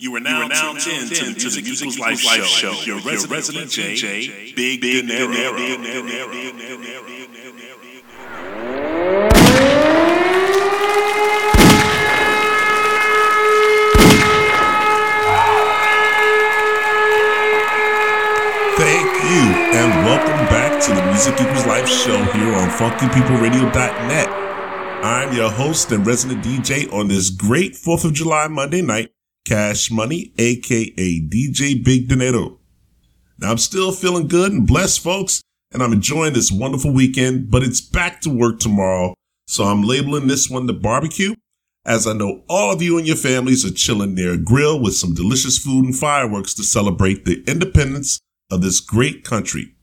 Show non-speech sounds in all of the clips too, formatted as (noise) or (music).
You are now, you are now tuned in to the Music Equals Life, Life Show, Show. Your, resident, resident DJ, Big Big Dinero. Thank you, and welcome back to the Music Equals Life Show here on FunkyPeopleRadio.net. I'm your host and resident DJ on this great 4th of July Monday night Cash Money, aka DJ Big Dinero. Now I'm still feeling good and blessed, folks, and I'm enjoying this wonderful weekend, but it's back to work tomorrow. So I'm labeling this one the barbecue, as I know all of you and your families are chilling near a grill with some delicious food and fireworks to celebrate the independence of this great country.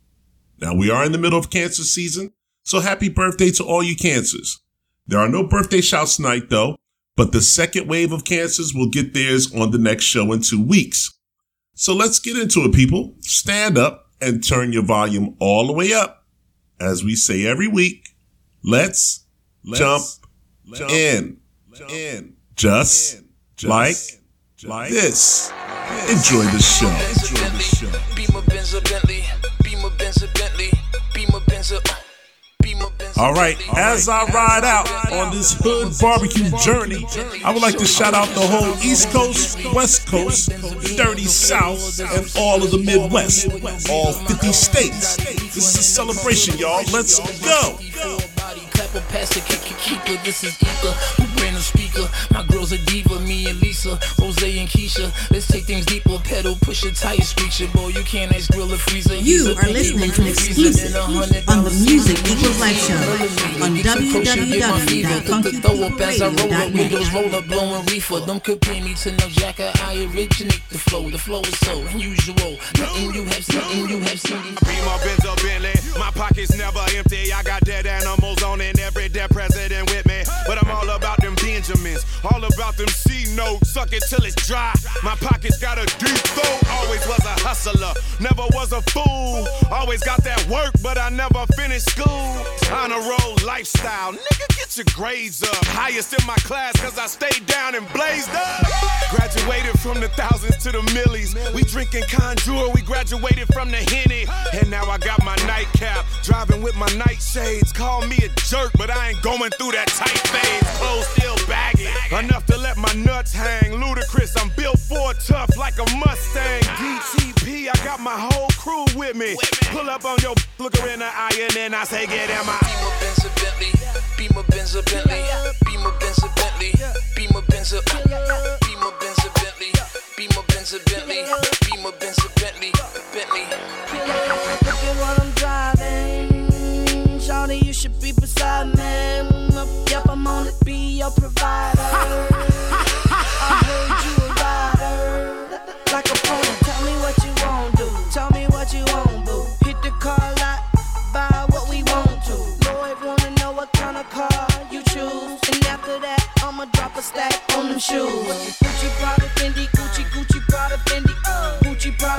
Now we are in the middle of cancer season, so happy birthday to all you cancers. There are no birthday shouts tonight though, but the second wave of cancers will get theirs on the next show in two weeks. So let's get into it, people. Stand up and turn your volume all the way up. As we say every week, let's, let's jump, jump, in, jump in, just, in, just like, like this. this. Enjoy the show. Enjoy the show. Beamer, Benz, Bentley. Beamer, Benz, Bentley. Beamer, Benz, all right, as I ride out on this hood barbecue journey, I would like to shout out the whole East Coast, West Coast, Dirty South, and all of the Midwest, all 50 states. This is a celebration, y'all. Let's go. This is Ether in the speaker. My girl's a diva, me and Lisa, Rose and Keisha. Let's take things deeper. Pedal, push a tire, screecher. Boy, you can't ice grill a freezer. You are listening to exclusive on the Music Equals Life Show on www.funkypeopleradio.net. Windows roll up, blowing reefer. Don't compare me to no jacker. I originate the flow. The flow is so unusual. Nothing you have seen, you have seen. Be my Benz or Bentley. My pockets never empty. I got dead animals on and every dead president with me. But I'm all about Benjamins. All about them C notes. Suck it till it's dry. My pockets got a deep throat. Always was a hustler. Never was a fool. Always got that work, but I never finished school. On a roll lifestyle. Nigga, get your grades up. Highest in my class, cause I stayed down and blazed up. Graduated from the thousands to the millies. We drinking conjure, we graduated from the Henny. And now I got my nightcap. Driving with my nightshades. Call me a jerk, but I ain't going through that tight phase. Clothes still baggy. Enough to let my nuts hang. Ludacris, I'm built for tough like a Mustang. DTP, I got my whole crew with me. Pull up on your look her in the eye and then I say, get in my. Beamer Benz a Bentley, Beamer Benz a Bentley, Beamer Benz a Bentley, Beamer Benz a Beamer Benz a Bentley, Beamer Benz a Bentley, Beamer Benz a Bentley, Bentley. Look at what I'm driving, Shawty, you should be beside me. Mm, yep, I'm on it, be your provider. (laughs) I heard you a rider, like a pony. Tell me what you want to, tell me what you want, boo. Hit the car lot, buy what we want to. Lloyd wanna know what kind of car you choose, and after that I'ma drop a stack on them shoes. Gucci, Prada, Fendi, Gucci, Gucci, Prada, Fendi, Gucci, Prada,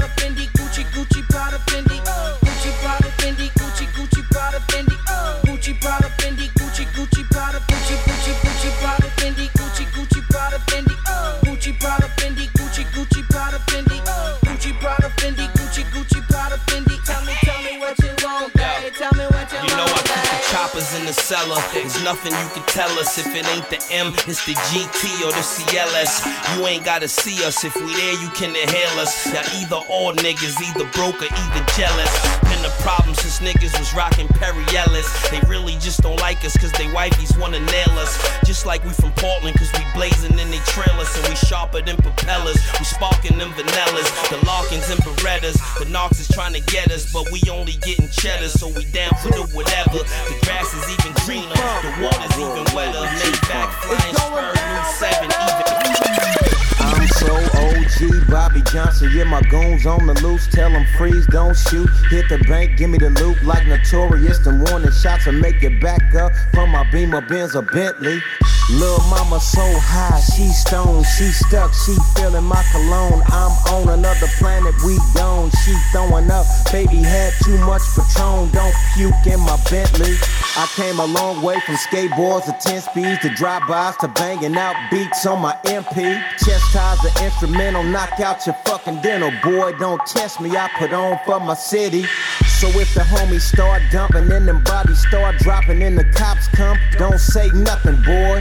the cellar. There's nothing you can tell us if it ain't the M. It's the GT or the CLS. You ain't gotta see us. If we there, you can inhale us. Now either all niggas, either broke or either jealous. Been the problem since niggas was rocking Perry Ellis. They really just don't like us cause they wifeys wanna nail us. Just like we from Portland cause we blazing in they trailers and we sharper than propellers. We sparking them vanillas, the Larkins and Berettas. The Knox is trying to get us, but we only getting cheddar, so we down for the whatever. The grass is even greener, the water's even wetter. Maybach flying spur, new seven even. I'm so OG, Bobby Johnson. Yeah, my goons on the loose. Tell them freeze, don't shoot. Hit the bank, give me the loot like notorious. The warning shots will make it back up from my Beamer Benz or Bentley. Lil' mama so high, she stoned, she stuck, she feeling my cologne. I'm on another planet, we gone. She throwing up, baby had too much Patron. Don't puke in my Bentley. I came a long way from skateboards to 10 speeds to drive-bys to banging out beats on my MP. Chest ties the instrumental, knock out your fucking dental. Boy, don't test me, I put on for my city. So if the homies start dumping and them bodies start dropping and the cops come, don't say nothing, boy.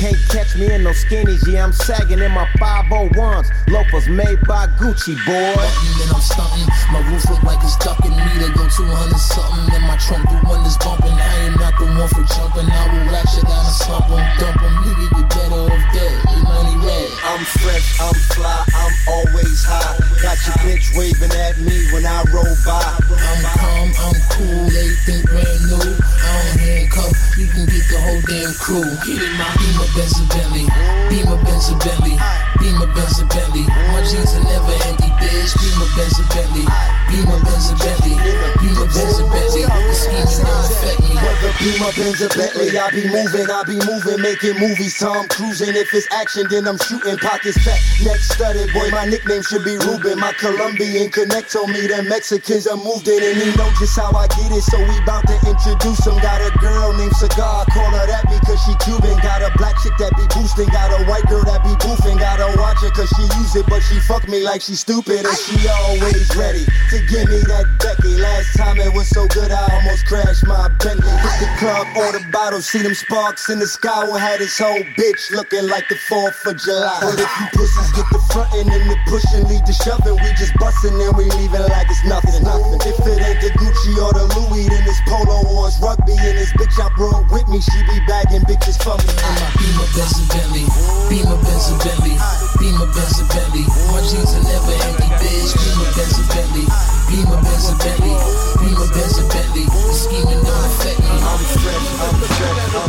Can't catch me in no skinnies, yeah, I'm sagging in my 501s. Loafers made by Gucci, boy. Then I'm stunting, my roof look like it's ducking me to go 200 something. And my trunk, the one that's bumping. I am not the one for jumping. I will ratchet down and slump em, dump em. Nigga, you better off dead. You money red. I'm fresh, I'm fly, I'm always high. Got your bitch waving at me when I roll by. I'm calm, I'm cool, they think brand new. I don't handcuff, you can get the whole damn crew. Get in my Beamer, Benz and Bentley. Beamer, Benz and Bentley. Beamer, Benz Bentley. My jeans are never empty, bitch. Beamer, Benz and Bentley. Beamer, Benz and Bentley. Beamer, Benz Bentley. The don't affect me. Beamer, Benz, Bentley, I be moving, I be moving, making movies. Tom cruising. If it's action, then I'm shooting. Pockets fat, neck studded. Boy, my nickname should be Ruben. My Colombian connect told me that Mexicans are moved in, and he know just how I get it. So we bout to introduce him. Got a girl named Cigar, call her that because she Cuban. Got a black chick that be boosting, got a white girl that be boofing. gotta watch her cause she use it, but she fuck me like she stupid, and she always ready to give me that Becky. Last time it was so good, I almost crashed my Bentley. Hit the club, order bottles, see them sparks in the sky. We had this whole bitch looking like the 4th of July. But if you pussies get the frontin' and the pushing, lead the shoving, we just bustin' and we leaving like it's nothing. nothing. If it ain't the Gucci or the Louis, then it's polo or it's rugby. And this bitch I brought with me, she be bagging bitches for me. Beamer, Benz and Bentley. Beamer, Benz and Bentley. Beamer, Benz and Bentley. My jeans are never empty, bitch. Beamer, Benz and Bentley. Beamer, Benz and Bentley. Beamer, Benz and Bentley. The scheming don't affect me. I'm fresh, I'm fresh, I'm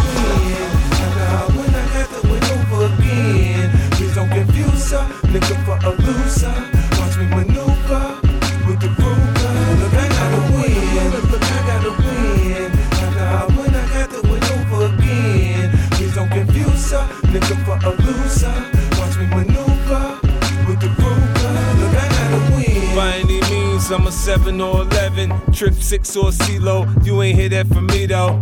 When I got the win again, please don't confuse her. Looking for a loser. Looking for a loser. Watch me maneuver with the Ruger. Look, I gotta win. By any means, I'm a 7 or 11, trip 6 or CeeLo. You ain't hear that from me though.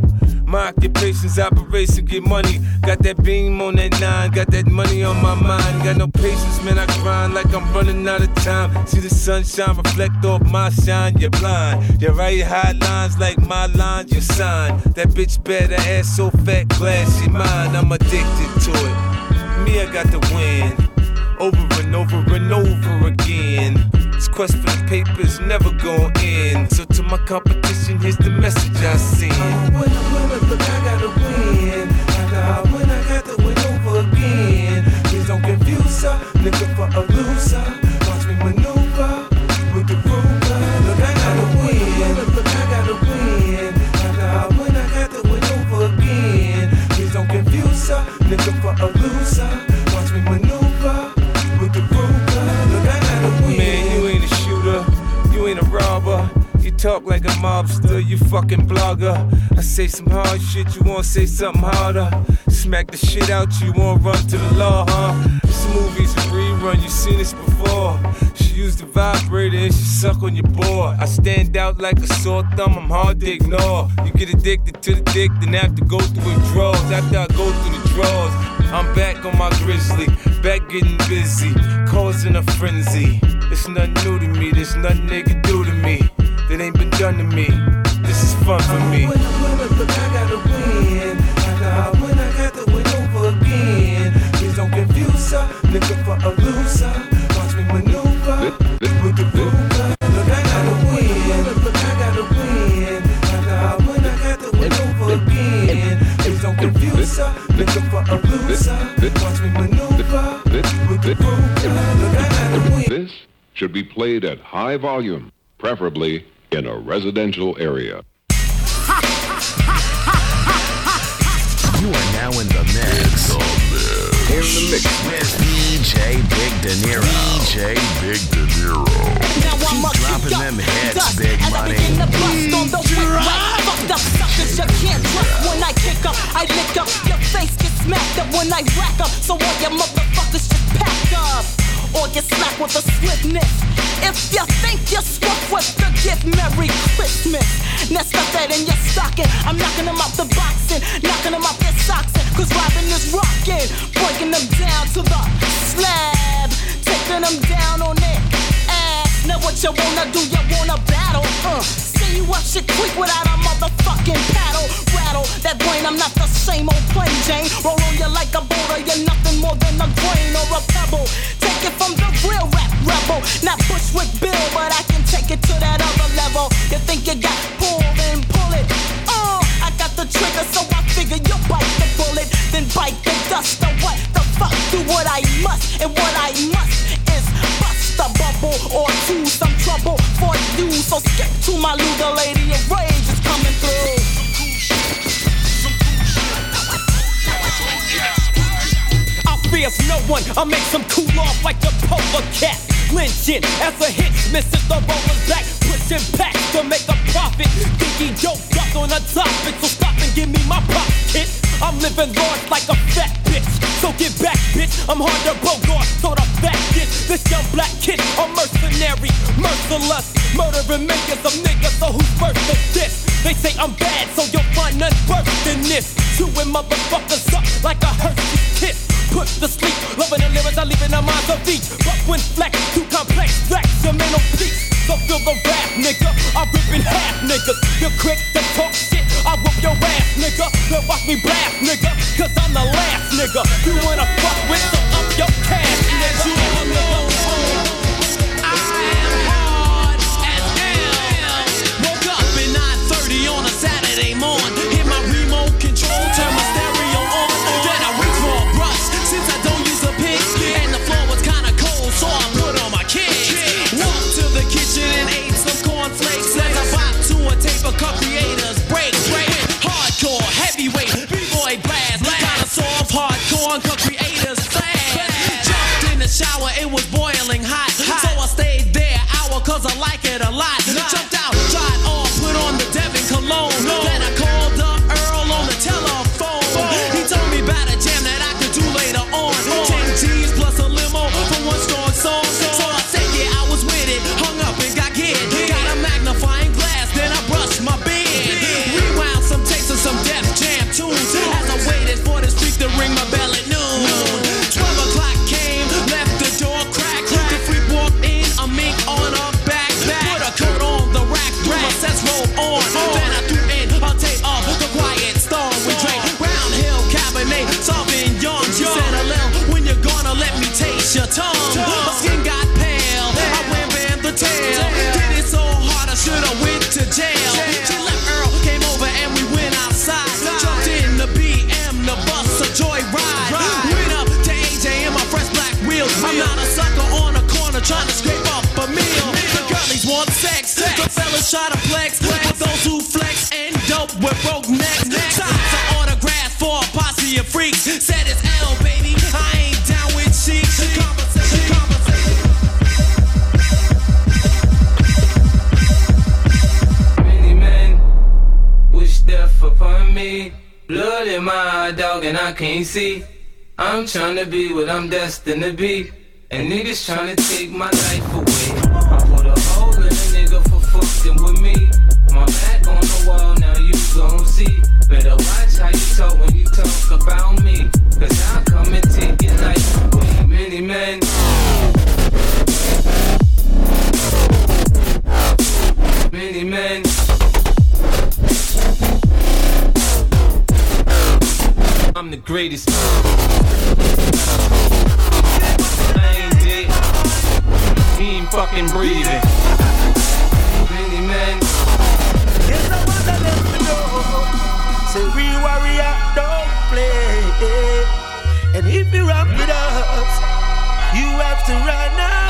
My occupation's operation, get money. Got that beam on that nine, got that money on my mind. Got no patience, man, I grind like I'm running out of time. See the sunshine reflect off my shine, you're blind. You write high lines like my lines, you sign. That bitch better ass so fat, glad she mine. I'm addicted to it. Me, I got the win. Over and over and over again. This quest for the papers never gon' end. So to my competition, here's the message I send. When I win, look, I gotta win. I got when I got the win over again. Please don't confuse her. Looking for a loser. Watch me maneuver with the Ruger. Look, I gotta win. Look, I gotta win. I got I the win over again. Please don't confuse. Looking for a loser. Talk like a mobster, you fucking blogger. I say some hard shit, you wanna say something harder. Smack the shit out you, wanna run to the law, huh? This movie's a rerun, you seen this before. She used the vibrator and she suck on your board. I stand out like a sore thumb, I'm hard to ignore. You get addicted to the dick, then have to go through withdrawals. After I go through the drawers, I'm back on my grizzly, back getting busy, causing a frenzy. It's nothing new to me, there's nothing they can do to that ain't been done to me. This is fun for me. When I win, I gotta win. I got when I got the win over again. Please don't confuse her. Looking for a loser. Watch me maneuver with the Ruger. Look, I gotta win. I gotta win. I got when I got the win over again. Please don't confuse her. Looking for a loser. Watch me maneuver with the Ruger. Look, I gotta win. This should be played at high volume, preferably in a residential area. You are now in the mix. In the mix. With DJ Big De Niro. DJ Big De Niro. Now I'ma dropping them up hits, dust Big as I Money. begin to bust on the wet right. Fucked up suckers you can't trust when I kick up. I lick up, your face gets smacked up when I rack up. So all your motherfuckers just pack up. Or get slapped with a swiftness. If you think you're swift with the gift, Merry Christmas. Now stuff that in your stocking. I'm knocking them out the boxing, knocking them out their socks. Cause Robin is rocking, breaking them down to the slab, taking them down on it. Now what you wanna do? You wanna battle? Uh, say you up shit quick without a motherfucking paddle. Rattle that brain, I'm not the same old plain Jane. Roll on you like a boulder, you're nothing more than a grain or a pebble. Take it from the real rap rebel, not Bushwick Bill, but I can take it to that other level. You think you got pull, then pull it. Uh, I got the trigger, so I figure you bite the bullet, then bite the dust. Or what the fuck? Do what I must, and what I must is bust a or two some trouble for you. So skip to my luda lady of rage is coming through. Fears no one. I make some cool off like the polar cat. Lynching as a hit, misses the roller's back, pushing back to make a profit. Thinking dope dropped on a topic, so stop and give me my pop kit. I'm living large like a fat bitch, so get back, bitch. I'm hard to bogart, so the fact is, this young black kid, a mercenary, merciless, murdering millions of niggas. So who's first is this? They say I'm bad, so you'll find none worse than this. Chewing motherfuckers up like a Hershey's kiss put to sleep. Loving the lyrics, I leave in the minds of each. But when flex, too complex, flex your mental peace. So feel the rap, nigga. I rip in half, niggas. You're quick to talk shit. I whoop your ass, nigga. Then watch me blast, nigga. Cause I'm the last, nigga. You wanna fuck with, so up your cash, nigga. I and Cup Creators fast. Jumped in the shower, it was boiling hot. So I stayed there hour cause I like it a lot. Jumped try to flex. But those who flex end up with broke necks. Signs of autographs for a posse of freaks. Said it's L, baby. I ain't down with. Conversation, conversation. Many men wish death upon me. Blood in my eye, dog, and I can't see. I'm trying to be what I'm destined to be. And niggas trying to take my life away. Greatest. Ain't dead. He ain't fucking breathing. Many men. Say real warrior don't play. And if you run with us, you have to run away.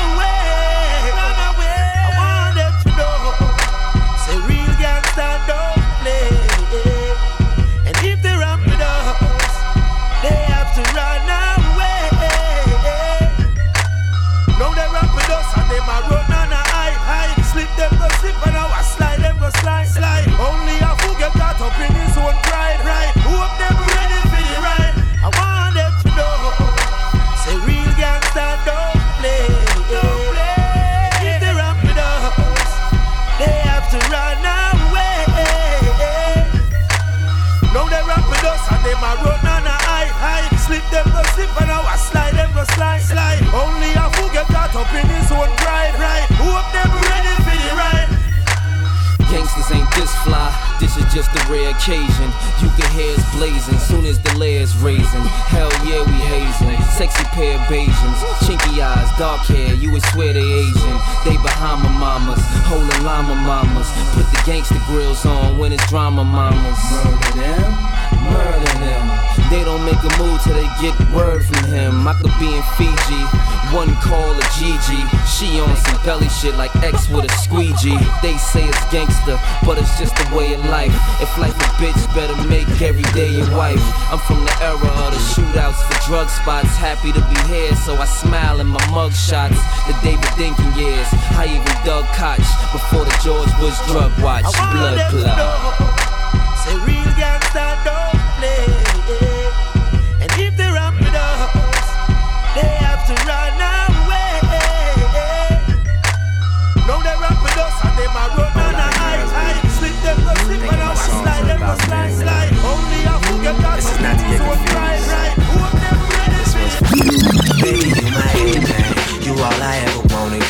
Just a rare occasion. You can hear us blazing, soon as the layers raising. Hell yeah, we hazing. Sexy pair of Bajans, chinky eyes, dark hair, you would swear they Asian. They Bahama mamas, holding llama mamas. Put the gangster grills on when it's drama mamas. Murder them, murder them. They don't make a move till they get word from him. I could be in Fiji, one call a Gigi. She on some belly shit like X with a squeegee. They say it's gangster, but it's just the way of life. If life a bitch, better make every day your wife. I'm from the era of the shootouts for drug spots. Happy to be here, so I smile in my mug shots. The David Dinkins years, I even dug Koch before the George Bush drug watch. Blood clot. And they might run on a high high. Slip them, go slip and I slide them, go slide slide. Only I forget that. This is not get confused. Right, Who them ready? Baby, you my everything. You all I ever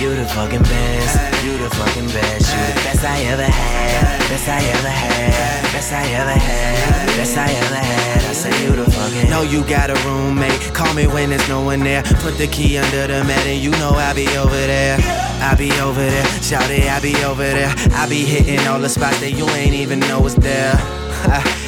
you the fucking best, you the fucking best, you the best I ever had, best I ever had, best I ever had, best I ever had. I say you the fucking. Know you got a roommate, call me when there's no one there. Put the key under the mat and you know I'll be over there. I be over there, shout it, I be over there. I be hitting all the spots that you ain't even know is there. (laughs)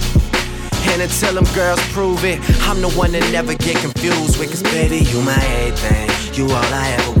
And until them girls prove it, I'm the one that never get confused with. Cause baby, you my everything. You all I ever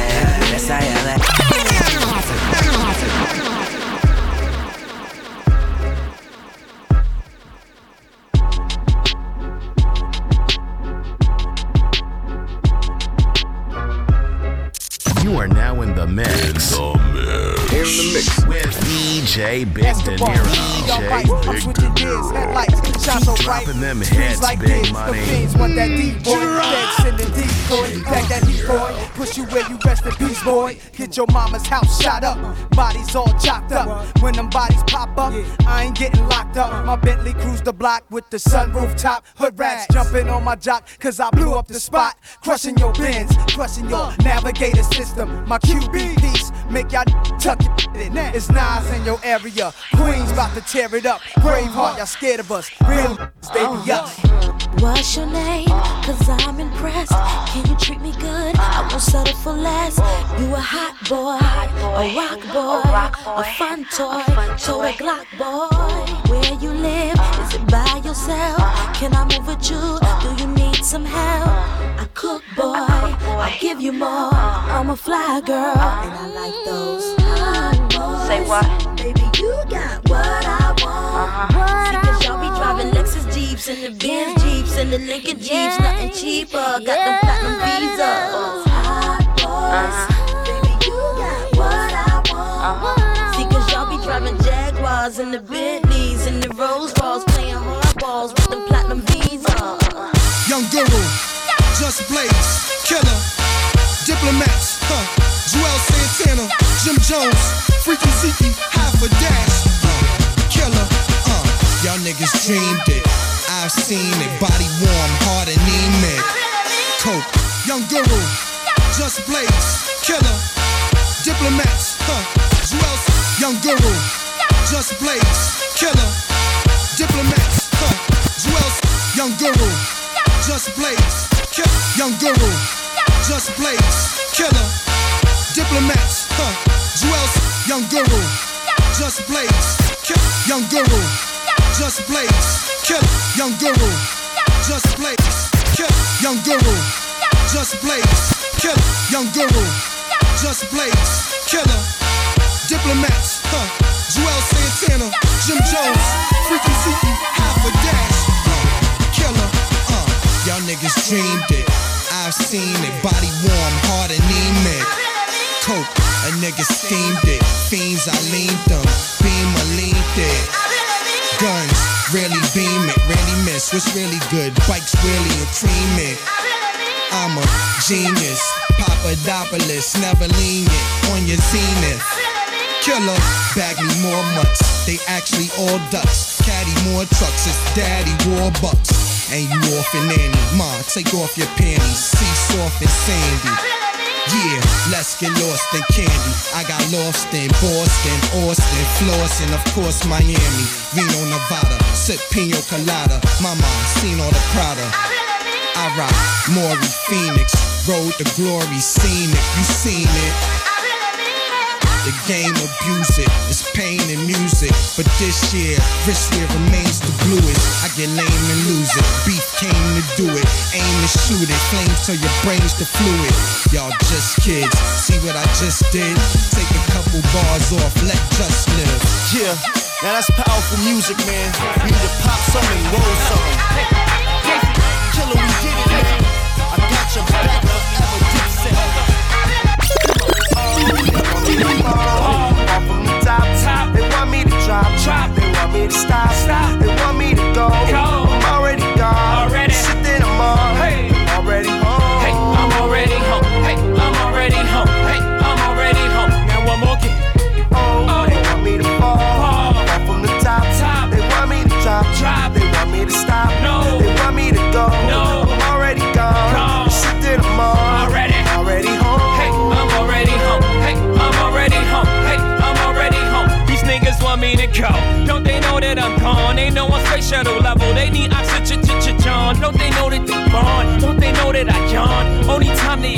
You are now in the mix. In the mix. With DJ Big Dinero. DJ Big De Niro. Shots Keep dropping them heads, hits, like big this, money. The fiends want that deep boy. Dead sending decoy. Back that heat boy. Push you where you rest in peace, boy. Get your mama's house shot up. Bodies all chopped up. When them bodies pop up, I ain't getting locked up. My Bentley cruise the block with the sunroof top. Hood rats jumping on my jock, cause I blew up the spot. Crushing your bins, crushing your navigator system. My QB piece, make y'all tuck it in. It's Nas in your area. Queens about to tear it up. Braveheart, y'all scared of us. Real baby up. What's your name? Cause I'm impressed. Can you treat me good? I won't settle for less. You a hot boy, a rock boy, a fun toy, total Glock boy. Where you live? Is it by yourself? Can I move with you? Do you need some help? I cook, boy. I'll give you more. I'm a fly girl, and I like those hot boys. Say what? Baby, you got what I want. Uh-huh. What I Cause y'all be driving Lexus Jeeps and the Benz Jeeps and the Lincoln Jeeps, nothing cheaper. Got them platinum visas. Hot boys, uh-huh. baby, you got what I want. See, cause y'all be driving Jaguars and the Bentleys and the Rolls Royce, playing hardballs with them platinum visas. Uh-uh. Young Guru, Just Blaze, Killer, Diplomats, huh? Juelz Santana, Jim Jones, Freaky Zeke, Half a Dash, uh, Killer, uh. Y'all niggas dreamed it. I've seen it. Body warm, heart anemic. Coke, Young Guru, Just Blaze, Killer, Diplomats, huh? Juelz, Young Guru, Just Blaze, Killer, Diplomats, huh? Juelz, Young Guru kill, young guru, just blaze, killer, diplomats, huh, Juelz, young guru, just blaze, kill, young guru, just blaze, kill, young guru, just blaze, kill, young guru, just blaze, kill, young guru, just blaze, killer, diplomats, huh, Juelz Santana, Jim Jones, Freaky Zeke, half a killer, uh, y'all niggas dreamed it. I've seen it, body warm, heart anemic. Coke, a nigga steamed it. Fiends, I leaned them. Beam, I leaned it. Guns, really beam it, really miss. What's really good? Bikes, really a cream it. I'm a genius, Papadopoulos, never lean lenient on your zenith. Killer, bag me more mutts. They actually all ducks. Caddy more trucks, it's daddy war bucks. And you off and nanny. Ma, take off your panties. See soft and sandy. Yeah, let's get lost in candy. I got lost in Boston, Austin, Flossin, of course Miami, Reno, Nevada. Sip pino colada. Mama, seen all the Prada. I rock Maury Phoenix, road to glory, seen it, you seen it. The game abuse it, it's pain and music. But this year, wristwear remains the bluest. I get lame and lose it. Beef came to do it, aim to shoot it. Flames till your brain's the fluid. Y'all just kids, see what I just did? Take a couple bars off, let just live. Yeah, now that's powerful music, man. We need to pop some and roll some. Killer, we did it. I got your back Top. They want me to drop, drop. They want me to stop, stop. They want me to Time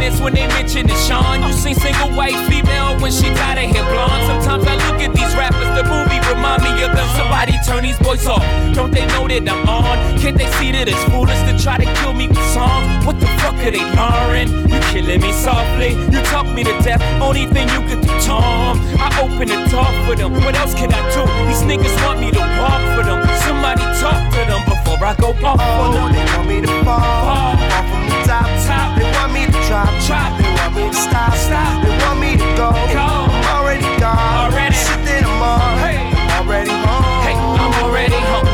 they is when they mention the Sean. You seen single white female when she dyed her hair blonde. Sometimes I look at these rappers, the movie remind me of them. Somebody turn these boys off. Don't they know that I'm on? Can't they see that it's foolish to try to kill me with songs? What the fuck are they learning? You killing me softly. You talk me to death. Only thing you could do, Tom. I open the door for them. What else can I do? These niggas want me to walk for them. Somebody talk to them before I go off for them. Oh, they want me to fall. The top, top. They want me to drop, drop. They want me to stop, stop. They want me to go. I'm already gone. Already. Shit that I'm on. Hey. I'm already home. Hey, I'm already home.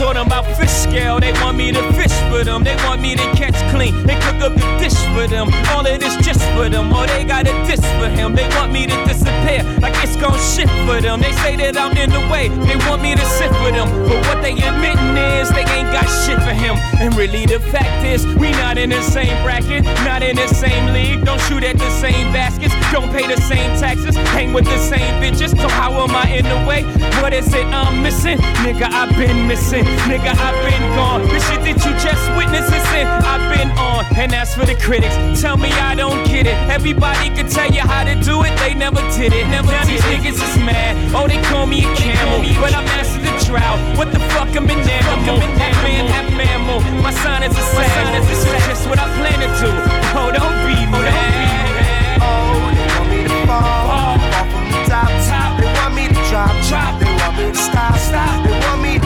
Told them about fish scale, they want me to fish for them. They want me to catch clean, they cook up the dish for them. All of this just for them, or oh, they got a diss for him. They want me to disappear, like it's gon' shit for them. They say that I'm in the way, they want me to sit for them. But what they admitting is they ain't got shit for him. And really the fact is, we not in the same bracket, not in the same league. Don't shoot at the same baskets, don't pay the same taxes, hang with the same bitches. So how am I in the way? What is it I'm missing? Nigga, I've been missing. Nigga, I've been gone. The shit that you just witnessed is in. I've been on. And as for the critics, tell me I don't get it. Everybody can tell you how to do it, they never did it. Never now these niggas is mad. Oh, they call me a camel. But I'm mastered the drought. What the fuck I'm an animal? Half man, half mammal. My sign is a sad. This is just what I plan to do. Oh, don't be oh, mad. Oh, they want me to fall. Off from the top, top. They want me to drop, drop. They want me to stop, stop. They want me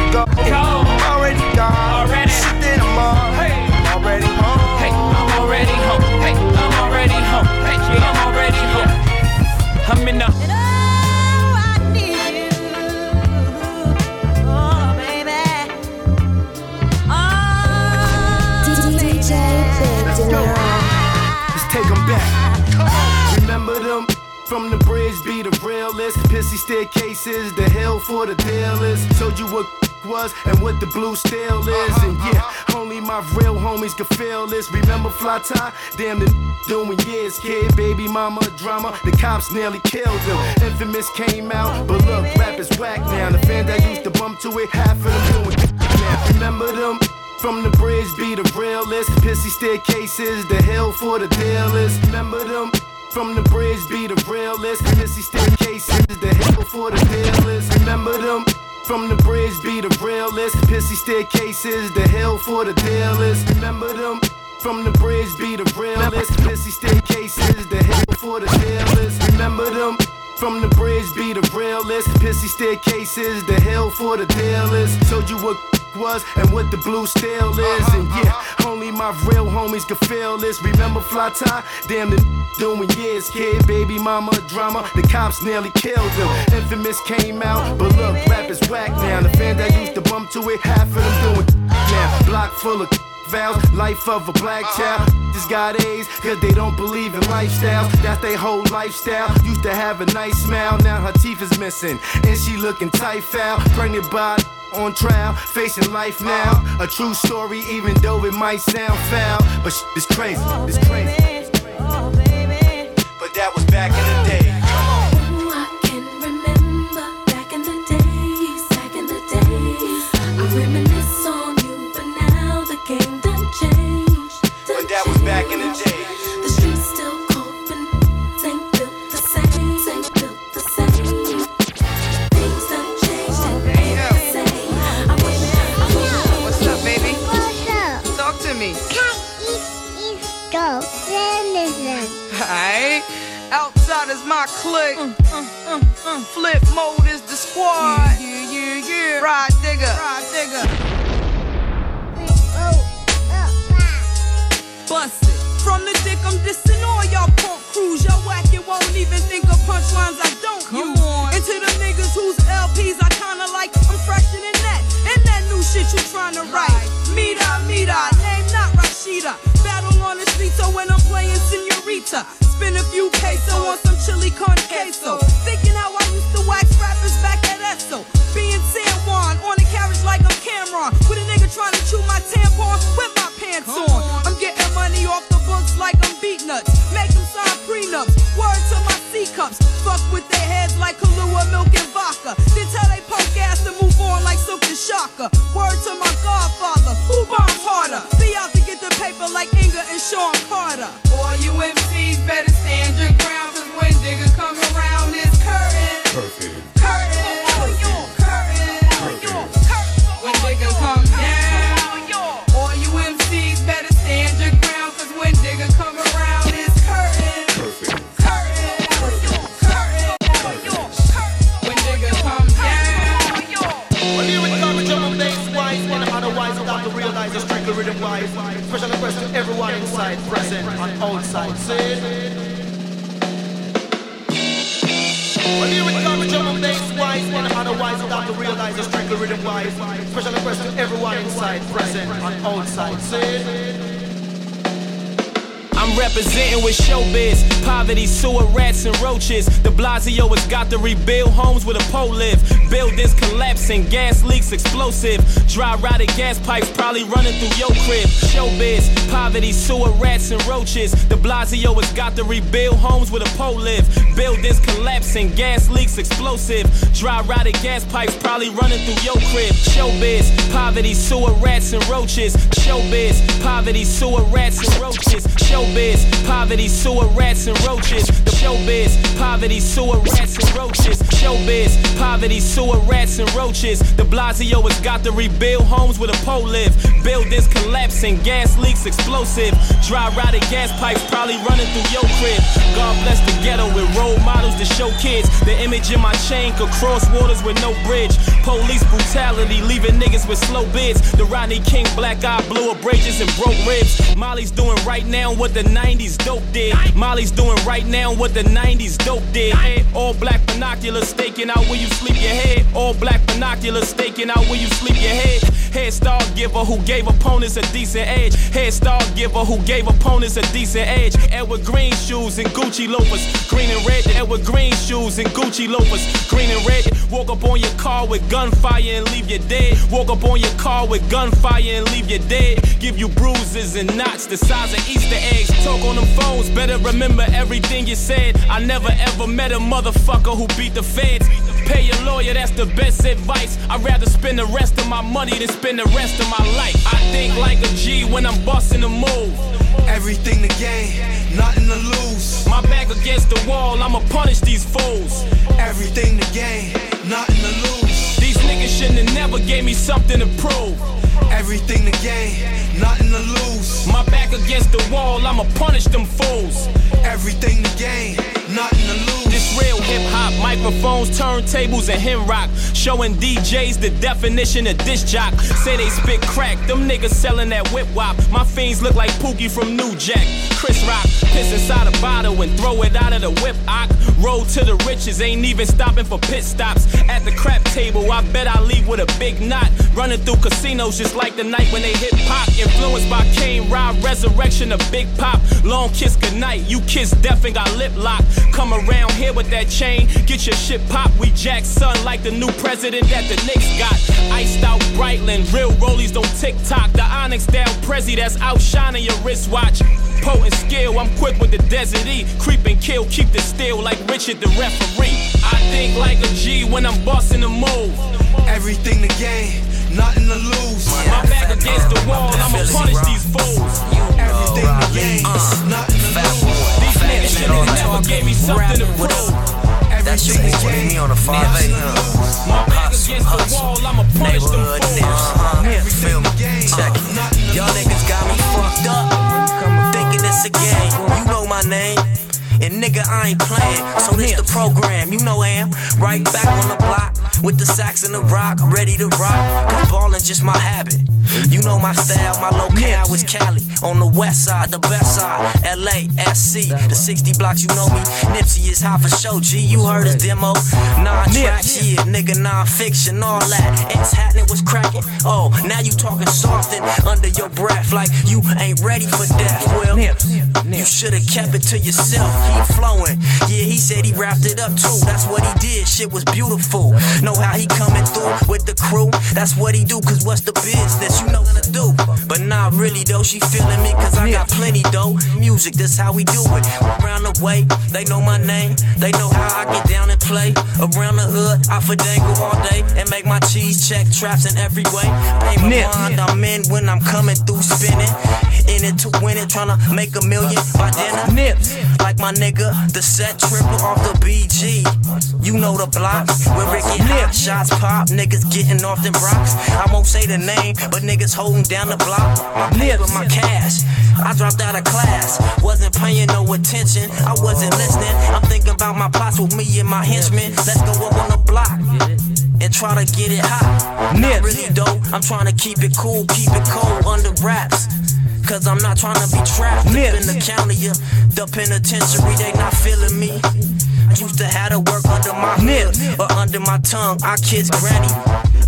to go. Already gone. Already. Shit I'm on. Hey. I'm already home. Hey, I'm already home. Hey, I'm already home. Hey, I'm already home. I'm in the. Take them back. Remember them from the bridge, be the realest. Pissy staircases, the hill for the dealers. Told you what was and what the blue still is. Uh-huh, and yeah, uh-huh. only my real homies can feel this. Remember Fly Tie? Damn, the (laughs) doing years, kid. Baby mama drama, the cops nearly killed him. Infamous came out, oh, but look, rap is whack now. The fan that used to bump bump to it, half of them doing (laughs) now. Remember them? From the bridge be the realest. Pissy staircases, the hell for the dealers. Remember them? From the bridge be the realest. Pissy staircases, the hell for the dealers. Remember them? From the bridge be the realest. Pissy staircases, the hell for the dealers. Remember them? From the bridge be the realest. Pissy staircases, the hell for the dealers. Remember them? From the bridge be the realest. Pissy staircases, the hill for the dealers. Told you what was and what the blue still is. Uh-huh, and yeah, uh-huh. only my real homies can feel this. Remember Fly Tie? Damn, the (laughs) doing years, kid. Baby mama drama, the cops nearly killed him. Infamous came out, but look, rap is whack now. The fans that used to bump to it, half of them doing (laughs) now. Block full of (laughs) vows, life of a black uh-huh. child. Just got A's, cause they don't believe in lifestyles. That's their whole lifestyle. Used to have a nice smile, now her teeth is missing. And she looking tight foul, pregnant by on trial, facing life now. A true story, even though it might sound foul. But sh- it's crazy, it's crazy. Oh, oh, but that was back in the day. My clique. Flip mode is the squad. Yeah, yeah, yeah. Ride digger. Ride digger. Bust it. From the dick, I'm dissing all y'all punk crews. Y'all whack it won't even think of punchlines I don't use. And to the niggas whose LPs I kinda like, I'm fresher than that. And that new shit you tryna write. Mira, mira, name not Rashida. Senorita, spin a few peso on some chili con queso. Thinking how I used to wax rappers back at Esso. Being San Juan on the carriage like I'm Cameron. With a nigga trying to chew my tampon with my pants on. I'm getting money off the books like I'm Beatnuts. Make them sign prenups. Word to my C cups. Fuck with their heads like Kahlua, milk and vodka. Then tell they punk ass to move on like Silkk the Shocker. Word to my godfather. Who bombs harder? Be out to get the paper like Inga and Sean outside. Say When you with garbage on bass wise, and otherwise without to realize it's strictly rhythm wise. Special request to everyone inside, present on outside. Say I'm representing with showbiz, poverty, sewer rats, and roaches. De Blasio has got to rebuild homes with a pole live. Buildings collapsing, gas leaks explosive. Dry rotted gas pipes probably running through your crib. Showbiz, poverty, sewer rats, and roaches. De Blasio has got to rebuild homes with a pole live. Buildings collapsing, gas leaks explosive. Dry rotted gas pipes probably running through your crib. Showbiz, poverty, sewer rats, and roaches. Showbiz, poverty, sewer rats, and roaches. Showbiz, poverty, sewer rats, and roaches. The showbiz, poverty, sewer rats, and roaches. Showbiz, poverty, sewer rats, and roaches. De Blasio has got to rebuild homes with a pole live. Buildings collapsing, gas leaks explosive. Dry rotted gas pipes probably running through your crib. God bless the ghetto with role models to show kids. The image in my chain could cross waters with no bridge. Police brutality, leaving niggas with slow bids. The Rodney King black eye blew abrasions and broke ribs. Molly's doing right now what the 90s dope did. Molly's doing right now what the 90s dope did. All black binoculars staking out where you sleep your head. All black binoculars staking out where you sleep your head. Head start giver who gave opponents a decent edge. Head start giver who gave opponents a decent edge. Edward Green shoes and Gucci loafers. Green and red, Edward Green shoes and Gucci loafers. Green and red, walk up on your car with gunfire and leave you dead. Walk up on your car with gunfire and leave you dead. Give you bruises and knots the size of Easter eggs. Talk on them phones, better remember everything you said. I never ever met a motherfucker who beat the feds. Pay your lawyer, that's the best advice. I'd rather spend the rest of my money than spend the rest of my life. I think like a G when I'm busting the move. Everything to gain, nothing to lose. My back against the wall, I'ma punish these fools. Everything to gain, nothing to lose. These niggas shouldn't have never gave me something to prove. Everything to gain, nothing to lose. My back against the wall, I'ma punish them fools. Everything to gain, nothing to lose. This real hip hop, microphones, turntables, and him rock. Showing DJs the definition of disc jock. Say they spit crack, them niggas selling that whip wop. My fiends look like Pookie from New Jack. Chris Rock, piss inside a bottle and throw it out of the whip ock. Road to the riches, ain't even stopping for pit stops. At the crap table, I bet I leave with a big knot. Running through casinos just like the night when they hit pop. Influenced by Kane Rod, resurrection of Big Pop. Long kiss goodnight, you kiss death and got lip lock. Come around here with that chain, get your shit pop. We jack son like the new president that the Knicks got. Iced out Breitling, real rollies don't tick tock. The Onyx down Prezi that's outshining your wristwatch. Potent skill, I'm quick with the desert E. Creep and kill, keep the steel like Richard the referee. I think like a G when I'm busting the move. Everything to gain, nothing to lose. My back against the wall, I'ma punish these fools. Everything to gain, uh, nothing to lose. Niggas should never gave me something to prove. That shit was putting me on a 5 huh? My back against the wall, I'ma punish them Neighborhood fools. niggas, uh-huh. Feel me? Check it. Y'all niggas got me fucked up. Thinking it's a game. You know my name. And nigga, I ain't playing. So this the program. You know I am. Right back on the block. With the sax and the rock. Ready to rock. Cause ballin' just my habit. You know my style. My locale is Cali. On the west side, the best side. LA, SC. The 60 blocks, you know me. Nipsey is hot for show. G, you heard his demo. Nine tracks, yeah. Nigga, non fiction. All that. It's happening, was cracking. Oh, now you talking soft and under your breath. Like you ain't ready for death. Well, you should've kept it to yourself. Keep flowing. Yeah, he said he wrapped it up too. That's what he did. Shit was beautiful. Know how he coming through with the crew? That's what he do. Cause what's the business? You know to do. But not really though. She feeling me cause I got plenty though. Music, this how we do it. Around the way, they know my name. They know how I get down and play. Around the hood, I fandangle all day and make my cheese check traps in every way. Pay my mind, I'm in when I'm coming through spinning. In it to win it, tryna make a million by dinner. Nips. Like my nigga, the set triple off the BG. You know the block where Ricky hot shots pop. Niggas getting off them rocks. I won't say the name, but niggas holding down the block. My paper, my cash. I dropped out of class, wasn't paying no attention. I wasn't listening. I'm thinking about my plots with me and my henchmen. Let's go up on the block and try to get it hot. Not really though, I'm trying to keep it cool, keep it cold under wraps. Cause I'm not trying to be trapped up in the county, yeah. The penitentiary, they not feeling me. I used to have to work under my hood or under my tongue. I kiss granny.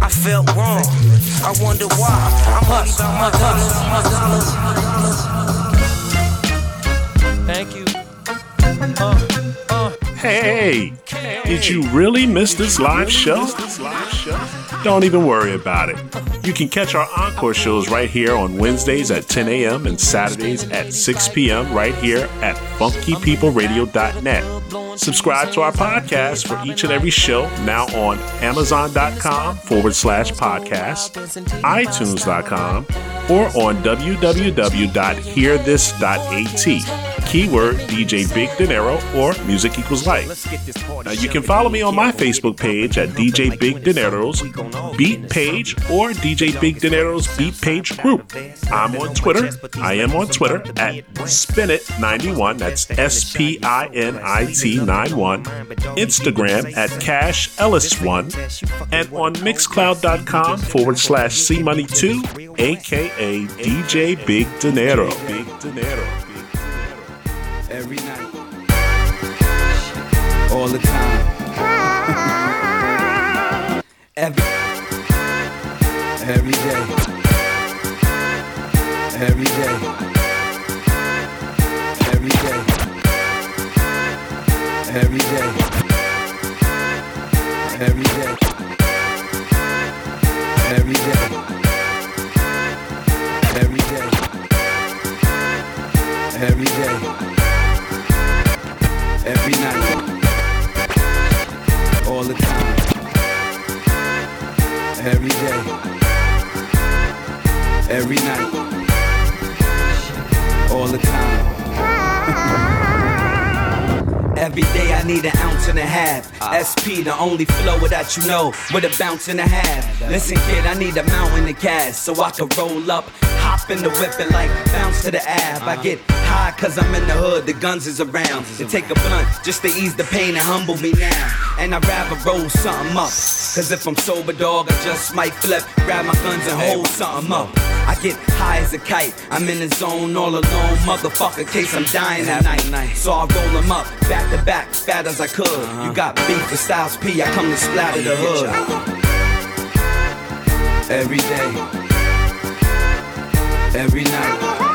I felt wrong. I wonder why. I'm only about my dollars, my dollars. Thank you. Uh. Hey, did you really miss this live show? Don't even worry about it. You can catch our encore shows right here on Wednesdays at 10 a.m. and Saturdays at 6 p.m. right here at funkypeopleradio.net. Subscribe to our podcast for each and every show now on amazon.com forward slash podcast, itunes.com, or on www.hearthis.at. Keyword DJ Big Dinero or Music Equals Life. Now you can follow me on my Facebook page at DJ Big Dinero's Beat Page or DJ Big Dinero's Beat Page Group. I'm on Twitter. I am on Twitter at Spinit91. That's S P I N I T 91. Instagram at Cash Ellis1. And on Mixcloud.com forward slash C Money 2, aka DJ Big Dinero. Big Dinero. Every night. All the time. every, every day. Every day. Every day. Every day. Every day. Every day. Every day. Every night. All the time. Every day. Every night. All the time. Every day I need an ounce and a half. SP, the only flow that you know, with a bounce and a half. Listen, kid, I need a mountain of cash so I can roll up, hop in the whip and like bounce to the ab. I get high cause I'm in the hood, the guns is around. To take a blunt just to ease the pain and humble me now. And I'd rather roll something up. Cause if I'm sober, dog, I just might flip, grab my guns and hold something up. I get high as a kite, I'm in the zone all alone, motherfucker, case I'm dying at night. So I roll them up, back to back, fat as I could. You got beef with Styles P, I come to splatter the hood. Every day, every night,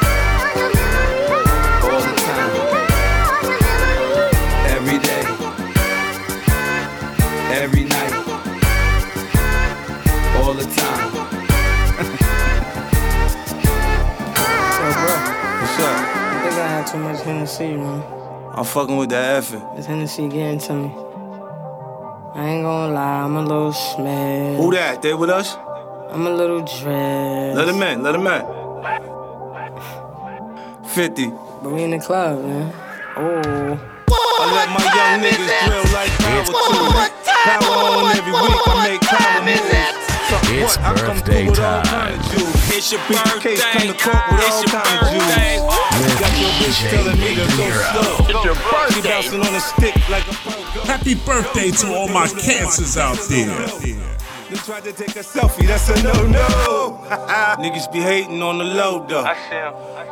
every night, all the time. What's up, bro? What's up? I think I had too much Hennessy, man. I'm fucking with that effort. This Hennessy getting to me. I ain't gonna lie, I'm a little smashed. Who that? They with us? I'm a little dressed. Let him in, let him in. 50. But we in the club, man. Oh. I let my young niggas drill like power tools. Power on every week, I make power moves. So It's what? I come birthday through with time. kind of juice. It's your birthday. Case come to court with all kind of juice. Got your bitch telling me to go slow. It's your birthday. She bouncing on a stick like a Happy birthday to all my cancers out there. You tried to take a selfie, that's a no-no. (laughs) Niggas be hating on the low though.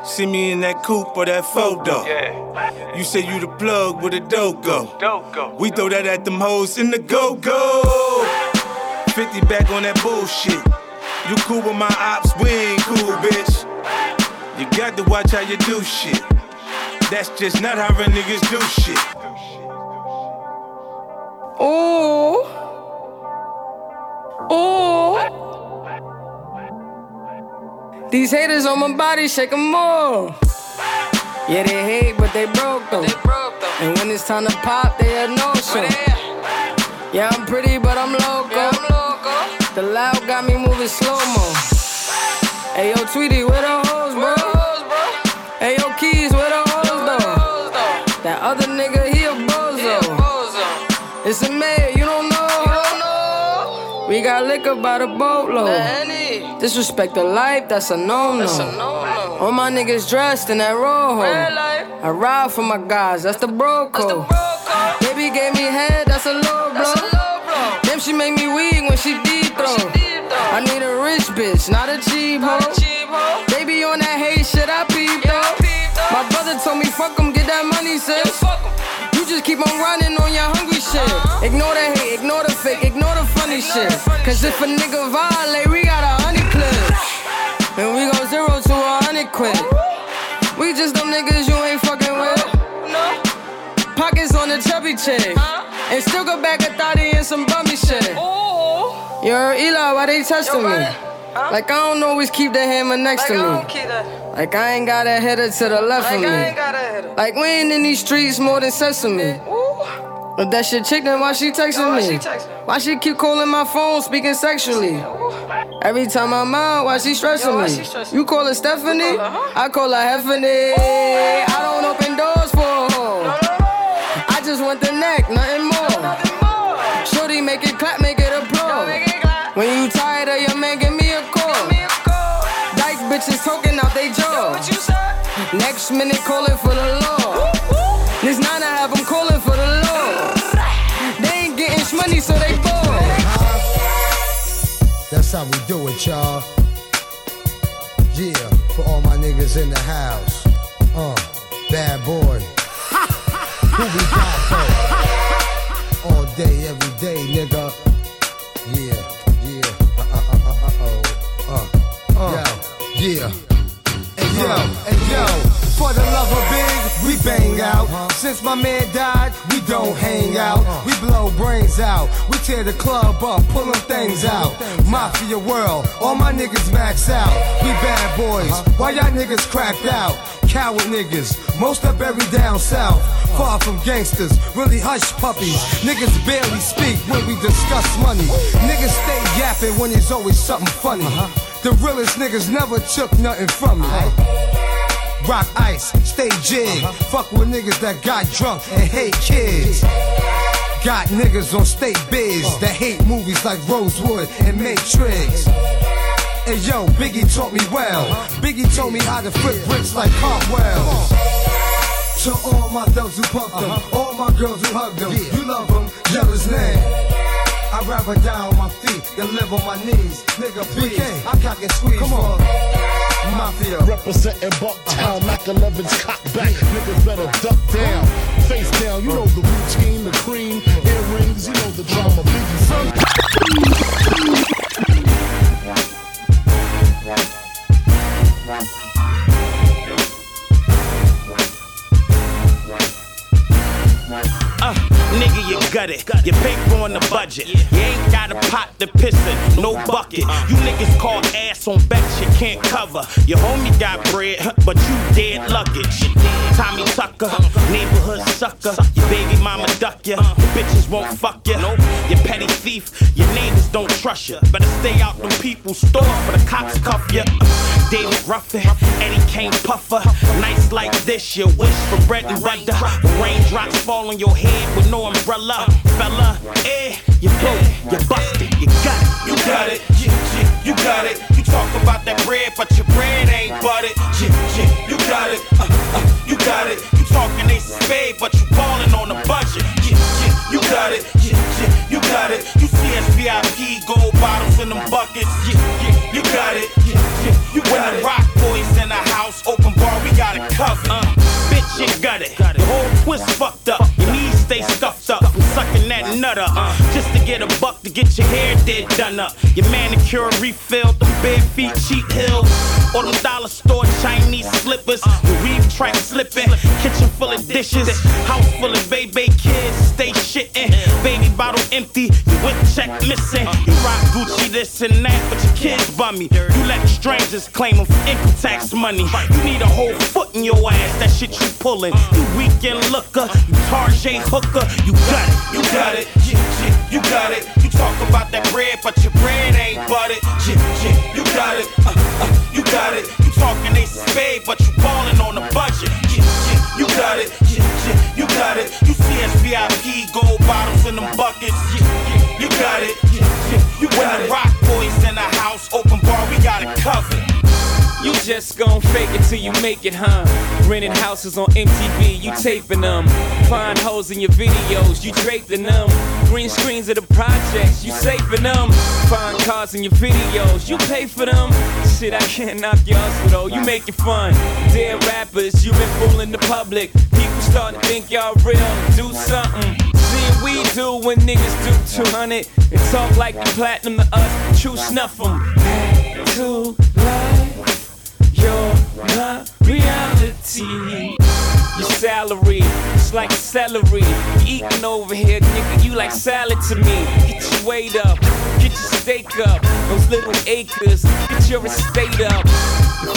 See see me in that coupe or that photo. Yeah. You say you the plug with a dope go. We throw that at them hoes in the go-go. 50 back on that bullshit. You cool with my ops, we ain't cool, bitch. You got to watch how you do shit. That's just not how real niggas do shit. Ooh. Ooh. These haters on my body, shake 'em more. Yeah, they hate, but they broke though. And when it's time to pop, they a no show. Yeah, I'm pretty, but I'm loco. The loud got me moving slow mo. Hey yo, Tweety, where the hoes, bro? Hey yo, Keys, where the hoes though? That other nigga, he a bozo. It's a mayor, you don't know. We got liquor by the boatload. Disrespect the life, that's a no-no. All my niggas dressed in that rojo. I ride for my guys, that's the bro code. Baby gave me head, that's a low blow. She make me weak when she deep throw. I need a rich bitch, not a cheap hoe. Baby on that hate shit, I peep though. My brother told me fuck 'em, get that money, sis. You just keep on running on your hungry shit. Uh-huh. Ignore the hate, ignore the fake, ignore the funny shit. Cause if a nigga violate, we got a hundred clips. And we go zero to a hundred quid. We just them niggas you ain't fucking with. Pockets on the chubby chick. And still go back a thotty and some bummy shit. Yo, Eli, why they testing me? Like I don't always keep the hammer next to me. Like I ain't got a header to the left of me. Like we ain't in these streets more than sesame. If that shit chicken, why she texting me? Why she keep calling my phone, speaking sexually? Every time I'm out, why she stressing me? You call her Stephanie? I call her Heffany. I don't open doors for a hoe. I bitches talking out they jaw. Next minute calling for the law. This nine I have them calling for the law. They ain't getting money, so they bored. That's how we do it, y'all. Yeah, for all my niggas in the house. Uh, bad boy. (laughs) Who we got for? (laughs) All day, every day, nigga. Yeah. And yo, and yo, for the love of big, we bang out. since my man died, we don't hang out. We blow brains out. We tear the club up, pull them things out. Mafia world, all my niggas max out. We bad boys, why y'all niggas cracked out? Coward niggas, most are buried down south. Far from gangsters, really hush puppies. Niggas barely speak when we discuss money. Niggas stay yapping when there's always something funny. The realest niggas never took nothing from me. Rock ice, stay jig. Fuck with niggas that got drunk and hate kids. Got niggas on state biz that hate movies like Rosewood and Matrix. Hey yo, Biggie taught me well. Biggie told me how to flip bricks like cartwheels. To all my thugs who pumped them, all my girls who hugged them, you love them, yell his name. I'd rather die on my feet than live on my knees. Nigga, please, I can't get squeezed Come on. Mafia. Representing Bucktown, Mac 11's cock back. Niggas better duck down, face down. You know the routine, the cream, earrings. You know the drama. Biggie. Uh, nigga, you got it. You pay for on the budget. You ain't got a pot to piss in, no bucket. You niggas call ass on bets you can't cover. Your homie got bread, but you dead luggage. Tommy Tucker, neighborhood sucker. Your baby mama duck ya. Your bitches won't fuck ya. You petty thief. Your neighbors don't trust ya. Better stay out them people's store for the cops cuff ya. David Ruffin, Eddie Kane Puffer. Nights like this, you wish for bread and butter. Raindrops fall on your head with no umbrella. Fella, eh, you broke, you busted, you got it. You got it, you got it. You talk about that bread, but your bread ain't buttered. You got it, uh, uh, you got it. You talking ace spade, but you ballin' on a budget. You got it, you got it. You see us VIP gold bottles in them buckets. Yeah, you got it, you When the rock boys in the house, open bar, we got it covered. Uh, bitch, you got it. Your whole twist fucked up. Your knees stay stuffed up sucking that nutter. Uh, just to get a buck to get your hair did done up. Your manicure refilled, them bare feet, cheap heels. Or them dollar store Chinese slippers. The weave track slipping. Kitchen full of dishes. House full of baby kids. Stay shitting. Baby bottle empty. Your whip check missing. You rock Gucci this and that, but your kids bummy. You let strangers claim them for income tax money. You need a whole foot in your ass. That shit you pulling. You weekend looker. You Tarjay hooker. You got it. You got it, yeah, yeah, you got it. You talk about that bread, but your bread ain't buttered. Yeah, yeah, you got it, uh, uh, you got it. You talking of spade, but you ballin' on a budget. Yeah, yeah, you got it, yeah, yeah, you got it. You see us VIP gold bottles in them buckets. Yeah, yeah, you got it, yeah, yeah, you When got the rock boys in the house, open bar, we got it covered. You just gon' fake it till you make it, huh? Renting houses on MTV, you taping them. Find hoes in your videos, you draping them. Green screens of the projects, you saving them. Find cars in your videos, you pay for them. Shit, I can't knock your hustle though, you make it fun. Dead rappers, you been fooling the public. People starting to think y'all real, do something. We do when niggas do 200 and talk like the platinum to us. True snuff 'em. Back to. You're reality. Your salary, it's like celery. You eating over here, nigga, you like salad to me. Get your weight up, get your steak up. Those little acres, get your estate up.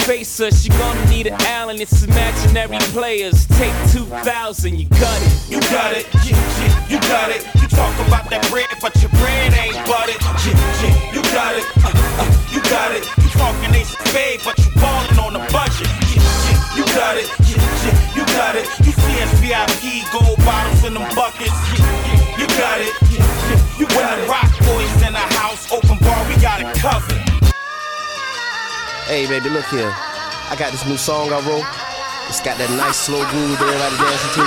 Face us, you gonna need an Allen, it's imaginary players. Take 2,000, you got it. You got it, you got it. You talk about that bread, but your bread ain't buttered. You got it, uh, uh, got it. You talking of spade, but you ballin' on a budget. Yeah, yeah, you got it, yeah, yeah, you got it. You see us VIP gold bottles in them buckets. Yeah, yeah, you got it, yeah, yeah, you got it. rock boys in the house, open bar, we got it covered. Hey, baby, look here. I got this new song I wrote. It's got that nice slow groove that everybody dancing to.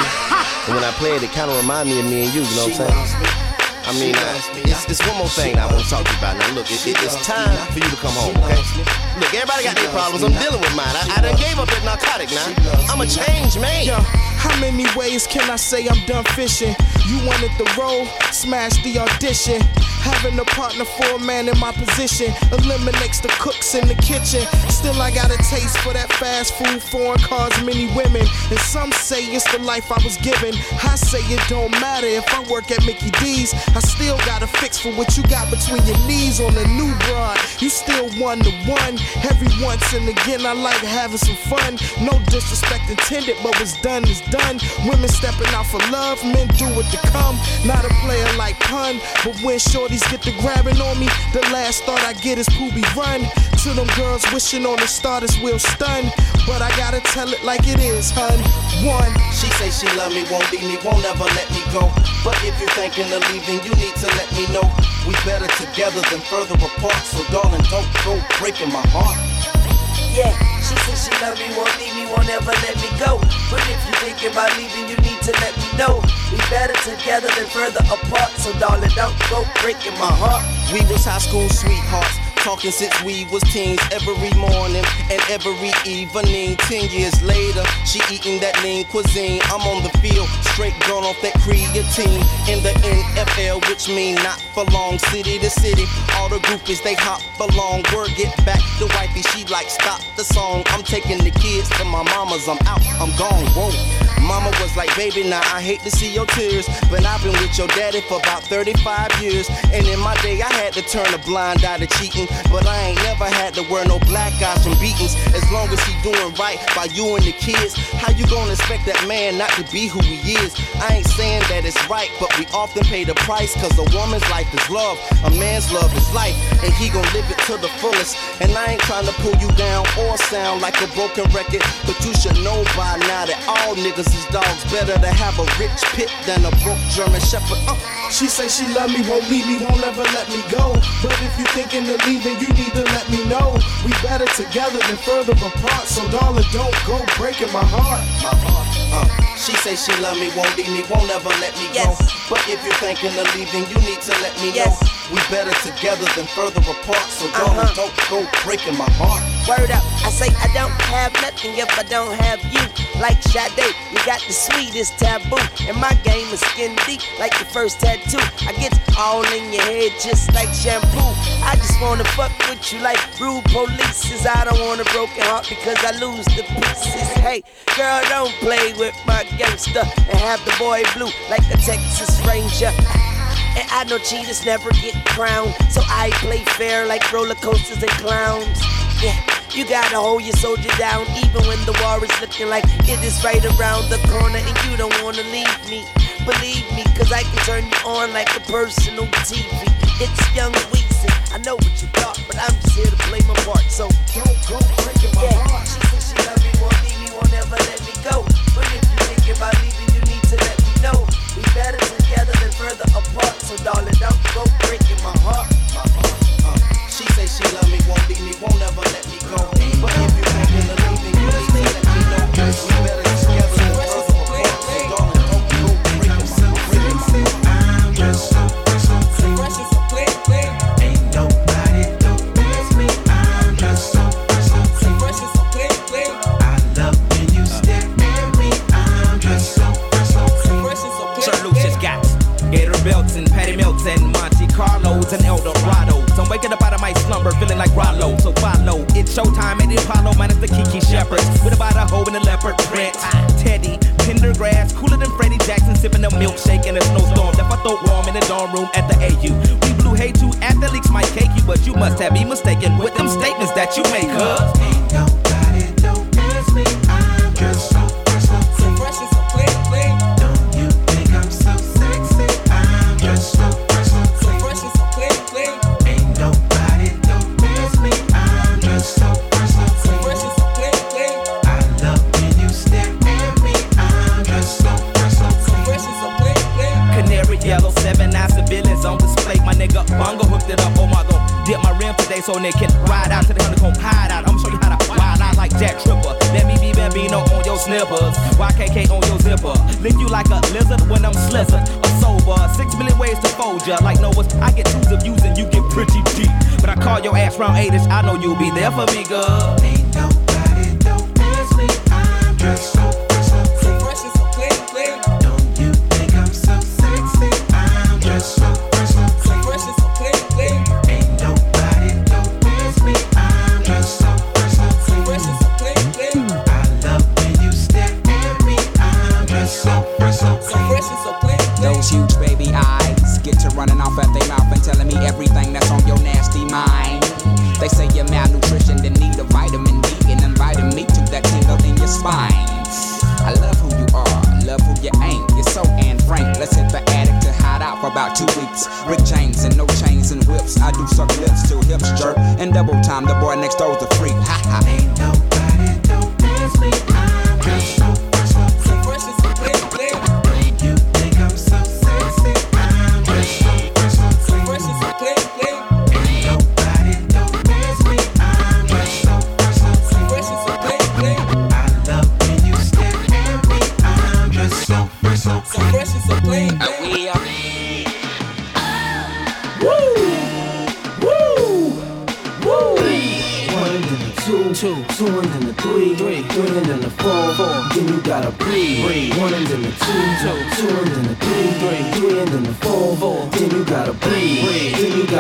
And when I play it, it kind of remind me of me and you, you know what I'm saying? I mean, uh, it's, it's one more thing I want to talk to you about. Now, look, it- it's time for you to come home, okay? Look, everybody got their problems. I'm dealing with mine. I, I done gave up that narcotic now. I'm a changed man. Yo, how many ways can I say I'm done fishing? You wanted the role, smash the audition. Having a partner for a man in my position eliminates the cooks in the kitchen. Still, I got a taste for that fast food, foreign cars, many women. And some say it's the life I was given. I say it don't matter if I work at Mickey D's. I still got a fix for what you got between your knees on the new broad. You still one to one. Every once and again, I like having some fun. No disrespect intended, but what's done is done. Women stepping out for love, men do it to come. Not a player like pun, but when shorties get to grabbing on me, the last thought I get is poopy run. To them girls wishing on the starters will stun, but I gotta tell it like it is, hun. One. She say she love me, won't leave me, won't ever let me go. But if you're thinking of leaving, you need to let me know. We better together than further apart. So darling, don't go breaking my heart. She said she love me, won't leave me, won't ever let me go. But if you thinking about leaving, you need to let me know. We better together than further apart. So darling, don't go breaking my heart. We was high school sweethearts. Talking since we was teens every morning and every evening. Ten years later, she eating that lean cuisine. I'm on the field, straight gone off that creatine. In the NFL, which mean not for long, city to city. All the groupies, they hop along. Word get back to wifey, she like stop the song. I'm taking the kids to my mama's, I'm out, I'm gone, whoa. Mama was like, baby, now I hate to see your tears. But I've been with your daddy for about 35 years. And in my day, I had to turn a blind eye to cheating. But I ain't never had to wear no black eyes from beatings. As long as he doing right by you and the kids, how you gonna expect that man not to be who he is? I ain't saying that it's right, but we often pay the price. Cause a woman's life is love, a man's love is life. And he gon' live it to the fullest. And I ain't trying to pull you down or sound like a broken record. But you should know by now that all niggas is dogs. Better to have a rich pit than a broke German shepherd. Uh. She say she love me, won't leave me, won't ever let me go. But if you thinking of leaving, you need to let me know. We better together than further apart. So darling, don't go breaking my heart. My heart. Uh. She say she love me, won't leave me, won't ever let me Yes. go. But if you're thinking of leaving, you need to let me Yes. know. We better together than further apart. So darling, Uh-huh. don't go breaking my heart. Word up, I say I don't have nothing if I don't have you. Like Sade, you got the sweetest taboo. And my game is skin deep, like your first tattoo. I get all in your head just like shampoo. I just wanna fuck with you like rude police. I don't want a broken heart because I lose the pieces. Hey, girl, don't play with my gangster and have the boy blue like a Texas Ranger. And I know cheaters never get crowned, so I play fair like roller coasters and clowns. Yeah, you gotta hold your soldier down, even when the war is looking like it is right around the corner, and you don't wanna leave me. Believe me, cause I can turn you on like a personal TV. It's young Weezy, I know what you thought, but I'm just here to play my part, so don't go breaking my heart. She said she love me, won't leave me, won't ever let me go. But if you think about leaving, you need to let me know. We better together than further apart, so darling, don't go breaking my heart. She say she love me, won't leave me, won't ever let me go. But if you're thinking of leaving, you need to let me know. We better of feeling like Rollo. So follow. It's showtime at Apollo minus the Kiki Shepherd. With about a hoe in the leopard print. Teddy, Pendergrass, cooler than Freddie Jackson, sipping a milkshake in a snowstorm. Left my throat warm in the dorm room at the AU. We blew hay to athletes might cake you, but you must have me mistaken with them statements that you make, huh? Ain't nobody as me. I'm just today they can ride out to the honeycomb hide out. I'ma show you how to wild out like Jack Tripper. Let me be Bambino on your snippers, YKK on your zipper. Lick you like a lizard when I'm slizzard. A sober, six million ways to fold ya. Like Noah's, I get twos of views and you get pretty deep. But I call your ass round eightish, I know you'll be there for me, girl.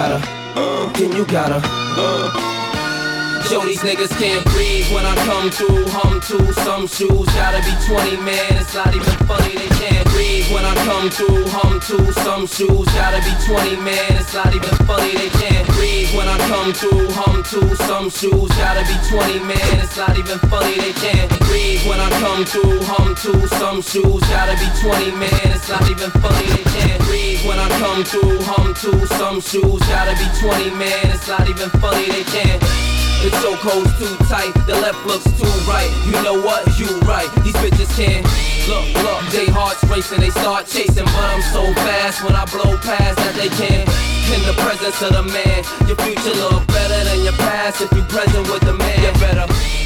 Gotta, uh, then you gotta, uh. Yo, these niggas can't breathe when I come through. Hum to some shoes, gotta be 20, man. It's not even funny, they can't breathe when I come through. Hum to some shoes, gotta be 20, man. It's not even funny, they can't breathe when I come through. Hum to some shoes, gotta be 20, man. It's not even funny, they can't breathe when I come through. Hum to some shoes, gotta be 20, man. It's not even funny, they can't breathe when I come through. Hum to some shoes, gotta be 20, man. It's not even funny, they can't. The chokehold's too tight, the left looks too right. You know what? You right. These bitches can't look, look. They hearts racing, they start chasing, but I'm so fast when I blow past that they can't. In the presence of the man, your future look better than your past if you present with the man. You better.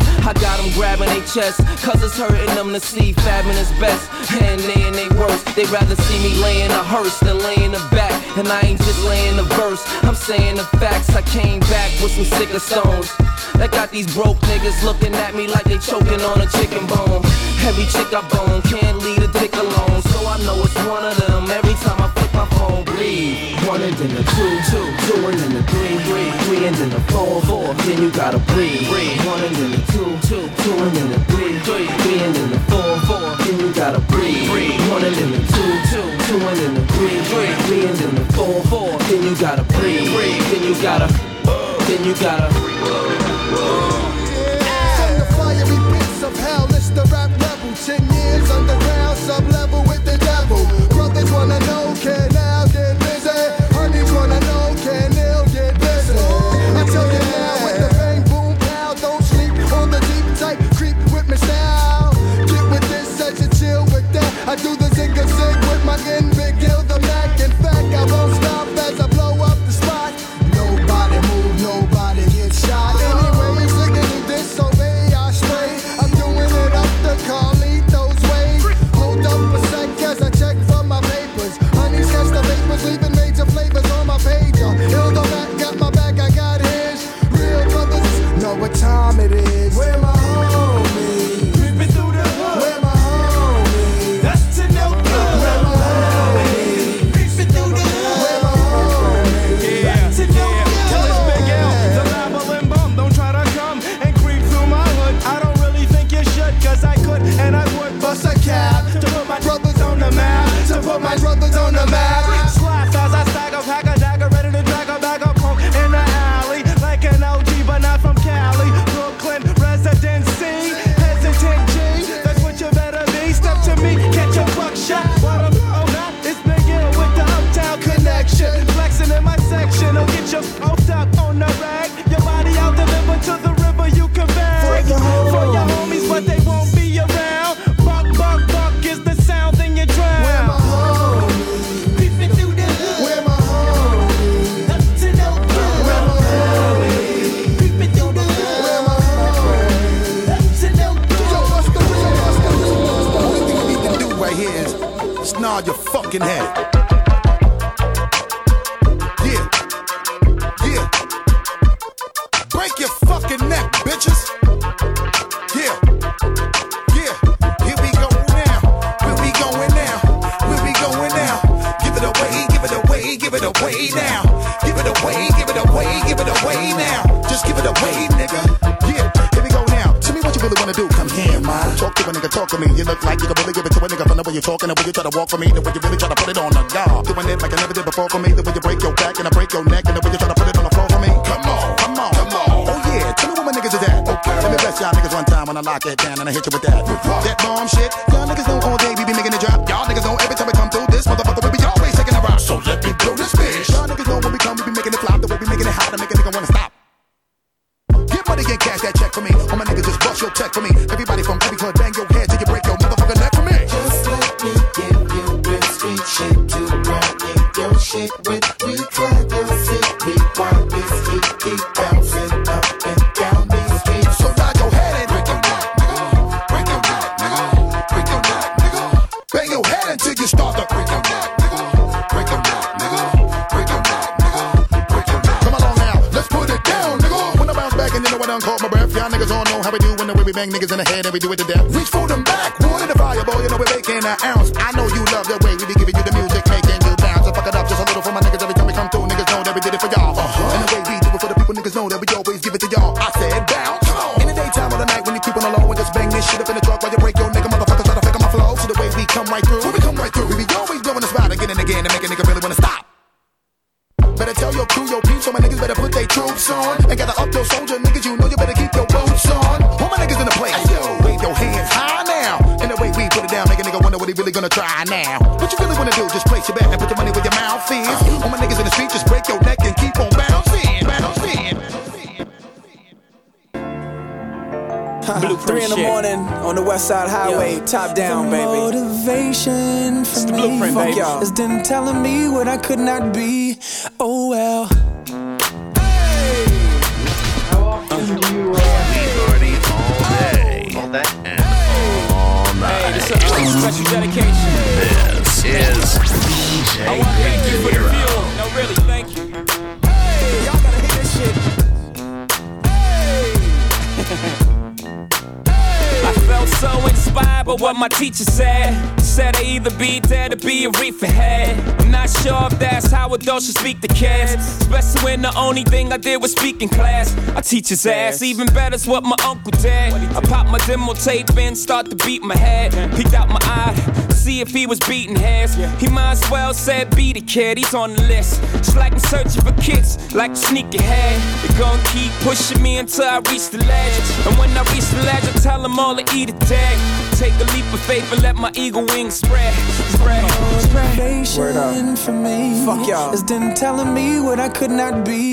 I got them grabbing their chest. Cause it's hurting them to see fabbing is best. And they in they worst. They rather see me laying a hearse than laying a back. And I ain't just laying the verse, I'm saying the facts. I came back with some sicker stones. That got these broke niggas looking at me like they choking on a chicken bone. Every chick I bone can't leave a dick alone. So I know it's one of them and then the two, two, two and then the three, three, three and then the four, four. Then you gotta breathe, breathe. One and then the two, two, two and then the three, three, three and then the four, four. Then you gotta breathe, breathe. One and then the two, two, two and then the three, three, three and then the four, four. Then you gotta breathe, breathe. Then you gotta, then you gotta. From the fiery pits of hell, it's the rap level. Ten years underground, sub-level with the devil. Brothers wanna know, can fucking head. Yeah. Yeah. Break your fucking neck, bitches. Yeah. Yeah. Here we go now. Where we going now? Where we going now? Give it away, give it away, give it away now. Give it away, give it away, give it away now. Just give it away, nigga. Yeah. Here we go now. Tell me what you really wanna do. Come here, man. Talk to a nigga, talk to me. You look like you the way you talking, the way you try to walk for me, the way you really try to put it on the guard. Doing it like I never did before for me, the way you break your back and I break your neck, and the way you try to put it on the floor for me. Come on, come on, come on. Oh yeah, tell me where my niggas is at. Okay. Let me bless y'all niggas one time when I lock it down and I hit you with that. That bomb shit. Bang niggas in the head and we do it to death. Reach for them back, wood in the fire, boy, you know we're making an ounce. I know on the West Side Highway, top down, the baby. Motivation for the me blueprint, Fuck baby. y'all. is them telling me what I could not be. Adults should speak to kids. Especially when the only thing I did was speak in class. I teach his ass, even better's what my uncle did. I pop my demo tape in, start to beat my head. Peeked out my eye, see if he was beating heads. He might as well said be the kid, he's on the list. It's like I'm searching for kids, like sneak ahead. They're gonna keep pushing me until I reach the ledge. And when I reach the ledge, I tell them all to eat a tag. Take a leap of faith and let my eagle wings spread. Spread. Motivation for me Fuck y'all. is them telling me what I could not be.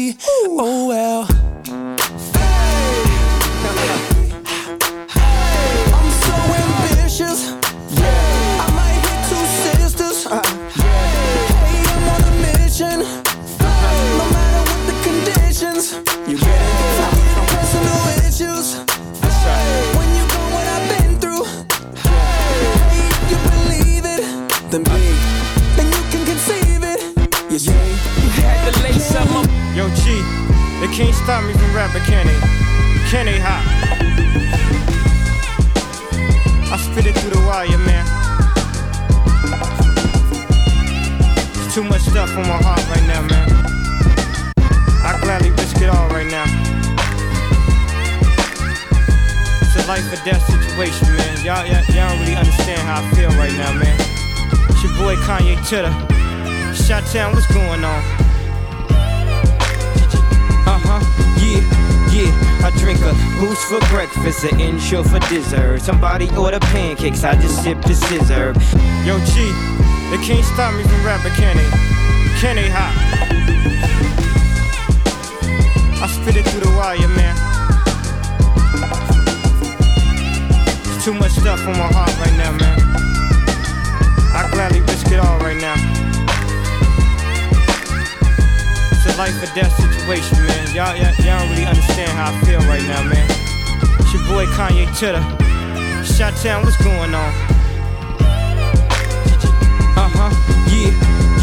I feel right now, man. It's your boy Kanye Titter. Chi-Town, what's going on? Uh huh, yeah, yeah. I drink a boost for breakfast, an Ensure for dessert. Somebody order pancakes, I just sip the sizzurp. Yo, G, they can't stop me from rapping, can they? Can they hop? I spit it through the wire, man. There's too much stuff on my heart right now, man. I gladly risk it all right now. It's a life or death situation, man. Y'all, y'all, y'all don't really understand how I feel right now, man. It's your boy Kanye Titter. Chi-Town, what's going on? Uh huh, yeah,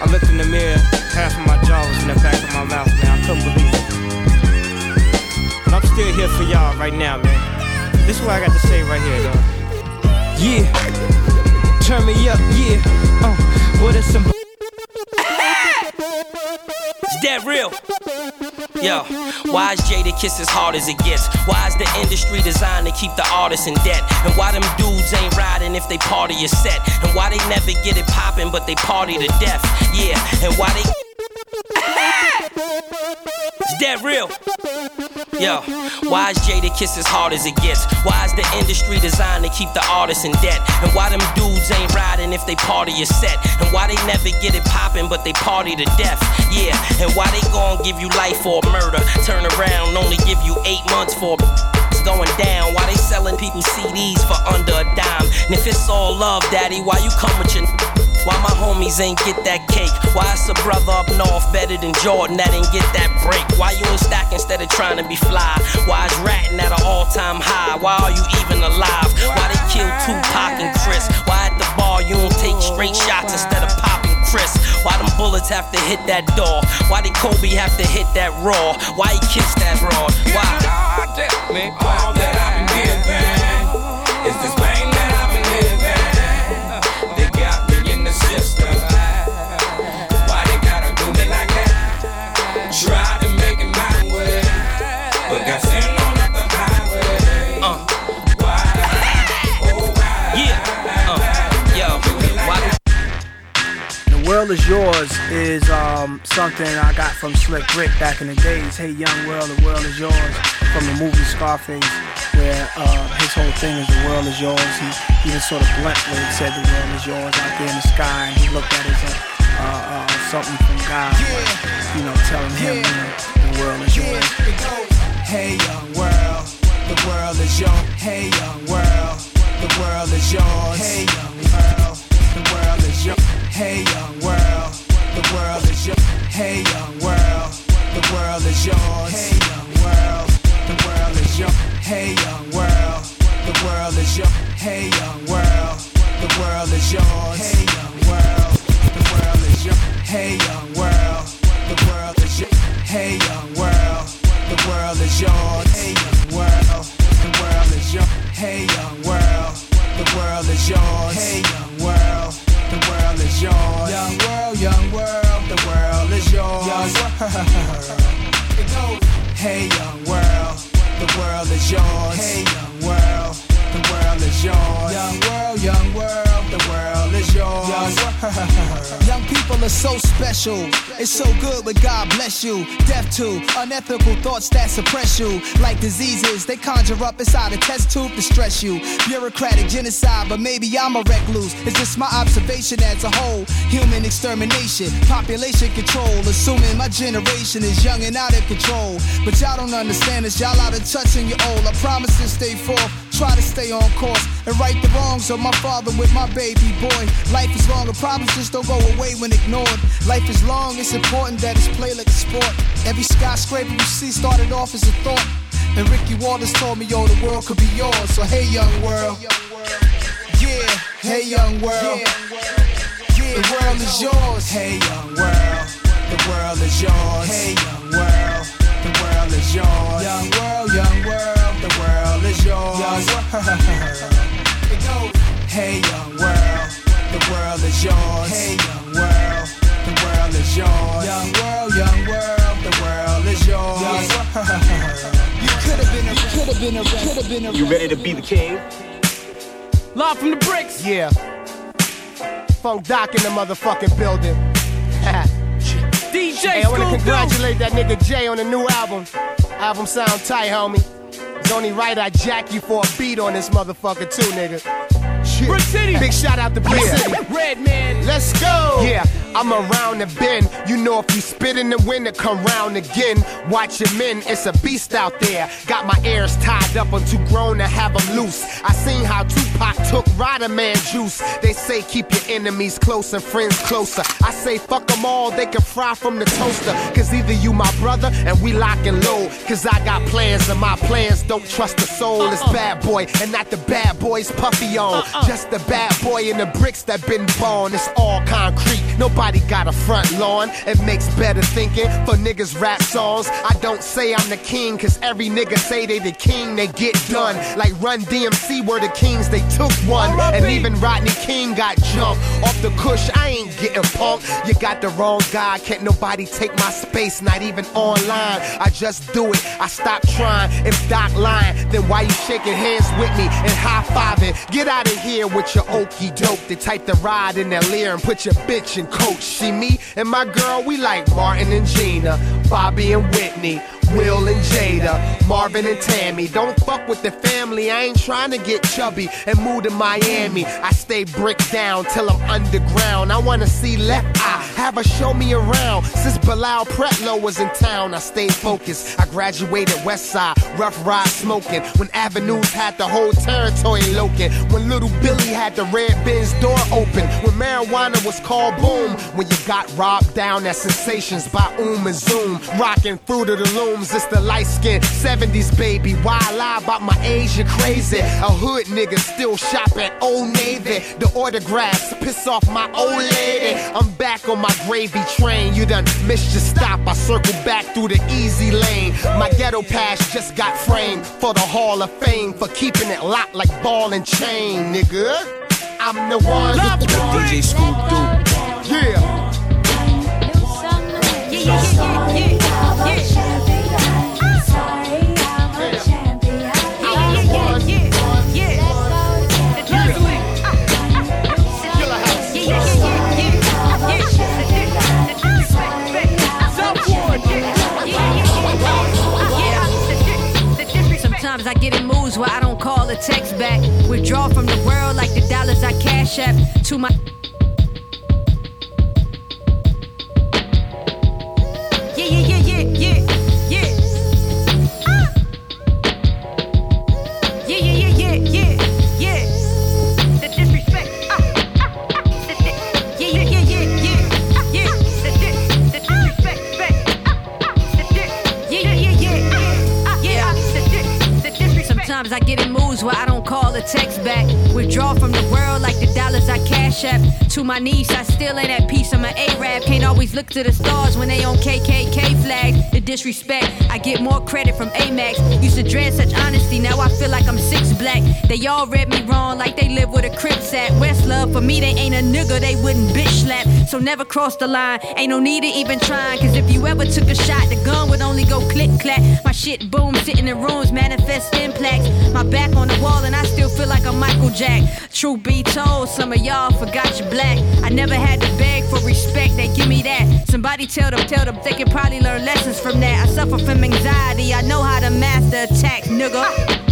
I looked in the mirror, half of my jaw was in the back of my mouth, man. I couldn't believe it. But I'm still here for y'all right now, man. This is what I got to say right here, though. Yeah, turn me up, yeah. Uh, what is some Is that real? Yo, why is Jadakiss as hard as it gets? Why is the industry designed to keep the artists in debt? And why them dudes ain't riding if they party your set? And why they never get it poppin' but they party to death? Yeah, and why they. (laughs) Is that real? Yo, why is Jadakiss as hard as it gets? Why is the industry designed to keep the artists in debt? And why them dudes ain't riding if they party a set? And why they never get it poppin' but they party to death? Yeah, and why they gon' give you life for a murder? Turn around, only give you eight months for it's (laughs) going down. Why they selling people CDs for under a dime? And if it's all love, daddy, why you come with your why my homies ain't get that cake? Why it's a brother up north better than Jordan that ain't get that break? Why you ain't stack instead of trying to be fly? Why is ratting at an all-time high? Why are you even alive? Why they kill Tupac and Chris? Why at the bar you don't take straight shots instead of popping Cris? Why them bullets have to hit that door? Why did Kobe have to hit that raw? Why he kissed that broad? Why? The world is Yours is um, something I got from Slick Rick back in the days. Hey, young world, the world is yours. From the movie Scarface, where uh, his whole thing is the world is yours. He even sort of bluntly said the world is yours out there in the sky, and he looked at it as uh, uh, something from God, you know, telling him, you know, the world is yours. Hey young world, the world is yours. Hey young world, the world is yours. Hey young world, the world is yours. Hey young world, the world is yours. Hey young world, the world is yours. Hey young world, the world is yours. Hey young world, the world is yours. Hey young world, the world is yours. Hey young world, the world is yours. Hey young world, your the world is yours. Hey young (laughs) Young people are so special. It's so good but God bless you. Deaf to unethical thoughts that suppress you. Like diseases, they conjure up inside a test tube to stress you. Bureaucratic genocide, but maybe I'm a recluse. It's just my observation as a whole. Human extermination, population control. Assuming my generation is young and out of control. But y'all don't understand this. Y'all out of touch and you're old. I promise to stay forth. Try to stay on course and right the wrongs of my father with my baby boy. Life is long, and problems just don't go away when ignored. Life is long, it's important that it's played like a sport. Every skyscraper you see started off as a thought. And Ricky Walters told me, yo, the world could be yours. So hey, young world. Yeah, hey, young world. Yeah, The world is yours. Hey, young world. The world is yours. Hey, young world. The world is yours. Young world, young world yours. hey, young world, the world is yours. Hey, young world, the world is yours. Young world, young world, the world is yours. (laughs) you could have been, a, could have been, a, could have been. A, you ready to be the king? Live from the bricks. Yeah. Funk Doc in the motherfucking building. DJ Hey, I wanna Scoob-Doo. congratulate that nigga Jay on the new album. Album sound tight, homie. It's only right I jack you for a beat on this motherfucker too, nigga. Brick City. Big shout out to Brick Yeah. City. Redman. Let's go. Yeah, I'm around the bend. You know if you spit in the wind, it come round again. Watch your men, it's a beast out there. Got my ears tied up, I'm too grown to have them loose. I seen how Tupac took Rider Man juice. They say keep your enemies close and friends closer. I say fuck them all, they can fry from the toaster. Cause either you my brother and we locking low. Cause I got plans and my plans don't trust the soul. It's uh-uh. bad boy and not the bad boys puffy on. Uh-uh. Just the bad boy in the bricks that been born. It's all concrete. Nobody got a front lawn. It makes better thinking for niggas rap songs. I don't say I'm the king, cause every nigga say they the king, they get done. Like Run DMC were the kings, they took one. And even Rodney King got jumped off the cush. I ain't getting punked. You got the wrong guy. Can't nobody take my space, not even online. I just do it. I stop trying. If Doc lying, then why you shaking hands with me and high fiving? Get out of here with your okey doke. The type to ride in their Lear and put your bitch in coach. See me and my girl, we like Martin and Gina, Bobby and Whitney. Will and Jada, Marvin and Tammy. Don't fuck with the family. I ain't trying to get chubby and move to Miami. I stay brick down till I'm underground. I wanna see left eye, have her show me around. Since Bilal Pretlow was in town, I stayed focused. I graduated West Side, rough ride smoking. When avenues had the whole territory loking. When little Billy had the red Benz door open. When marijuana was called boom. When you got robbed down at Sensations by Oom and Zoom. Rocking through to the looms, it's the light skin 70s baby. Why I lie about my age, you crazy. A hood nigga still shop at Old Navy. The autographs piss off my old lady. I'm back on my gravy train. You done missed your stop. I circle back through the easy lane. My ghetto pass just got framed for the Hall of Fame for keeping it locked like ball and chain, nigga. I'm the one. DJ Scoop Doo. Yeah. Sometimes To my. Always look to the stars when they on KKK flags. The disrespect, I get more credit from Amex. Used to dread such honesty, now I feel like I'm six black. They all read me wrong like they live with a Crips at. West Love, for me, they ain't a nigga, they wouldn't bitch slap. So never cross the line, ain't no need to even try. Cause if you ever took a shot, the gun would only go click clack. Shit boom, sitting in rooms, manifest in plaques. My back on the wall, and I still feel like a Michael Jack. Truth be told, some of y'all forgot your black. I never had to beg for respect, they give me that. Somebody tell them, tell them they can probably learn lessons from that. I suffer from anxiety, I know how to master attacks, nigga.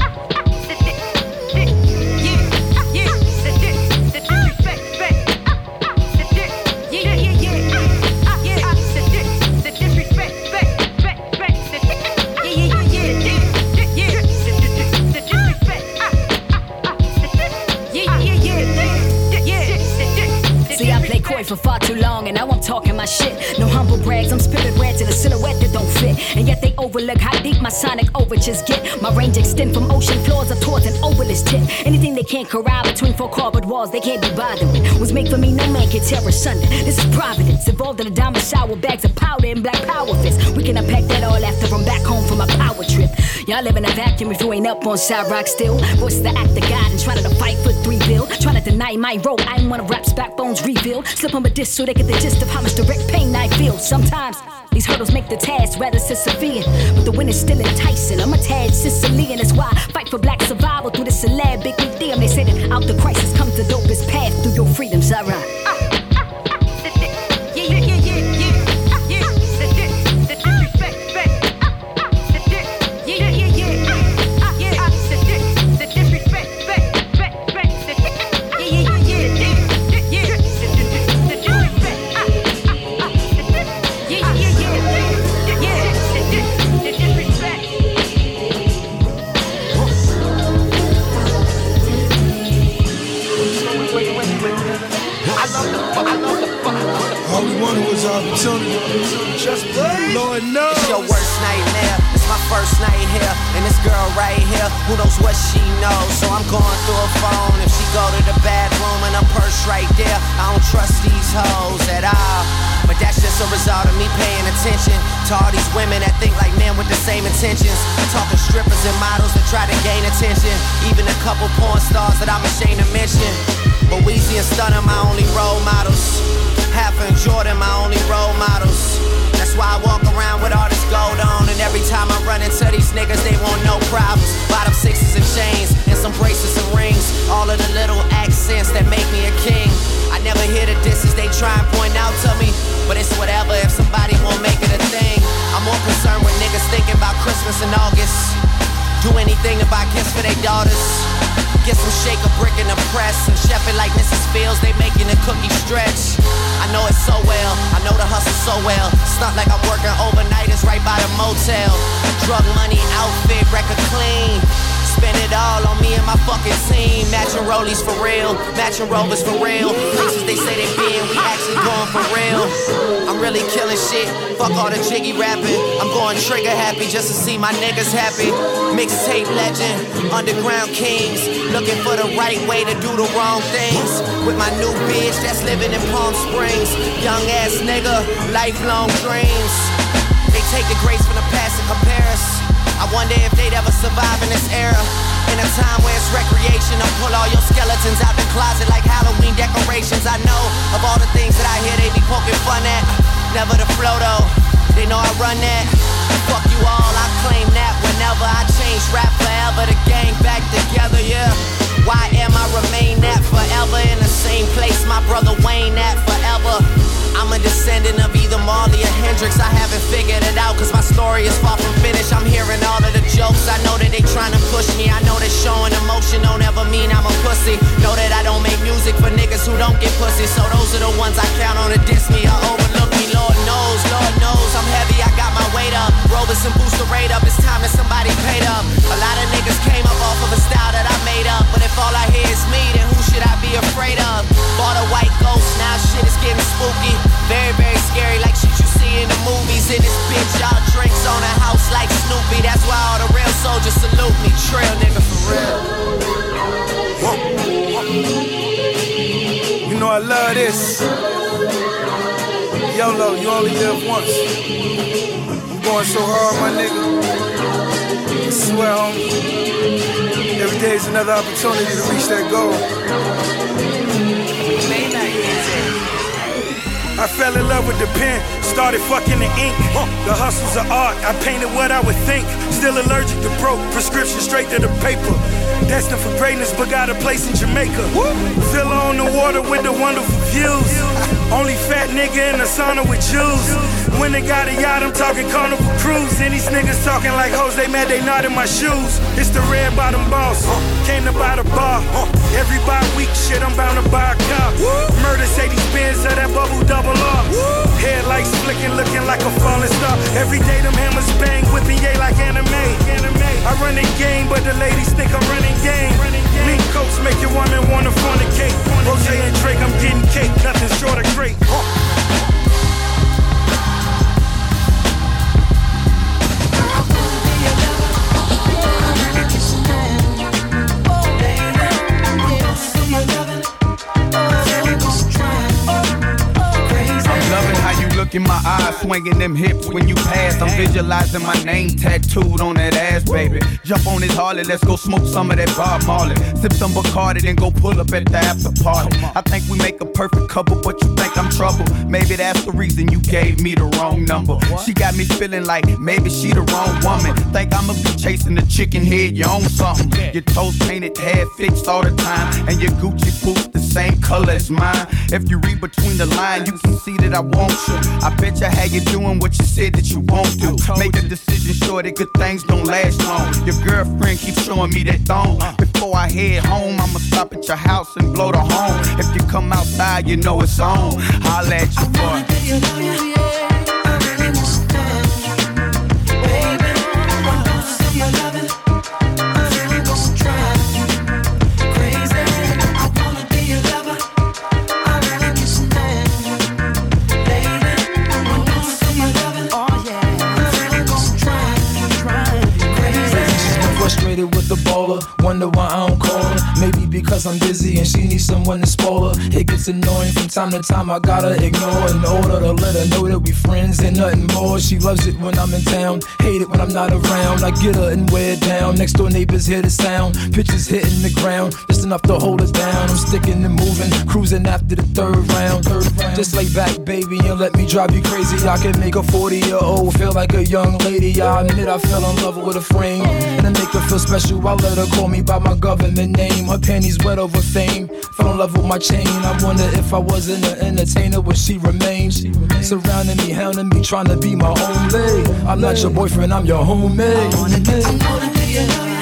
Talking my shit. No humble brags, I'm spirit red to the silhouette that don't fit. And yet they overlook how deep my sonic overtures get. My range extend from ocean floors up towards an obelisk tip. Anything they can't corral between four cardboard walls, they can't be bothered with. Was made for me, no man can tear asunder. This is providence, evolved in a diamond shower, bags of powder and black power fists. We can unpack that all after I'm back home from my power trip. Y'all live in a vacuum if you ain't up on Sa-Roc still. Voice the act of God and trying to fight for three bill. Trying to deny my role, I ain't of rap's backbones revealed. Slip on a disc so they get the gist of how much direct pain I feel. Sometimes These hurdles make the task rather Sisyphean, but the win is still enticing. I'm a tad Sicilian, that's why I fight for black survival through this syllabic medium. They say that out the crisis comes the dopest path through your freedoms. I Lord knows. It's your worst nightmare. It's my first night here. And this girl right here, who knows what she knows. So I'm going through her phone. If she go to the bathroom and her purse right there, I don't trust these hoes at all. But that's just a result of me paying attention to all these women that think like men with the same intentions. Talking strippers and models that try to gain attention. Even a couple porn stars that I'm ashamed to mention. But Weezy and Stunna my only role models. Hov and Jordan my only role models. That's why I walk around with all this gold on. And every time I run into these niggas, they want no problems. Bottom sixes and chains, and some bracelets and rings. All of the little accents that make me a king. I never hear the disses they try and point out to me. But it's whatever if somebody won't make it a thing. I'm more concerned with niggas thinking about Christmas in August. Do anything to buy gifts for their daughters. Get some shake a brick in the press and chef like Mrs. Fields. They making the cookie stretch. I know it so well. I know the hustle so well. It's not like I'm working overnight. It's right by the motel. Drug money, outfit, record clean. Fucking team. Matching rollies for real, matching rovers for real. Places they say they been, we actually going for real. I'm really killing shit. Fuck all the jiggy rapping. I'm going trigger happy just to see my niggas happy. Mixtape legend, underground kings. Looking for the right way to do the wrong things. With my new bitch that's living in Palm Springs. Young ass nigga, lifelong dreams. They take the grace from the past and compare us. I wonder if they'd ever survive in this era. In a time where it's recreation, I'll pull all your skeletons out the closet like Halloween decorations. I know of all the things that I hear they be poking fun at. Never the flow though, they know I run that. Fuck you all, I claim that whenever I change rap forever, the gang back together, yeah. Why am I remain that forever in the same place my brother Wayne at forever? I'm a descendant of either Marley or Hendrix. I haven't figured it out cause my story is far from finished. I'm hearing all of the jokes. I know that they trying to push me. I know that showing emotion don't ever mean I'm a pussy. Know that I don't make music for niggas who don't get pussy. So those are the ones I count on to diss me or overlook me. Lord knows, Lord knows I'm heavy. I got weight up. Robertson boost the rate up. It's time that somebody paid up. A lot of niggas came up off of a style that I made up. But if all I hear is me, then who should I be afraid of? Bought a white ghost, now shit is getting spooky. Very, very scary, like shit you see in the movies. In this bitch, y'all drinks on a house like Snoopy. That's why all the real soldiers salute me. Trail nigga for real. You know I love this. YOLO, you only live once. Going so hard, my nigga. I swear, homie. Every day is another opportunity to reach that goal. I fell in love with the pen, started fucking the ink. The hustle's of art, I painted what I would think. Still allergic to broke, prescription straight to the paper. Destined for greatness, but got a place in Jamaica. Villa on the water with the wonderful views. Only fat nigga in the sauna with Jews. When they got a yacht, I'm talking carnival cruise. And these niggas talking like hoes, they mad they not in my shoes. It's the red bottom boss, came to buy the bar. Every bi week shit, I'm bound to buy a car. Murder say these bins of that bubble double R. Headlights flicking, looking like a falling star. Every day them hammers bang, whipping yay like anime. I run the game, but the ladies think I'm running game. Mink coats make your woman wanna fornicate. Rose and Drake, I'm getting cake, nothing short of great. I'm look in my eyes, swinging them hips when you pass. I'm visualizing my name tattooed on that ass, baby. Jump on this Harley, let's go smoke some of that Bob Marley. Sip some Bacardi, then go pull up at the after party. I think we make a perfect couple, but you think I'm trouble. Maybe that's the reason you gave me the wrong number. She got me feeling like maybe she the wrong woman. Think I'ma be chasing the chicken head, you own something. Your toes painted, hair fixed all the time, and your Gucci boots the same color as mine. If you read between the lines, you can see that I want you. I bet you how you doing what you said that you won't do. Make a decision sure that good things don't last long. Your girlfriend keeps showing me that thong. Before I head home, I'ma stop at your house and blow the horn. If you come outside, you know it's on. Holla at your boy. Wonder why I don't call because I'm busy and she needs someone to spoil her. It gets annoying from time to time. I gotta ignore in order to let her know that we friends and nothing more. She loves it when I'm in town, hate it when I'm not around. I get her and wear it down. Next door neighbors hear the sound. Pitches hitting the ground, just enough to hold us down. I'm sticking and moving, cruising after the third round. Third round. Just lay back, baby, and let me drive you crazy. I can make a 40 year old feel like a young lady. I admit I fell in love with a frame. And to make her feel special, I let her call me by my government name. Her panties wet over fame. Fell in love with my chain. I wonder if I wasn't an entertainer, would she remain? Surrounding me, hounding me, trying to be my lady. I'm not your boyfriend, I'm your homemade. Shorty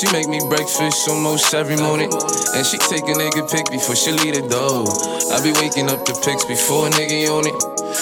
she make me breakfast almost every morning. And she take a nigga pic before she leave the door. I be waking up the pics before a nigga on it.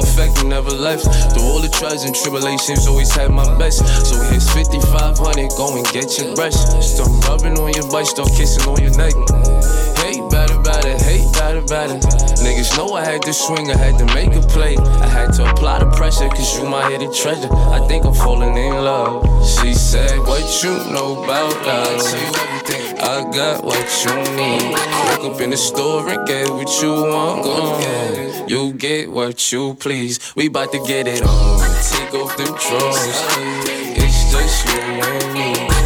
a fact you never left. Through all the trials and tribulations, always had my best. So here's 5500, go and get your brush. Start rubbing on your butt, start kissing on your neck. Better, better, hey, better, better. Niggas know I had to swing, I had to make a play. I had to apply the pressure, cause you my hidden treasure. I think I'm falling in love. She said, What you know about us? I got what you need. Woke up in the store and get what you want. Uh, you get what you please. We bout to get it on. Take off them drawers. It's just you and me.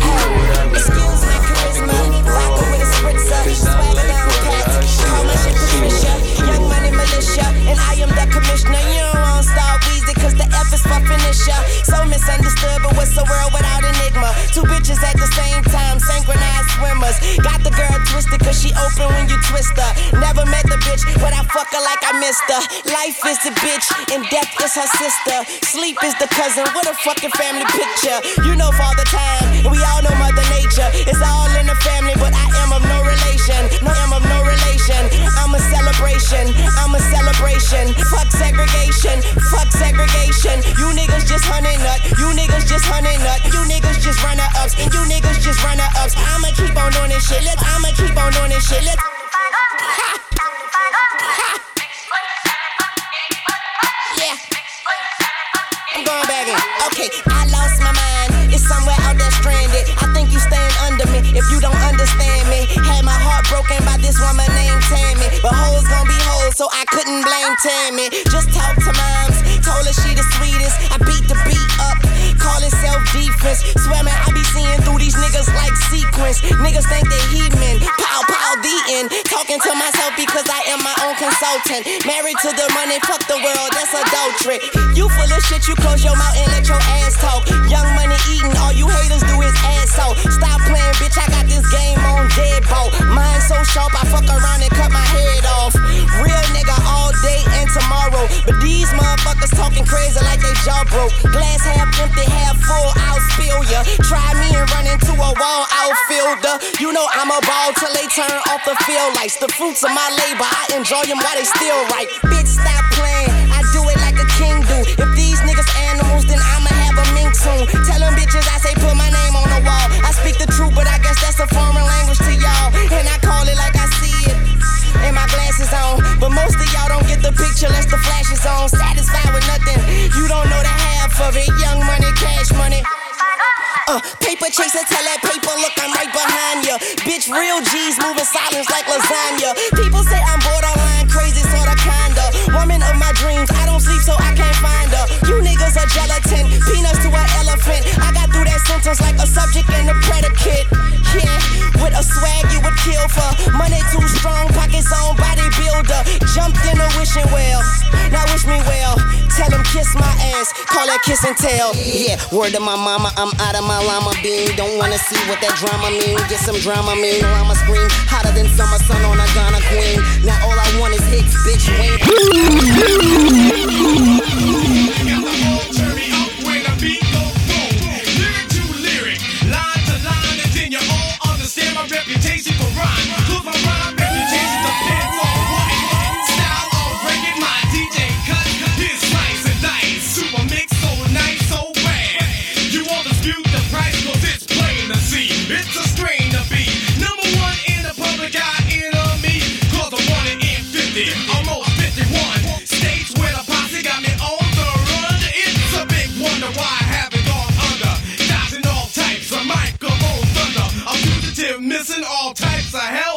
I am the commissioner. You don't want Weezy, cause the F is for finisher. So misunderstood, but what's the world without enigma? Two bitches at the same time, synchronized swimmers. Got the girl twisted, cause she open when you twist her. Never met the bitch, but I fuck her like I missed her. Life is the bitch, and death is her sister. Sleep is the cousin, what a fucking family picture. You know Father Time, we all know Mother Nature. It's all in the family, but I am of no relation. No, I am of no relation. I'm a celebration. I'm a celebration. Fuck segregation. Fuck segregation. You niggas just honey nut. You niggas just honey nut. You niggas just runner ups. And you niggas just runner ups. I'ma keep on doing this shit. Let's, I'ma keep on doing this shit. Let's. (laughs) Yeah. I'm going back in. Okay, I lost my mind. It's somewhere out there stranded. I think you staying under me if you don't understand me. Had my heart broken by this woman named Tammy. But hoes gonna be hoes, so I couldn't blame Tammy. Just talk to moms, told her she the sweetest. I beat the beat up, call it self defense. Swear I be seeing through these niggas like sequence. Niggas think they heathen. Pow, pow, the end. Talking to myself because I am my own consultant. Married to the money, fuck the world, that's adultery. You full of shit, you close your mouth and let your ass talk. Young money eating, all you haters do is ass so. Stop playing, bitch, I got this game on deadbolt. Mine so sharp, I fuck around and cut my head off. Broke. Glass half empty, half full, I'll spill ya. Try me and run into a wall outfielder. You know I'm a ball till they turn off the field lights. The fruits of my labor, I enjoy them while they still right. Bitch, stop playing. I do it like a king do. If these niggas animals, then I'ma have a mink soon. Tell them bitches I say put my name on the wall. I speak the truth, but I guess that's a foreign language to y'all. And I call it like I see it. And my glasses on. But most of y'all don't get the picture unless the flash is on. Satisfied of it. Young money, cash money. Uh, paper chaser, tell that paper, look, I'm right behind ya. Bitch, real G's moving silence like lasagna. People say I'm borderline crazy, sorta kinda. Woman of my dreams, I don't sleep so I can't find her. You niggas are gelatin, peanuts to an elephant. I got through that sentence like a subject and a predicate. Yeah, with a swag you would kill for. Money too strong, pockets on. Jumped in a wishing well, now wish me well. Tell him kiss my ass, call that kiss and tell. Yeah, word to my mama, I'm out of my llama bean. Don't wanna see what that drama mean. Get some drama mean, or I'ma scream hotter than summer sun on a Ghana queen. Now all I want is hits, bitch. My reputation for rhyme. My rhyme all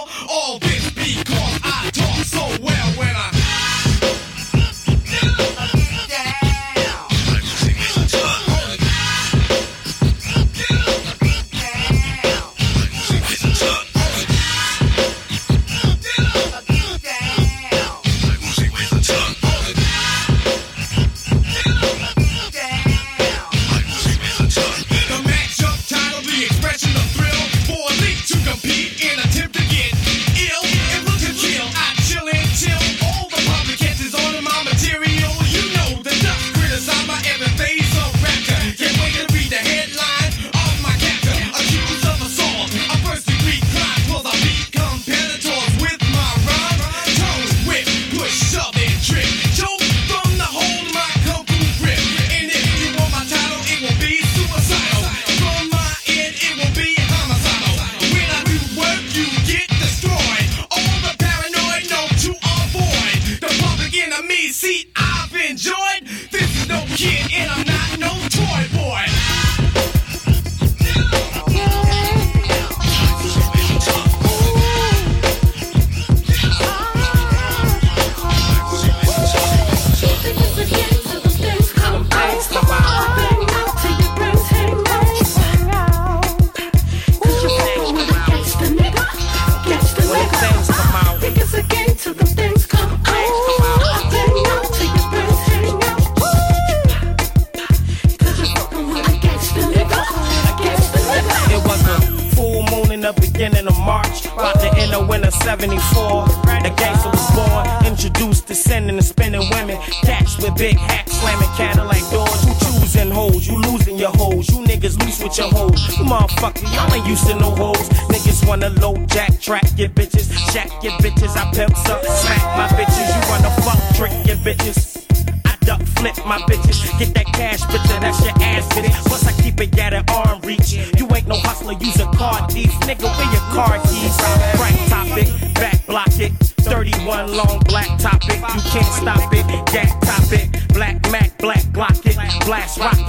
used to no hoes. Niggas wanna low jack, track your bitches, shack your bitches. I pimps up, smack my bitches. You wanna fuck, trick your bitches. I duck, flip my bitches. Get that cash, bitch, that's your ass bitch. Plus I keep it at an arm reach. You ain't no hustler, use a car thief. Nigga, where your car keys? Crack topic, back block it. 31 long black topic, you can't stop it. Gat topic, black Mac, black Glock it, blast rocket.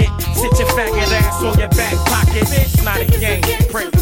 Faggot ass on your back pocket. It's not a game, prick.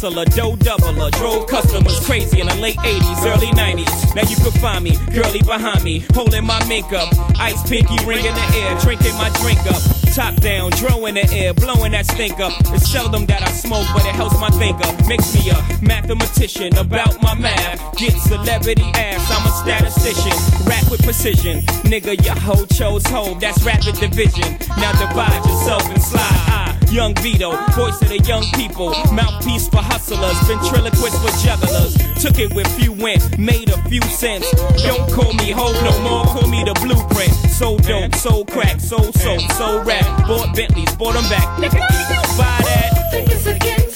Hustler, dough doubler, drove customers crazy in the late 80s, early 90s. Now you can find me, girly behind me, holding my mink up. Ice pinky ring in the air, drinking my drink up. Top down, dro in the air, blowing that stink up. It's seldom that I smoke, but it helps my think up. Makes me a mathematician about my math. Get celebrity ass, I'm a statistician. Rap with precision. Nigga, your hoe chose home, that's rapid division. Now divide yourself and slide. I, young Vito, voice of the young people. Mouthpiece for hustlers, ventriloquist for jugglers. Took it with few went, made a few cents. Don't call me hoe no more, call me the blueprint. So dope, so crack, so soap, so rap. Bought Bentleys, bought them back. Nigga, buy that. Think it's again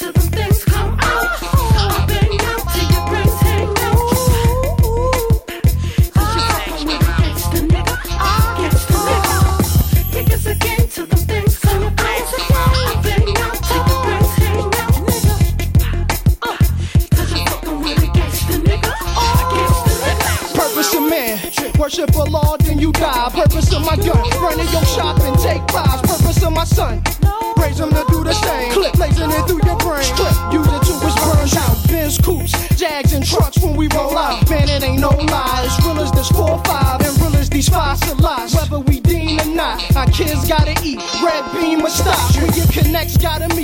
gotta meet,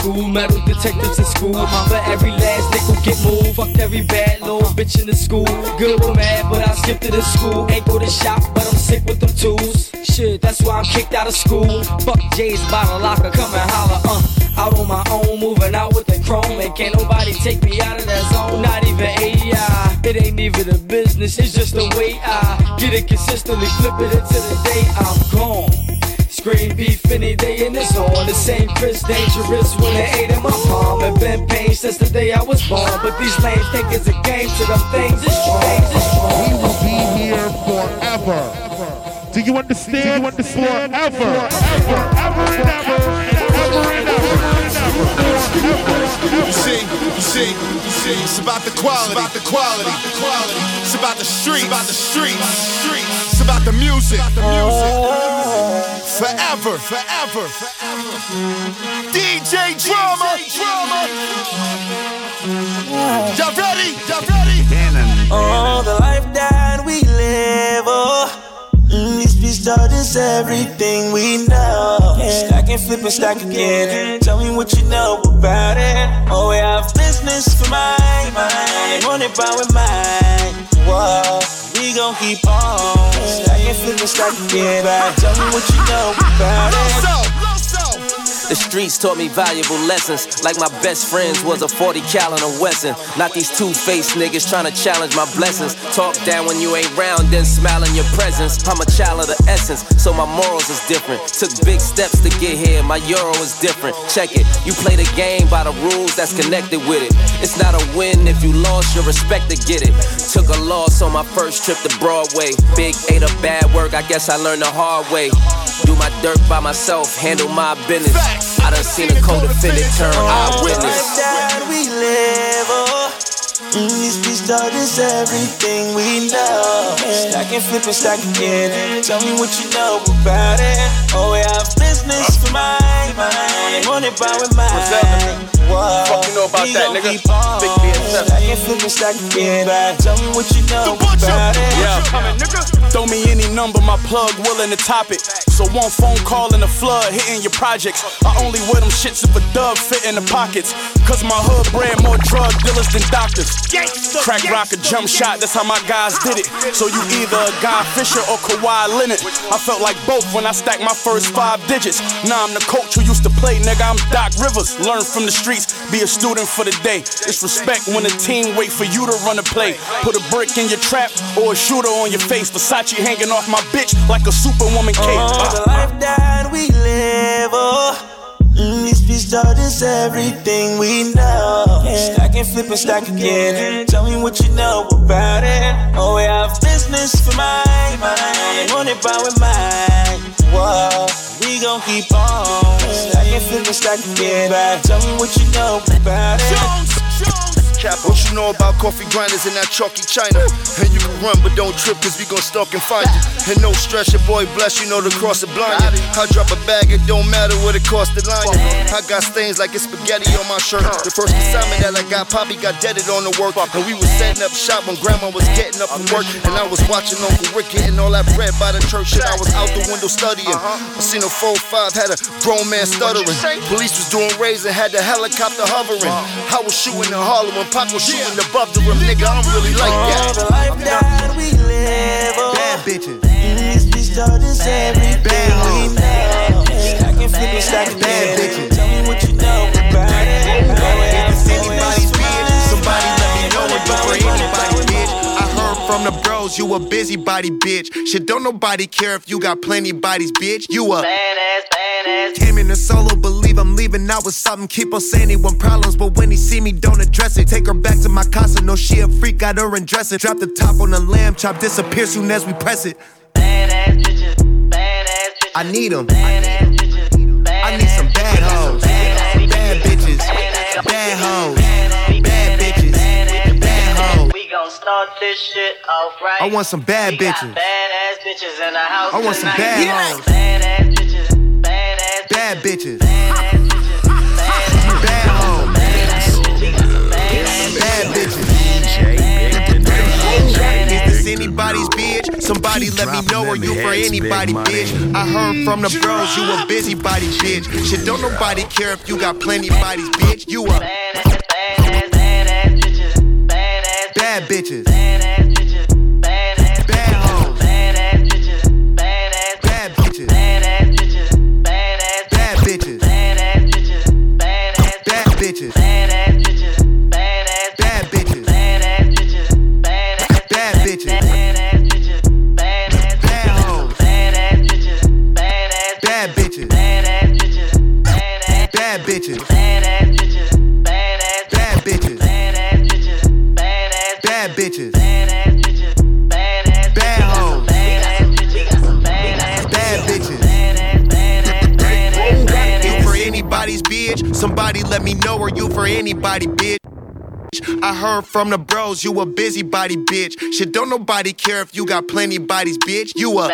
school, metal detectives in school. But every last nickel get moved. Fucked every bad little bitch in the school. Good or mad, but I skipped it in school. Ain't go to shop, but I'm sick with them tools. Shit, that's why I'm kicked out of school. Fuck Jay's bottle locker, come and holler, uh. Out on my own, moving out with the chrome. And can't nobody take me out of that zone, not even AI. It ain't even a business, it's just the way I get it consistently, flip it into the day I'm gone. Scream beef any day and it's on. The same Chris Dangerous when they ate in my palm. And been pain since the day I was born. But these lames think it's a game to them things. It's strange, it's We will be here forever. Do you understand? Do you understand? Forever, ever, ever and ever, and ever and ever and ever. You see, you see, you see, it's about the quality, about the quality, the quality. It's about the street, about the street, street. It's about the music, the music. Forever, forever, forever. DJ drama, drama. Y'all ready? Y'all ready? Oh, the life that we live, oh. Mm, these beats taught us everything we know. Stack and flip and stack again. Tell me what you know about it. Oh, we have business for my mind. Run it by with mine. Whoa, we gon' keep on. Stack and flip and stack again. Tell me what you know about it. The streets taught me valuable lessons, like my best friends was a 40 caliber Wesson. Not these two-faced niggas trying to challenge my blessings. Talk down when you ain't round, then smile in your presence. I'm a child of the essence, so my morals is different. Took big steps to get here, my euro is different. Check it, you play the game by the rules that's connected with it. It's not a win if you lost, your respect to get it. Took a loss on my first trip to Broadway. Big ate of bad work, I guess I learned the hard way. Do my dirt by myself, handle my business. I done seen a co-defendant turn eyewitness. that we live, oh. Mm, these beats taught us everything we know. Stack and flip and stack again. Tell me what you know about it. Oh, we have business for my mind. Run it by with mine. Whoa, Fuck you know about we that, nigga? keep on. Big BSF. Stack and flip and stack again. Tell me what you know about it. Yeah. Throw me any number, my plug willing to top it. So one phone call in a flood hitting your projects. I only wear them shits if a dub fit in the pockets. Cause my hood bred more drug dealers than doctors. Crack rock a jump shot, that's how my guys did it. So you either a Guy Fisher or Kawhi Leonard. I felt like both when I stacked my first five digits. Now I'm the coach who used to play, nigga. I'm Doc Rivers. Learn from the streets, be a student for the day. It's respect when a team wait for you to run a play. Put a brick in your trap or a shooter on your face. Versace hanging off my bitch like a superwoman cape. Oh, the life that we live, oh. Mm, these start is everything we know. Stack and flip and stack again. Tell me what you know about it. Oh, we have business for mine, mine. Want it by with mine. Whoa, we gon' keep on. Stack and flip and stack again. Tell me what you know about it. What you know about coffee grinders in that chalky China? And you can run, but don't trip, cause we gon' stalk and find you. And no stress, your boy bless, you know the cross the blind. I drop a bag, it don't matter what it cost to line. I got stains like it's spaghetti on my shirt. The first assignment that I got, Poppy got deaded on the work. And we was setting up shop when grandma was getting up from work. And I was watching Uncle Rick getting all that bread by the church. Shit, I was out the window studying. I seen a 4-5, had a grown man stuttering. Police was doing raids and had the helicopter hovering. I was shooting in Harlem Pac was shooting above the rim. Nigga, I'm really like Oh, that. the life that we live, oh. Bad bitches. These beats start is everything we know. Stack and flip and stack again. Tell me from the bros you a busybody, bitch. Shit, don't nobody care if you got plenty bodies, bitch. You a badass, badass. Came in a solo, believe I'm leaving out with something. Keep on saying he want problems, but when he see me, don't address it. Take her back to my casa, no she a freak, got her and dress it. Drop the top on the lamb chop, disappear soon as we press it. I need 'em. Right. I want some bad We got bitches. Badass bitches in the house. I want some bad Yeah. hoes. Badass bitches, badass Bad bitches. Bad hoes. Bad bitches. Is this anybody's bitch? Somebody let me know, are you for anybody, bitch? I heard from the bros, you a busybody, bitch. Shit, don't nobody care if you got plenty bodies, bitch. You a bitches. Bad bitches. Bad hoes. Bad bitches. You for anybody's bitch? Somebody let me know, are you for anybody, bitch? I heard from the bros, you a busybody, bitch. Shit, don't nobody care if you got plenty bodies, bitch. You a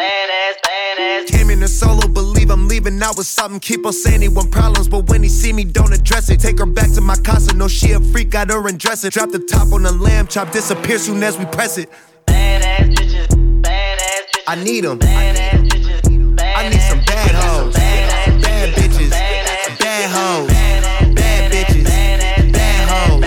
Came in a solo, believe I'm leaving out with something. Keep on saying he want problems, but when he see me, don't address it. Take her back to my casa, no she a freak, got her and dress it. Drop the top on the lamb chop, disappear soon as we press it. I need 'em. I need some bad hoes, bad bitches, bad hoes, bad bitches, bad hoes.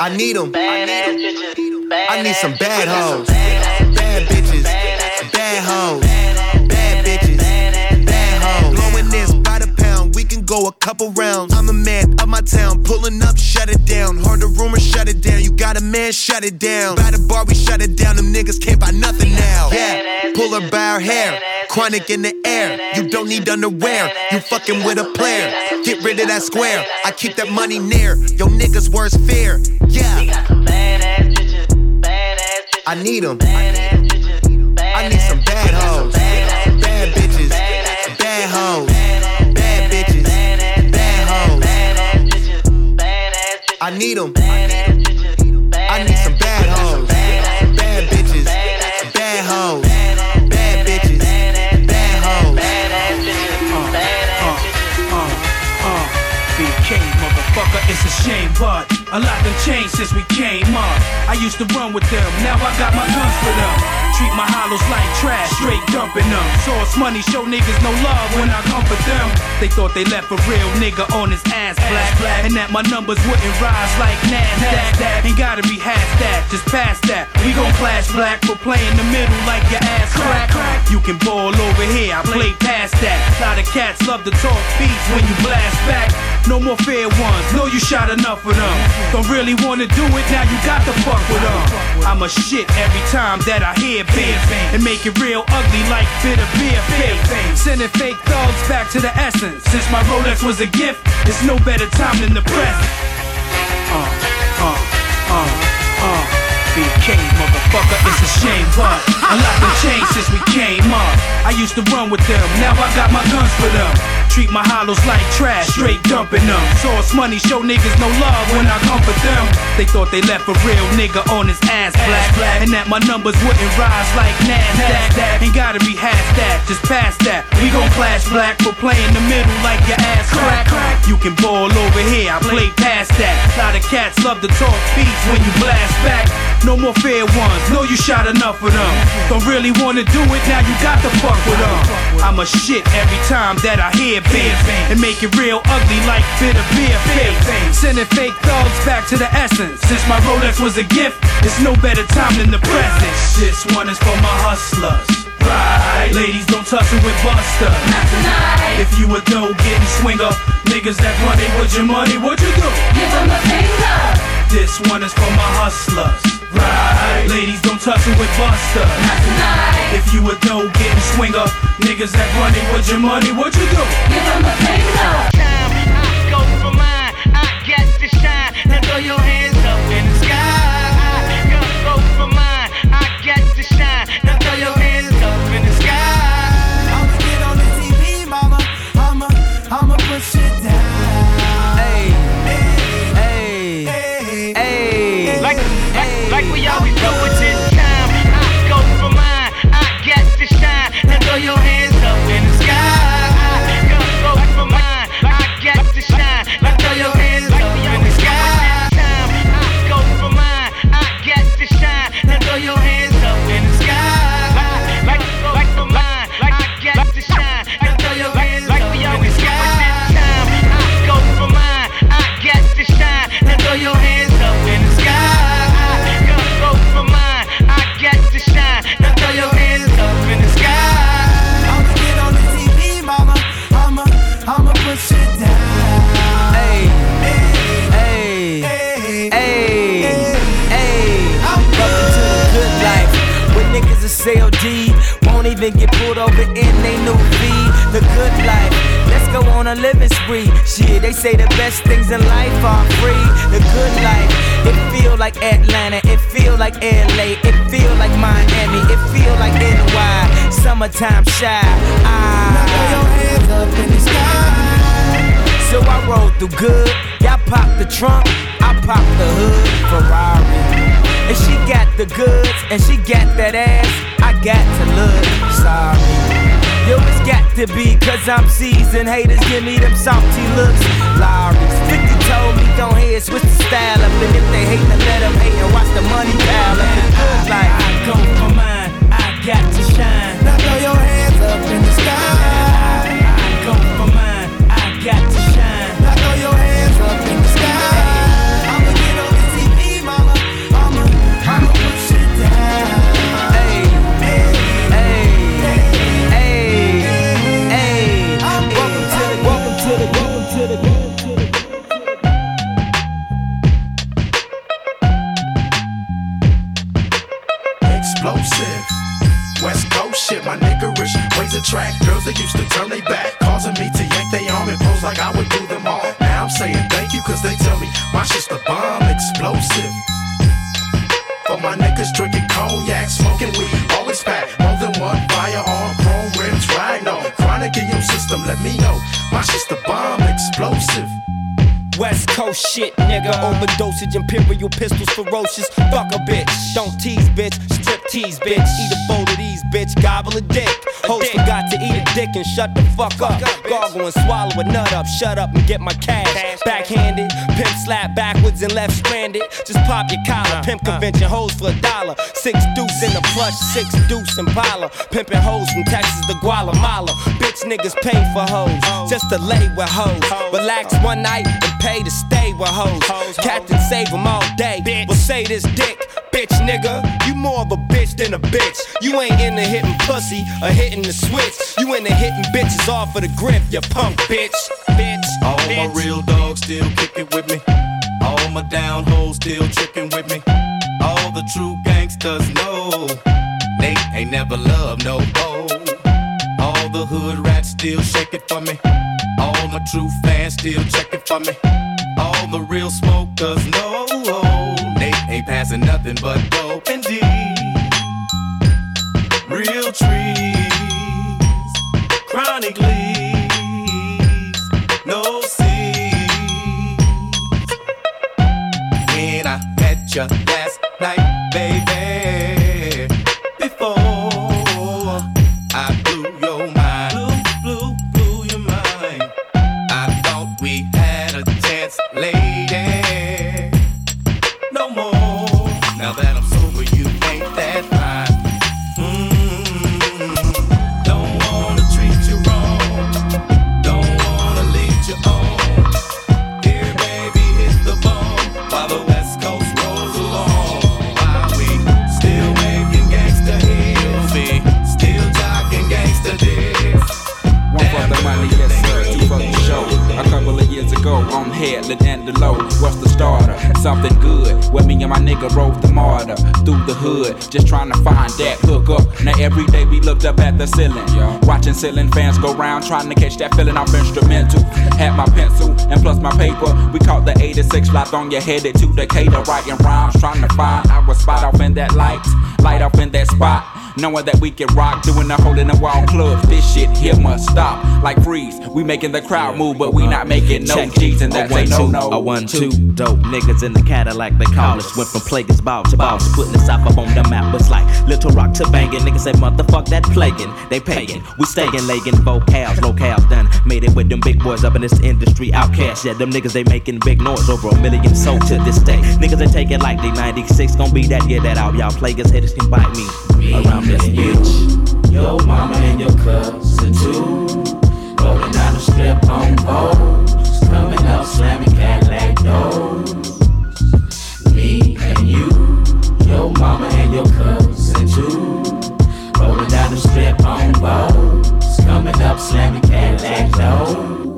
I need 'em. I need some bad hoes, bad bitches, go a couple rounds. I'm a man of my town, pulling up, shut it down. Heard the rumor, shut it down. You got a man, shut it down. By the bar, we shut it down. Them niggas can't buy nothing now. Yeah, pull her by her hair, chronic in the air. You don't need underwear. You fucking with a player. Get rid of that square. I keep that money near. Yo niggas worst fear. Yeah. I need need 'em. I need 'em. I need some bad hoes, bad bitches, bad hoes, bad bitches, bad hoes. BK, motherfucker, it's a shame, but A lot done changed since we came up. I used to run with them, now I got my guns for them. Treat my hollows like trash, straight dumping them. Source money, show niggas no love when I comfort them. They thought they left a real nigga on his ass black, and that my numbers wouldn't rise like NASDAQ. Ain't gotta be half that, just pass that. We gon' clash black for playing the middle like your ass crack. You can ball over here, I play past that. A lot of cats love to talk beats when you blast back. No more fair ones, know you shot enough of them. Don't really wanna do it, now you got to fuck with them. I'm a shit every time that I hear beer and make it real ugly like bitter beer fake. Sending fake thugs back to the essence. Since my Rolex was a gift, it's no better time than the present. Uh, uh, uh, uh. BK, motherfucker, it's a shame, but a lot done changed since we came up. I used to run with them, now I got my guns for them. Treat my hollows like trash, straight dumping them. Source money, show niggas no love when I comfort them. They thought they left a real nigga on his ass black, and that my numbers wouldn't rise like NASDAQ. Ain't gotta be half that, just pass that. We gon' clash black for playing the middle like your ass crack. You can ball over here, I play past that. A lot of cats love to talk beats when you blast back. No more fair ones, know you shot enough of them. Don't really wanna do it, now you got to fuck with them. I'm a shit every time that I hear beer and make it real ugly like bitter beer fake. Sending fake thugs back to the essence. Since my Rolex was a gift, it's no better time than the present. This one is for my hustlers. Right. Ladies don't tussle with Buster. Not tonight. If you a dough getting swinger, niggas that run it with your money, what you do? Give them a finger. This one is for my hustlers. Right. Ladies don't touch tussle with Buster. Not tonight. If you a dough getting swinger, niggas that run it with your money, what you do? Give them a finger. Go for mine, I get to shine. Now throw your hands and she got that ass. I got to look sorry. Yo, it's got to be, cause I'm seasoned. Haters give me them salty looks. Lowry's 50 told me don't hate, switch the style up. And if they hate, then let them hate and watch the money pile up. The good life. I go for mine, I got to shine. Now throw your hands up in the sky. Nigga. Overdosage, imperial pistols, ferocious. Fuck a bitch. Don't tease, bitch. Strip tease, bitch. Eat a bowl of these, bitch. Gobble a dick. Host forgot to eat a dick and shut the fuck up. Gargle and swallow a nut up. Shut up and get my cash. Backhanded, pimp slap backwards and left stranded. Just pop your collar. Pimp convention hoes for a dollar. Six deuce in the plush, six deuce in Impala. Pimping hoes from Texas to Guatemala. Bitch niggas pay for hoes just to lay with hoes. Relax one night and pay to stay with hoes. Captain save 'em all day. We'll say this dick. Bitch nigga, you more of a bitch than a bitch. You ain't into hitting pussy or hitting the switch. You into hitting bitches off of the grip, you punk bitch. Bitch. All my real dogs still kicking with me. All my down hoes still tricking with me. All the true gangsters know they ain't never loved no hoe. All the hood rats still shake it for me. All my true fans still check it for me. All the real smokers know they ain't passing nothing but dope and D. Real trees, chronic leaves, no seeds. When I met you last night, baby, on Headland and Delowe, what's the starter? Something good, where me and my nigga rode the martyr through the hood, just trying to find that hook up. Now every day we looked up at the ceiling, watching ceiling fans go round, trying to catch that feeling off instrumental. Had my pencil and plus my paper, we caught the 86 flight on your head to Decatur, writing rhymes, trying to find our spot off in that light, light off in that spot. Knowing that we can rock, doing the hole in the wall club. This shit here must stop. Like freeze, we making the crowd move, but we not making no G's, and a that's a no no. A one, two, dope niggas in the Cadillac, they call us. Went from Player's Ball to balls, putting the up on the map. It's like Little Rock to banging. Niggas say, motherfuck that plaguing. They paying. We staying, legging vocals, locales done. Made it with them big boys up in this industry. OutKast, yeah, them niggas they making big noise over a million sold to this day. Niggas they take it like they 96, gon' be that year that out. Y'all plaguers haters can bite me around this bitch. Your mama and your cousin too. Rolling down the strip on boats. Coming up, slamming Cadillac doors. Me and you. Your mama and your cousin too. Rolling down the strip on boats. Coming up, slamming Cadillac doors.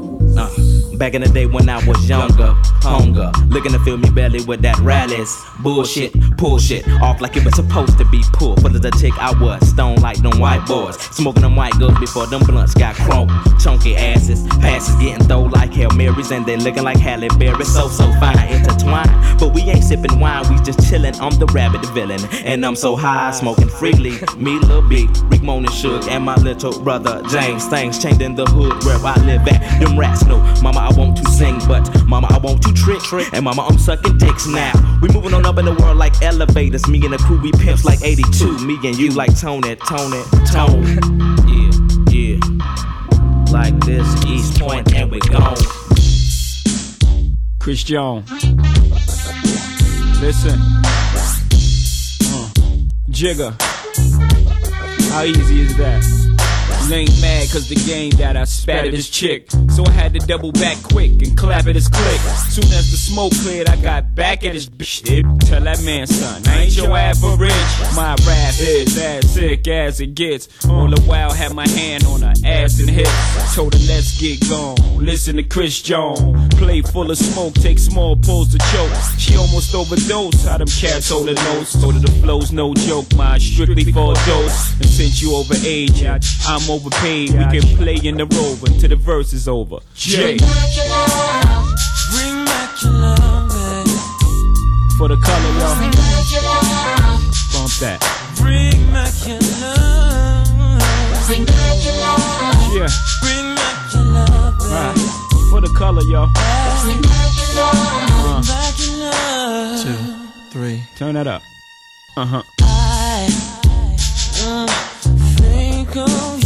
Back in the day when I was younger, hunger, looking to fill me belly with that rallies. Bullshit, pull shit off like it was supposed to be pulled. Full of the tick, I was stone like them white boys. Smoking them white girls before them blunts got chrome. Chunky asses, passes getting throw like Hail Marys, and they looking like Halle Berry. So, so fine, intertwined. But we ain't sipping wine, we just chillin'. I'm the rabbit villain, and I'm so high, smoking freely. Me, Lil B, Rick Moan and Suge, and my little brother James. Things changed in the hood where I live at. Them rats know, Mama, I want to sing, but Mama, I want to trick. Trick. And Mama, I'm sucking dicks now. We moving on up in the world like elevators. Me and the crew, we pimps like 82. Me and you like Tony, Tony, Tone. It, tone it. Yeah, yeah. Like this, East Point, and we gone. Chris Jones. Listen. Uh, Jigger. How easy is that? Ain't mad cause the game that I spat at his chick. So I had to double back quick and clap at his click. Soon as the smoke cleared, I got back at his bitch. Tell that man, son, I ain't your average. My rap is as sick as it gets. All the while, had my hand on her ass and hips. Told her, let's get gone. Listen to Chris Jones. Play full of smoke, take small pulls to choke. She almost overdosed. How them cats hold the notes. Told her the flow's no joke, mine strictly for dose. And since you over age, I'm overpaid. We can play in the rover until the verse is over. Jay. Bring back your love, For the color, y'all. Bring back your love. Bump that. Bring back your love. Bring back your love. Yeah. Bring back your love. Right. For the color, y'all. Bring back your love. Uh. Bring back your love. Two, three. Turn that up. Uh huh. I uh, think of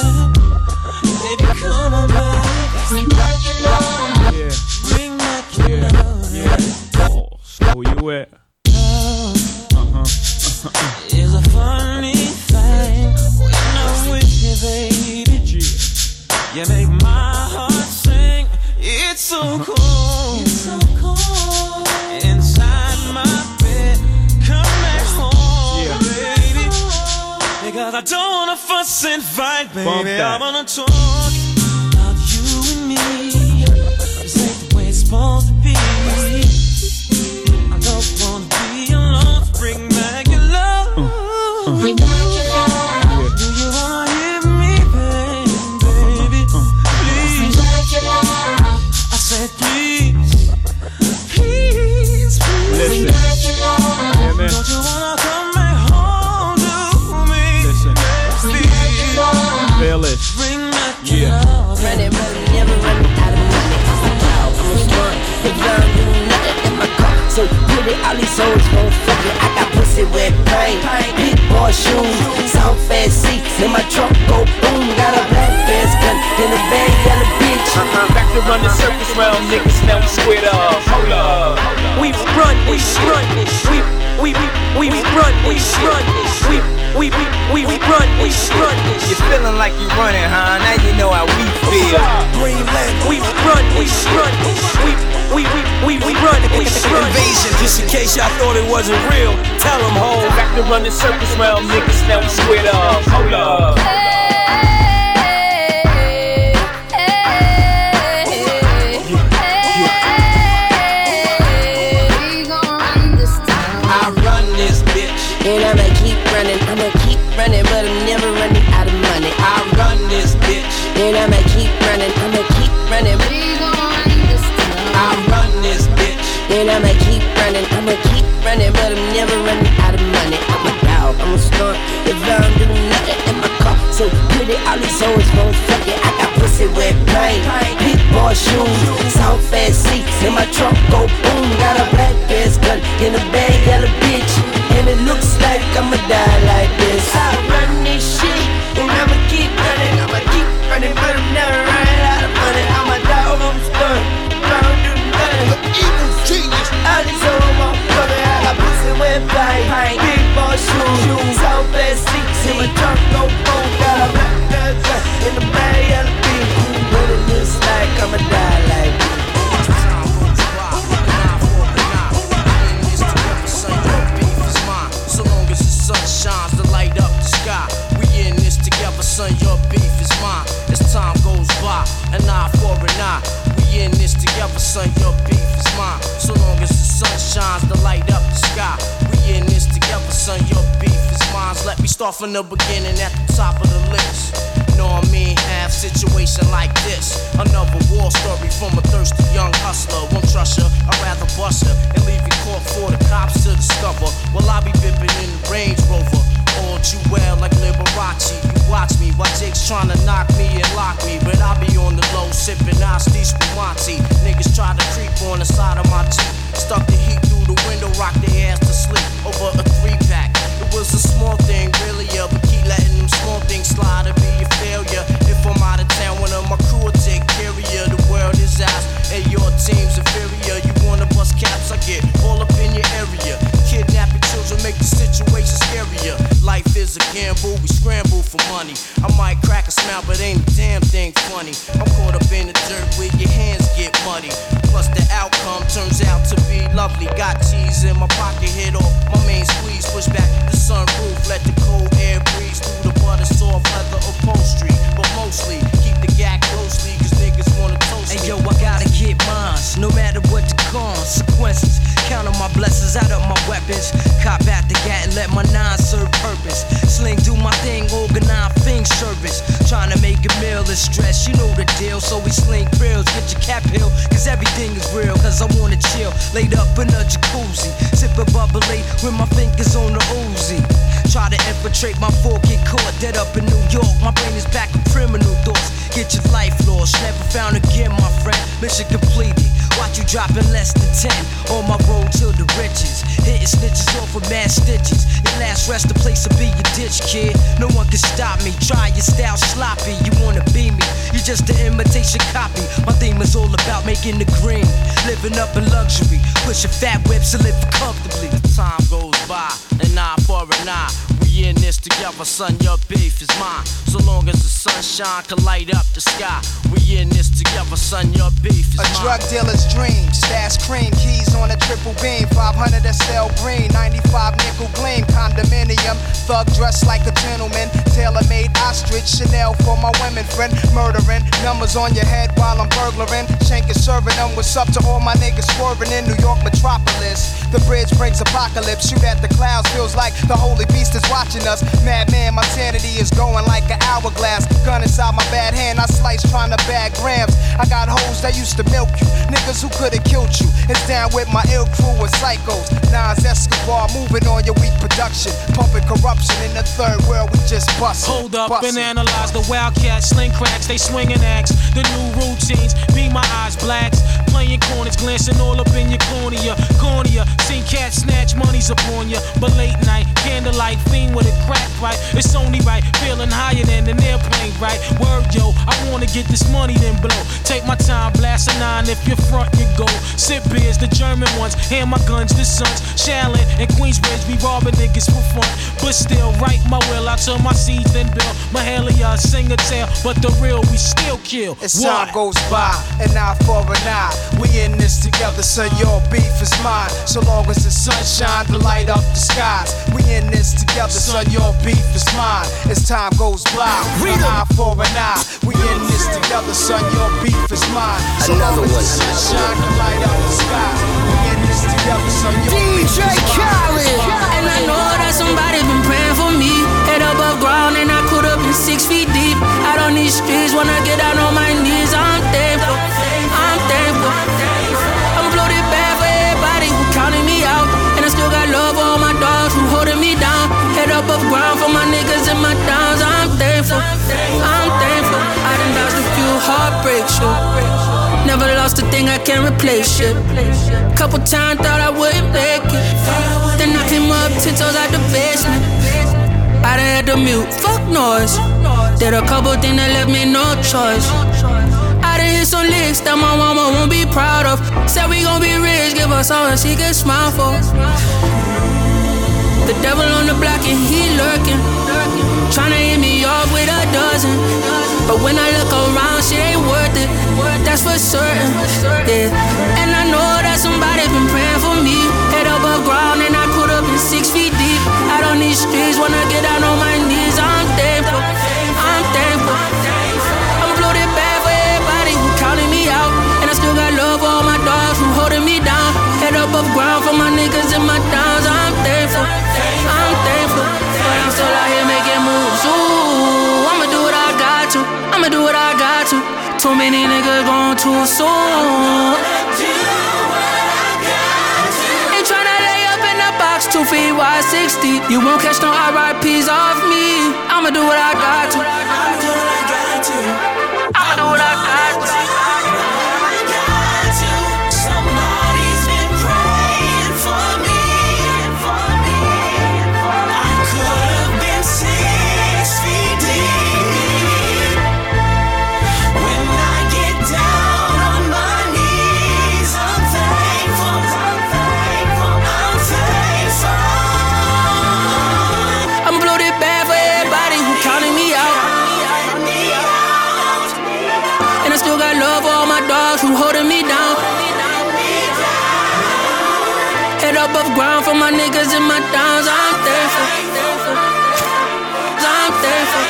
Where you at? Uh-huh. It's a funny thing when I'm with you, baby. You make my heart sing. It's so cold. It's so cold. Inside my bed. Come back home, yeah. baby. Because I don't wanna fuss and fight, baby. I'm on a tour. So put it, all these hoes gon' fuck it. I got pussy with pain. Big boy shoes, fast seats. In my trunk go boom. Got a black ass gun in a bag, yellow bitch. Back to run the circus round, niggas, now we squared up. Hold up. We run, we run, we we we we run, we run, we we we we run, we run. You feeling like you running, huh? Now you know how we feel. We run, we run, we we we we we run, we run. Invasion, just in case y'all thought it wasn't real. Tell them, ho. Back to run the circus round, niggas, now we squared up. Hold up. I run this bitch. And I'ma keep running, I'ma keep running, but I'm never running out of money. I run this bitch. And I'ma keep running, I'ma keep running. but I run this bitch. And I'ma keep running, I'ma keep running, but I'm never running pretty, all these hoes gon' fuck it. I got pussy with pain. Big boy shoes, soft fast seats. In my trunk go boom. Got a black ass gun in a bag, yellow bitch. And it looks like I'ma die like this. I run this shit, and I'ma keep running. I'ma keep running, but I'm never running out of money. I'm a dog, I'm a skunk. I don't do nothing. The evil genius. All these hoes gon' fuck it. I got pussy with pain. Big boy shoes, soft fast seats. In my trunk go boom. I'ma die like shines to light up the sky, we in this together, son. Your beef is mine. As time goes by, an eye for an eye. We in this together, son. Your beef is mine. So long as the sun shines to light up the sky, we in this together, son. Your beef is mine. Let me start from the beginning at the top of the list. Know what I mean? Have situation like this. Another war story from a thirsty young hustler. Won't trust her, I'd rather bust her and leave you caught for the cops to discover. Well, I be bipping in the Range Rover. All you well like Liberace. You watch me while Jake's trying to knock me and lock me. But I be on the low, sipping nasty spumante. Niggas try to creep on the side of my Jeep. Stuck the heat through the window, rock their ass to sleep over a three pack. It was a small thing, really, yeah, but keep letting them small things slide is a gamble, we scramble for money. I might crack a smile, but ain't a damn thing funny. I'm caught up in the dirt where your hands get muddy. Plus the outcome turns out to be lovely. Got cheese in my pocket, hit off my main squeeze. Push back the sunroof, let the cold air breeze through the butter soft leather upholstery. But mostly keep the gag closely, cause niggas wanna toast Hey yo, I gotta get mines, no matter what the consequences. Count on my blessings, out of my weapons. Cop at the gat and let my nine serve purpose. Sling do my thing, organize thing service. Trying to make a meal is stress, you know the deal. So we sling grills, get your cap hill, cause everything is real. Cause I wanna chill, laid up in a jacuzzi. Sipping bubbly with my fingers on the Uzi. Try to infiltrate my fork, get caught dead up in New York. My brain is back with criminal thoughts. Get your life lost, never found again, my friend. Mission completed. Watch you dropping less than 10 on my road to the riches. Hitting snitches off with mad stitches. Your last rest the place to be your ditch, kid. No one can stop me. Try your style sloppy. You wanna be me? You just an imitation copy. My theme is all about making the green, living up in luxury, pushing fat whips to living comfortably. Time goes by, an eye for an eye. We in this together, son. Your beef is mine. So long as the sunshine can light up the sky. We in this together, son. Your beef is A mine. drug dealer's dream. Stash cream, keys on a triple beam. 500 Estelle Green, 95 nickel gleam. Condominium, thug dressed like a gentleman. Tailor made ostrich, Chanel for my women friend. Murdering, numbers on your head while I'm burglaring. Shanking, serving them. What's up to all my niggas swerving in New York metropolis? The bridge brings apocalypse. Shoot at the clouds, feels like the holy beast is watching us. Madman, my sanity is going like an hourglass. Gun inside my bad hand, I slice trying to bag grams. I got hoes that used to milk you, niggas who could've killed you. It's down with my ill crew of psychos. Nas Escobar moving on your weak production, pumping corruption in the third world. We just bust. Hold up and analyze the wildcats, sling cracks, they swinging axe. The new routines, be my eyes blacks. Playing corners, glancing all up in your cornea. Cornea, seen cats snatch monies upon ya. But late night, candlelight, fiend with a crack pipe. It's only right, feeling higher than an airplane, right? Word, yo, I wanna get this money, then blow. Take my time, blast a nine. If you're front, you go. Sip beers, the German ones. Hand my guns, the sons. Shaolin and Queensbridge, we robbing niggas for fun. But still, write my will. I turn my seeds, then build. Mahalia, sing a tale. But the real, we still kill. As time goes by, an eye for an eye. We in this together, so your beef is mine. So long as the sun shine to light up the skies. We in this together, so your beef is mine. As time goes by, an eye for an eye. We in this together, son, your beef is mine. So Another one. the sun shine to light up the skies. We in this together, son, your beef is mine. And I know that somebody been praying for me. Head above ground and I could have been six feet deep. Out on these streets, when I get down on my knees, I'm ground for my niggas and my downs. I'm thankful. I'm thankful. I done dodged a few heartbreaks. yeah. Never lost a thing I can't replace it. Couple times thought I wouldn't make it. Then I came up ten toes out the basement. I done had to mute, fuck noise. Did a couple things that left me no choice. I done hit some licks that my mama won't be proud of. Said we gon' be rich, give us all that she can smile for. The devil on the block and he lurking. Tryna hit me off with a dozen. But when I look around, she ain't worth it. That's for certain. Yeah. And I know that somebody been praying for me. Head above ground and I could have been six feet deep. Out on these streets, when I get down on my knees, Too many niggas gone too soon. Ain't tryna lay up in the box, two feet wide, 60. You won't catch no RIPs off me. I'ma do what I got to. I'ma do what I got to. Above ground for my niggas and my downs. I'm thankful. I'm thankful.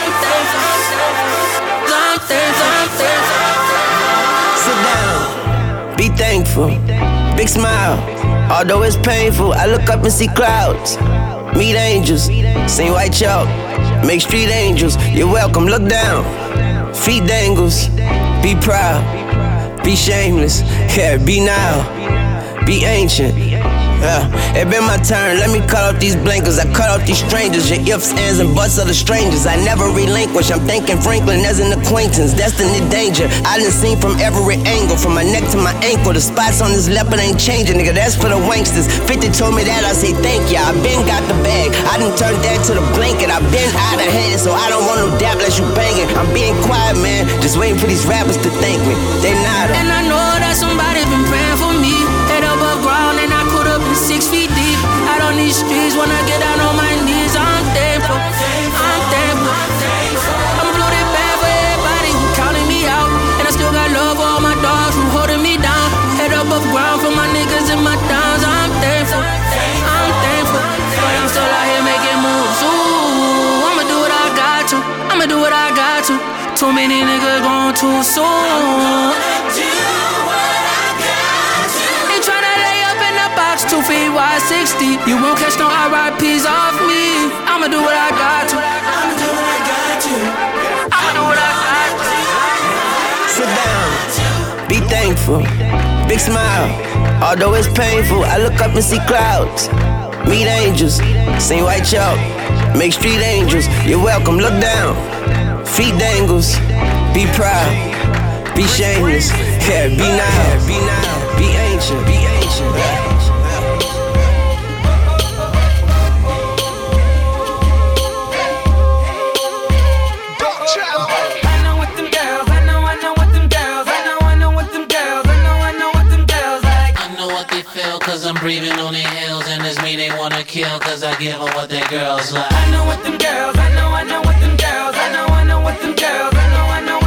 I'm thankful. I'm thankful. Sit down, be thankful. Big smile, although it's painful. I look up and see clouds, meet angels, sing white chalk, make street angels. You're welcome, look down, feet dangles. Be proud, be shameless, yeah, be now, be ancient. Yeah, it been my turn. Let me cut off these blankets. I cut off these strangers. Your ifs, ands, and buts are the strangers. I never relinquish. I'm thinking Franklin as an acquaintance. Destiny danger. I done seen from every angle, from my neck to my ankle. The spots on this leopard ain't changing, nigga. That's for the wanksters. 50 told me that. I say thank ya. I been got the bag. I done turned that to the blanket. I been out of hand, so I don't want no dap unless you banging. I'm being quiet, man. Just waiting for these rappers to thank me. They not. And I know that somebody been six feet deep. Out on these streets when I get down on my knees, I'm thankful. I'm thankful. I'ma blow that bad for everybody who calling me out. And I still got love for all my dogs who holding me down. Head up off ground for my niggas and my downs. I'm thankful. I'm thankful. But I'm still out here making moves. Ooh, I'ma do what I got to. I'ma do what I got to. Too many niggas gone too soon. Two feet wide, 60. You won't catch no RIPs off me. I'ma do what I got to. I'ma do what I got to. I'ma do what I got to. Sit down, be thankful, big smile. Although it's painful, I look up and see clouds. Meet angels, sing white chalk, make street angels. You're welcome, look down, feet dangles. Be proud, be shameless, yeah, be now, be now, breathing on their heels And it's me they wanna kill cause I give them what their girls like. I know what them girls, I know, I know what them girls, I know, I know what them girls, I know, I know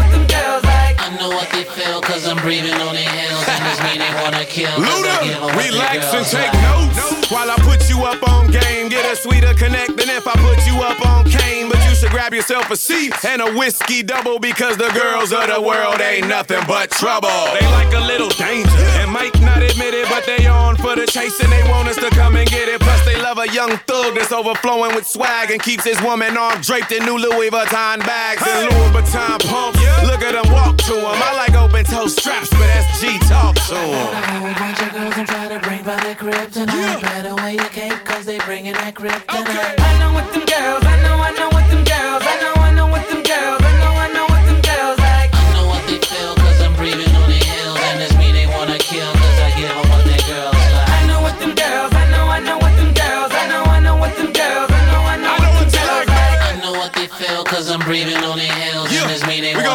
know what they feel cause I'm breathing on their heels And it's me they wanna kill cause I give them what Relax and take like notes while I put you up on game. Get a sweeter connect than if I put you up on cane. But you should grab yourself a seat and a whiskey double because the girls of the world ain't nothing but trouble. They like a little danger and might not admit it, but they on for the chase and they want us to come and get it. Plus they love a young thug that's overflowing with swag and keeps his woman arm draped in new Louis Vuitton bags and Louis Vuitton pumps. Look at them walk to him. I like open toe straps, but that's G talk to him. A whole bunch of girls and try to bring by their kryptonite Better wear your cape cause they bringing that kryptonite I know what them girls, I know, I know what them girls, I know, I know what them girls, I know, I know what them girls like. I know what they feel cause I'm breathing on their heels And it's me they wanna kill cause I give them what their girls like I know what them girls, I know, I know what them girls, I know, I know what them girls, I know, I know what them girls like. I know what they feel cause I'm breathing on their heels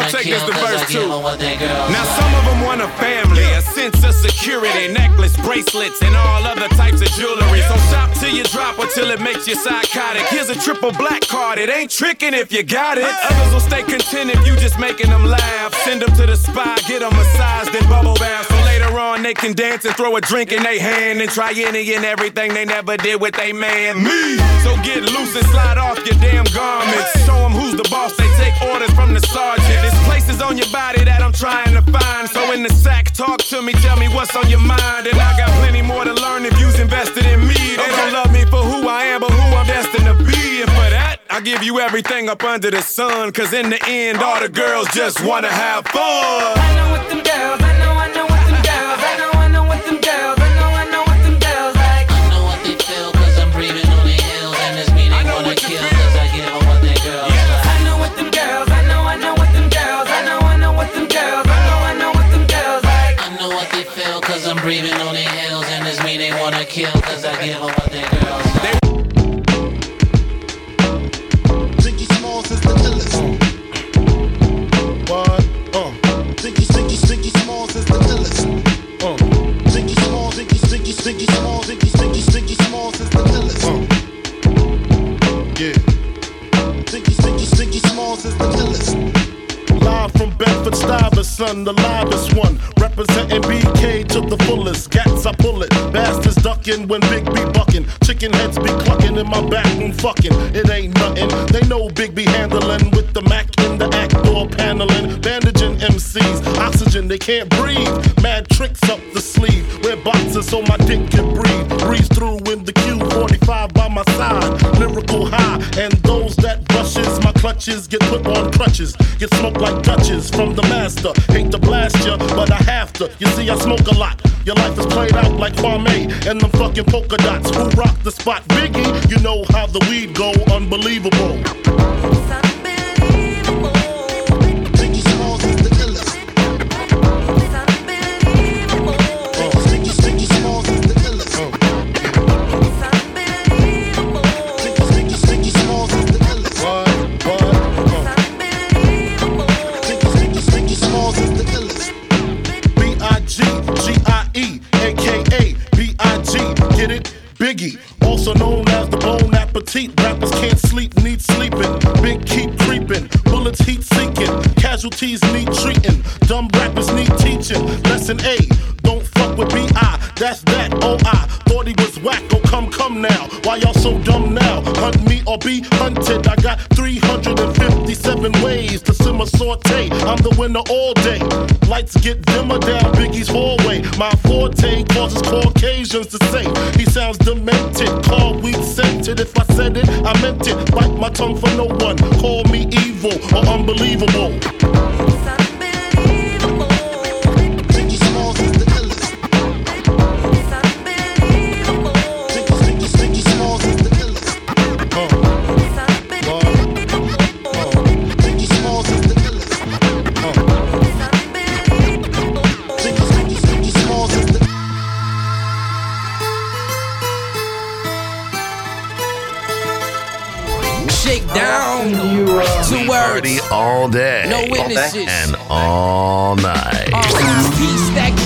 And it's me they We wanna take this to cause verse two. them what their girls Now some of them want a family, a sense of security, necklace, bracelets, and all other types of jewelry. So shop till you drop or till it makes you psychotic. Here's a triple black card, it ain't tricking if you got it. Others will stay content if you just making them laugh. Send them to the spa, get them massaged then bubble bath. So later on they can dance and throw a drink in their hand and try any and everything they never did with they man. Me! So get loose and slide off your damn garments. Show them who's the boss, they take orders from the sergeant. There's places on your body that I'm trying to find. So in the sack, talk to me, tell me what's on your mind. And I got plenty more to learn if you's invested in me. They don't love me for who I am, but who I'm destined to be. And for that, I give you everything up under the sun. Cause in the end, all the girls just wanna have fun. Stuyvesant, the livest one. Representing BK to the fullest. Gats, I pull it. Bastards ducking when Big B bucking. Chicken heads be clucking in my back room fucking. It ain't nothing. They know Big B handling with the Mac in the act door paneling. Bandaging MCs. Oxygen, they can't breathe. Mad tricks up the sleeve. Wear boxes so my dick can breathe. Breeze through in the Q45 by my side. Lyrical high. And those clutches get put on crutches. Get smoked like Dutches from the master. Hate to blast ya, but I have to. You see, I smoke a lot. Your life is played out like Kwame and them fucking polka dots. Who rock the spot? Biggie, you know how the weed go. Unbelievable. also known as the bone appetite. Rappers can't sleep, need sleeping. Big keep creeping, bullets heat seeking. Casualties need treating, dumb rappers need teaching. Lesson A, don't fuck with B.I. That's that, oh I thought he was whack, oh come, come now. Why y'all so dumb now? Hunt me or be hunted. I got 357 ways to simmer saute. I'm the winner all day. Lights get dimmer down Biggie's hallway. My forte causes Caucasians to say demented. Call weed scented. If I said it, I meant it. Bite my tongue for no one. Call me evil or unbelievable. Words. Party all day. No witnesses. And all night.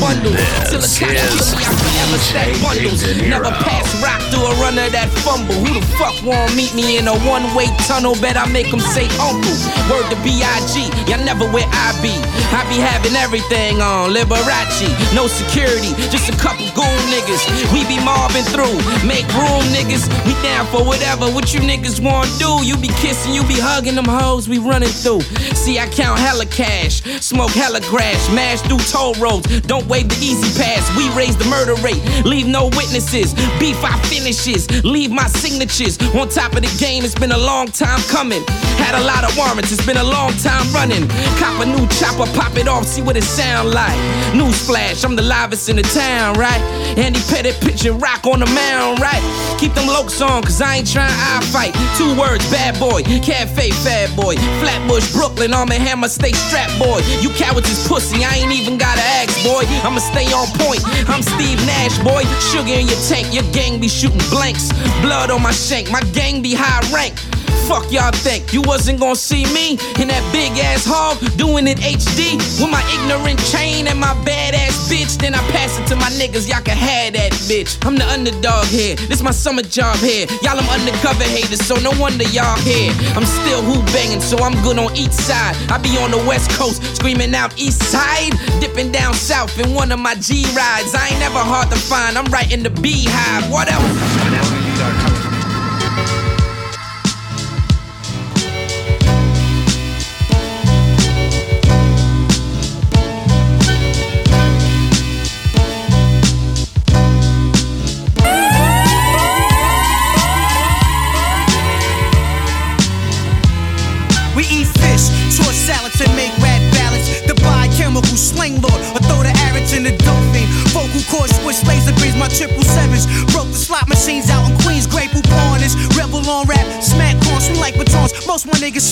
Bundles. Till the This cops is kill me, I forever stack bundles. Never pass rock through a runner that fumble. Who the fuck won't meet me in a one way tunnel? Bet I make them say uncle. Word to B.I.G. Y'all never where I be. I be having everything on Liberace. No security, just a couple goon niggas. We be mobbing through. Make room, niggas. We down for whatever. What you niggas wanna do? You be kissing, you be hugging them hoes we running through. See, I count hella cash, smoke hella grass, mash through toll roads. Don't wave the E-ZPass. We raise the murder rate, leave no witnesses. Beef I finishes, leave my signatures on top of the game. It's been a long time coming. Had a lot of warrants, it's been a long time running. Cop a new chopper, pop it off, see what it sound like. Newsflash, I'm the livest in the town, right? Andy Pettitte pitching rock on the mound, right? Keep them lokes on, cause I ain't trying I fight. Two words, bad boy, cafe, fat boy. Flatbush, Brooklyn, Arm and Hammer, stay strapped, boy. You cowards is pussy, I ain't even gotta ask, boy. I'ma stay on point. I'm Steve Nash, boy. Sugar in your tank, your gang be shooting blanks. Blood on my shank, my gang be high rank. Fuck y'all think you wasn't gonna see me in that big ass hog doing it HD with my ignorant chain and my badass bitch. Then I pass it to my niggas, y'all can have that bitch. I'm the underdog here, this my summer job here. Y'all I'm undercover haters, so no wonder y'all here. I'm still who banging, so I'm good on each side. I be on the west coast screaming out east side, dipping down south in one of my G rides. I ain't never hard to find, I'm right in the beehive. What else?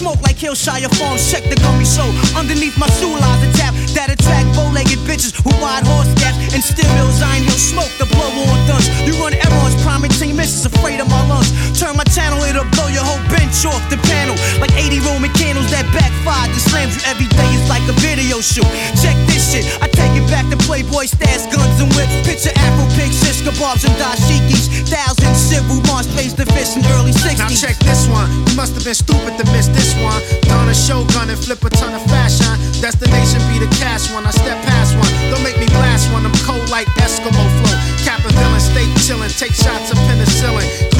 Smoke like Hillshire Farms. Check the gummy show. Underneath my shoe lies a tap that attract bow-legged bitches who ride horse gaps and still mills. I ain't hill smoke, the blow on guns. You run priming team misses, afraid of my lungs. Turn my channel, it'll blow your whole bench off the panel. Like 80 Roman candles that backfire. The slams you every day It's like a video shoot. Check this shit, I take it back to Playboy stats, guns and whips. Picture Afro pigs, shish kebabs and dashikis. Thousand civil march face the fish in early 60s. Now check this one. You must have been stupid to miss this one. Don a showgun and flip a ton of fashion. Destination be the cash one. I step past one. Don't make me blast one. I'm cold like Eskimo flow. Cap villain, stay chillin'. Take shots of penicillin.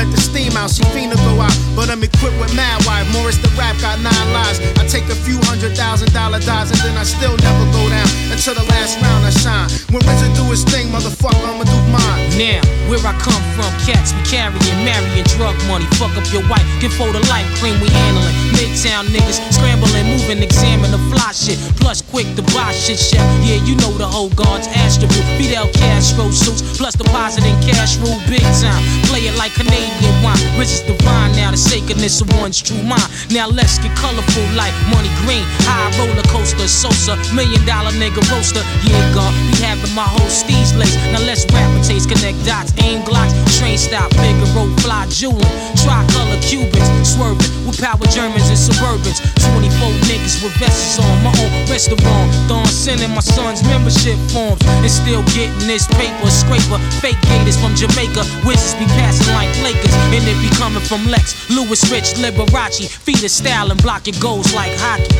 Let the steam out. She finna go out, but I'm equipped with mad wife. Morris the rap got nine lives. I take a few hundred thousand dollar dives and then I still never go down until the last round I shine. When Richard do his thing, motherfucker, I'ma do mine. Now, where I come from, cats be carrying, marrying drug money. Fuck up your wife, get for the life cream we handling. Midtown niggas scrambling, moving, examine the fly shit. Plus, quick to buy shit, chef. Yeah, you know the whole guards, Astro, Fidel Castro suits, plus depositing cash rule big time. Play it like Canadian wine. Rich is divine now, the sacredness of one's true mind. Now let's get colorful like money green. High roller coaster, Sosa, million dollar nigga roaster. Yeah, God, be having my whole steez lace. Now let's rapid taste, connect dots, aim glocks, train stop, bigger road fly, jeweling. Tricolor Cubans, swerving with power Germans and Suburbans. 24 niggas with vests on, my own restaurant. Dawn sending my son's membership forms and still getting this paper. Scraper, fake gators from Jamaica. Wizards be passing like Lakers, niggas, and it be coming from Lex, Lewis, Rich, Liberace. Feed his style and block your goals like hockey.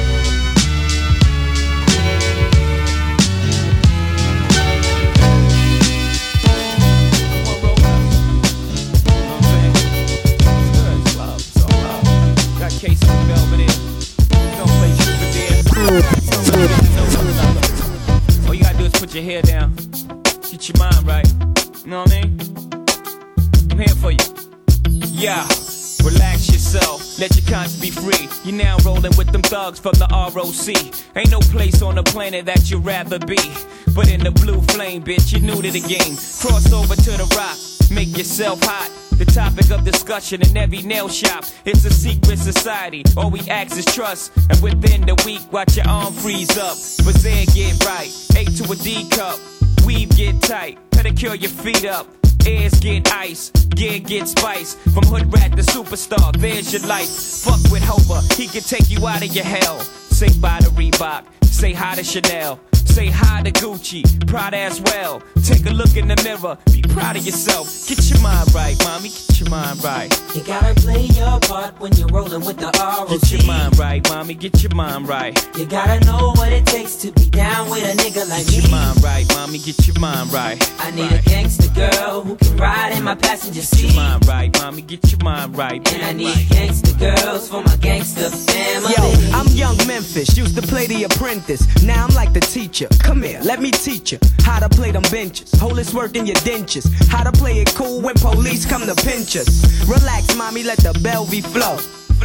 All you gotta do is put your hair down, get your mind right. You know what I mean? I'm here for you. Yeah. Relax yourself, let your conscience be free. You're now rolling with them thugs from the ROC. Ain't no place on the planet that you'd rather be. But in the blue flame, bitch, you're new to the game. Cross over to the rock, make yourself hot. The topic of discussion in every nail shop. It's a secret society. All we ask is trust. And within the week, watch your arm freeze up. Brazil get right. A to a D cup. Weave get tight. Pedicure your feet up. Ears get ice, gear get spice. From hood rat to superstar, there's your life. Fuck with Hova, he can take you out of your hell. Say bye to Reebok, say hi to Chanel. Say hi to Gucci, proud as well. Take a look in the mirror, be proud of yourself. Get your mind right, mommy, get your mind right. You gotta play your part when you're rolling with the ROC. Get your mind right, mommy, get your mind right. You gotta know what it takes to be down with a nigga like you. Get me. your mind right, mommy, get your mind right. I need a gangster girl who can ride in my passenger Get your mind right, mommy, get your mind right. And I need gangster girls for my gangster family. Yo, I'm young Memphis, used to play the apprentice. Now I'm like the teacher. Come here, let me teach you how to play them benches. Hold this work in your dentures. How to play it cool when police come to pinch us. Relax, mommy, let the Belvy flow.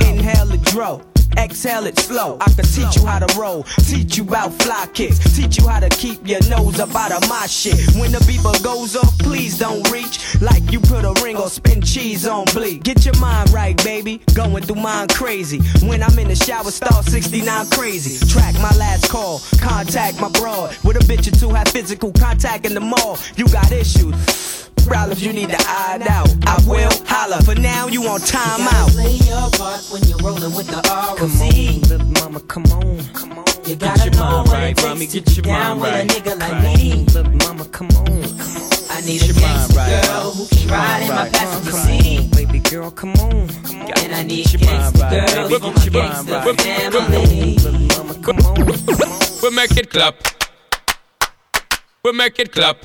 Inhale the dro. Exhale it slow. I can teach you how to roll, teach you about fly kicks, teach you how to keep your nose up out of my shit. When the beeper goes off, please don't reach like you put a ring or spin cheese on bleak. Get your mind right, baby. Going through mine crazy. When I'm in the shower, star 69 crazy. Track my last call, contact my broad. With a bitch or two, have physical contact in the mall. You got issues. Problems you need to iron out. I will holla. For now, you on You gotta play your part when you're rolling with the ROC. Come on, little mama, come on. Come on. You gotta your know mind what right, mommy, to get your down mind with a nigga like Right. me. Little mama, come on, come on. I need Get a your mind gangster right. girl who can ride in my passenger seat. baby girl, come on. Come on. And I need Get your mind gangster right, girls baby. for Get your mind gangster right. family. Little mama, come on. Come on. We make it clap. We make it clap.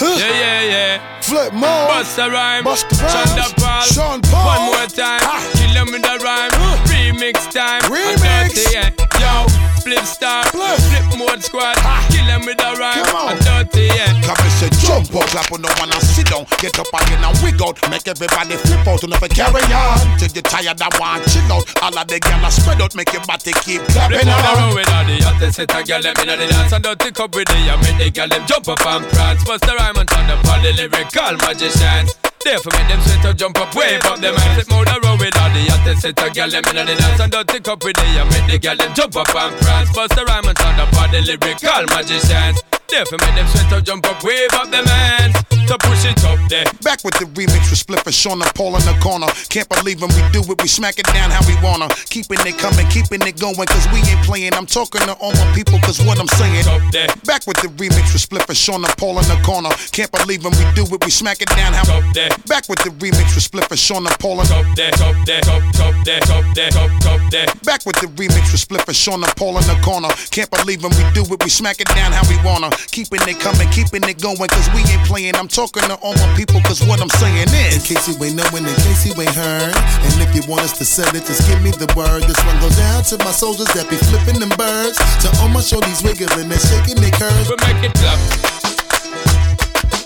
Yeah, yeah, yeah. Flip mode. Bust a rhyme. Busta Rhymes. Paul. Sean Paul. One more time. Kill them with a rhyme. Remix time. Remix. Dirty, yeah. Yo, flip star. Flip. Flip mode squad. Kill them with a rhyme. Come on. And dirty, yeah. Come and say jump up, clap on the one and sit down. Get up again and wig out. Make everybody flip out and if carry on. Till you tired and want chill out. All of the gyal spread out, make your body keep clapping on the road with all the hottest set of girl them inna the dance and dirty cup with the and make the girl them jump up and prance. Bust the rhyme and turn up all the lyrical magicians. Therefore make them sweat to jump up, wave up them hands. Flip more the road with all the hottest set of girl them inna the dance and dirty cup with the and make the girl them jump up and prance. Bust the rhyme and turn up all the lyrical magicians. Therefore make them sweat to jump up, wave up hands. To push it up there. Back with the remix with Spliff and Sean and Paul in the corner. Can't believe when we do it, we smack it down how we wanna. Keeping it coming, keeping it going, cause we ain't playing. I'm talking to all my people, cause what I'm saying. Up there. Back with the remix with Spliff and Sean and Paul in the corner. Can't believe when we do it, we smack it down how Up there. Back with the remix with Spliff and Sean and Paul in Top there, top there, top, top there, top there, top, top there. Back with the remix with Spliff and Sean and Paul in the corner. Can't believe when we do it, we smack it down how we wanna. Keeping it coming, keeping it going, cause we ain't playing. I'm talking to all my people, cause what I'm saying is. In case you ain't knowing, in case you ain't heard. And if you want us to sell it, just give me the word. This one goes out to my soldiers that be flipping them birds. To all my shorties wiggling and shaking their curves. We make it clap.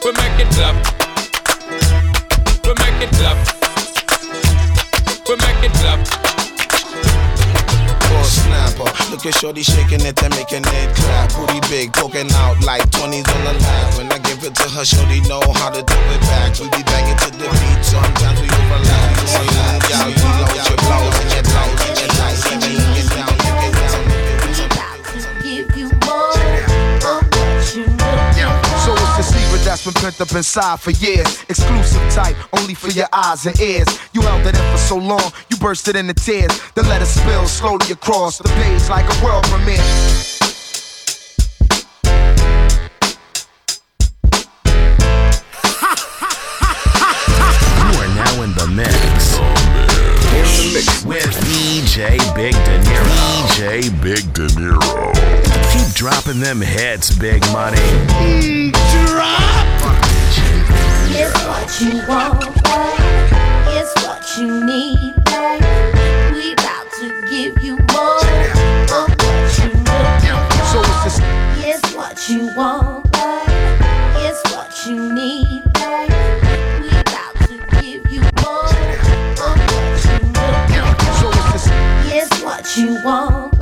We make it clap. We make it clap. We make it clap. Snapper. Look at Shorty shaking it and making it clap. Booty big, poking out like 20s on the lap. When I give it to her, Shorty know how to do it back. We be banging to the beat, sometimes we overlap. Gal, you load your blows and your been pent up inside for years. Exclusive type, only for your eyes and ears. You held it in for so long, you bursted into tears. Then let it spill slowly across the page like a world premiere. You are now in the mix. With DJ Big Dinero. DJ Big Dinero. Keep dropping them hits, Big Money. Drop. It's what you want, boy. It's what what you need, babe. We about to give you more of what you looking So it's just It's what you want, babe. It's what you need, babe. We about to give you more of what you looking So it's just It's what you want,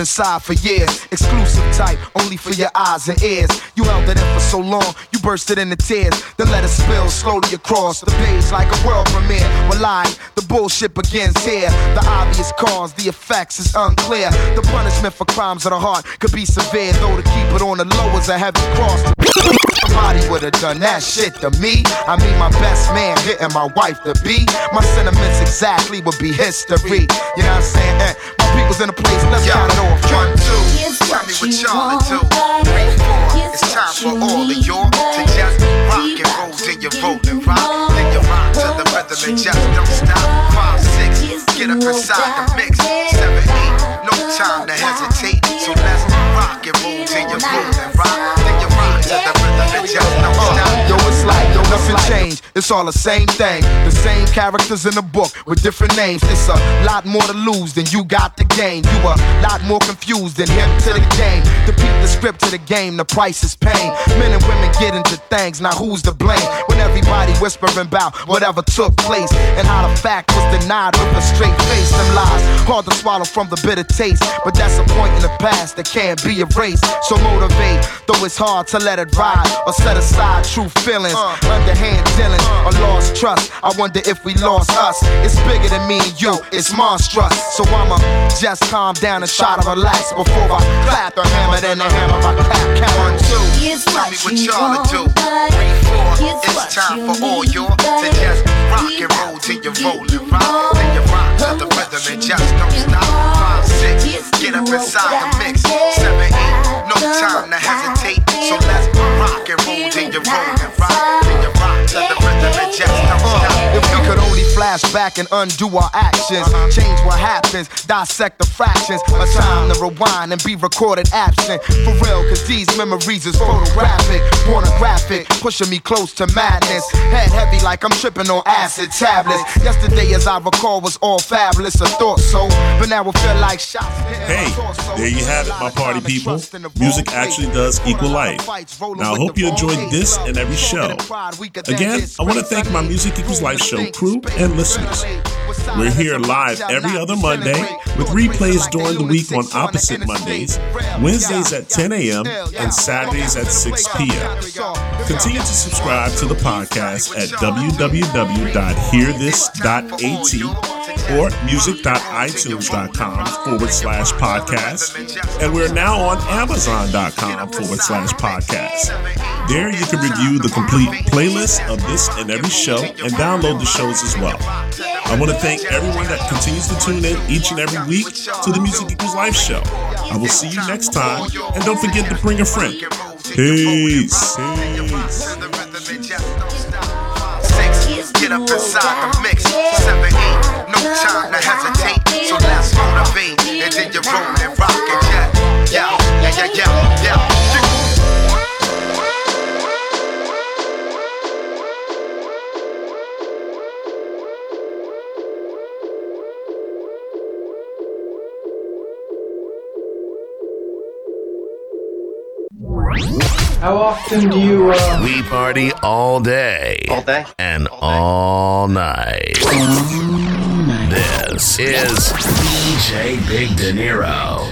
inside for years. Exclusive type, only for your eyes and ears. You held it in for so long, you bursted into tears. Then let it spill slowly across the page like a world premiere. Well, lie, the bullshit begins here. The obvious cause, the effects is unclear. The punishment for crimes of the heart could be severe, though to keep it on the low is a heavy cross. Somebody would have done that shit to me. I mean, my best man hitting my wife to be. My sentiments exactly would be history. You know what I'm saying? Eh, my people's in the place, let's count it off. One, two, tell me what y'all to do. Three, four, it's time for all of y'all to just rock and roll till you're rolling rock. Then you rock to the rhythm and just don't stop. Five, six, get up inside the mix. Seven, eight, no time to hesitate. So let's rock and roll till you're rolling rock. Then you rock to the Yo, it's like, nothing changed. It's all the same thing. The same characters in the book with different names. It's a lot more to lose than you got to gain. You a lot more confused than hip to the game. To beat the script to the game, the price is pain. Men and women get into things, now who's to blame? When everybody whispering about whatever took place and how the fact was denied with a straight face. Them lies hard to swallow from the bitter taste, but that's a point in the past that can't be erased. So motivate, though it's hard to let it ride or set aside true feelings, underhand dealings or lost trust. I wonder if we lost us. It's bigger than me and you, it's monstrous. So I'ma just calm down and try to relax before I clap the hammer, then the hammer I clap. Count one, two. It's Tell me what y'all do. Three, four. It's time for all y'all to just rock and roll till you're rolling rock. Then you rock to the rhythm and just don't stop. Five, six, get up inside the mix. Seven, eight, no time to hesitate. So let's rock and roll till you're rolling rock. Then you rock to the rhythm and just don't stop. If we could only flash back and undo our actions, uh-huh. change what happens, dissect the fractions. A time to rewind and be recorded absent. For real, cause these memories is photographic, pornographic, pushing me close to madness. Head heavy like I'm tripping on acid tablets. Yesterday, as I recall, was all fabulous. I thought so, but now it feel like shots. Hey, there you have it, my party people. Music actually does equal life. Now, I hope you enjoyed this and every show. Again, I want to thank my Music Equals Life show crew and listeners. We're here live every other Monday with replays during the week on opposite Mondays, Wednesdays at 10 a.m., and Saturdays at 6 p.m. Continue to subscribe to the podcast at www.hearthis.at or music.itunes.com forward slash podcast. And we're now on amazon.com forward slash podcast. There you can review the complete playlist of this and every show and download the shows as well. I want to thank everyone that continues to tune in each and every week to the Music Equals Life show. I will see you next time, and don't forget to bring a friend. Peace. Peace. Get up inside the mix. Seven, eight, no time to hesitate. So let's motivate, and then you're rolling, rockin', yeah, yeah, yeah, yeah, yeah, yeah. How often do you, uh. We party all day. All day? And all night. This is DJ Big Dinero.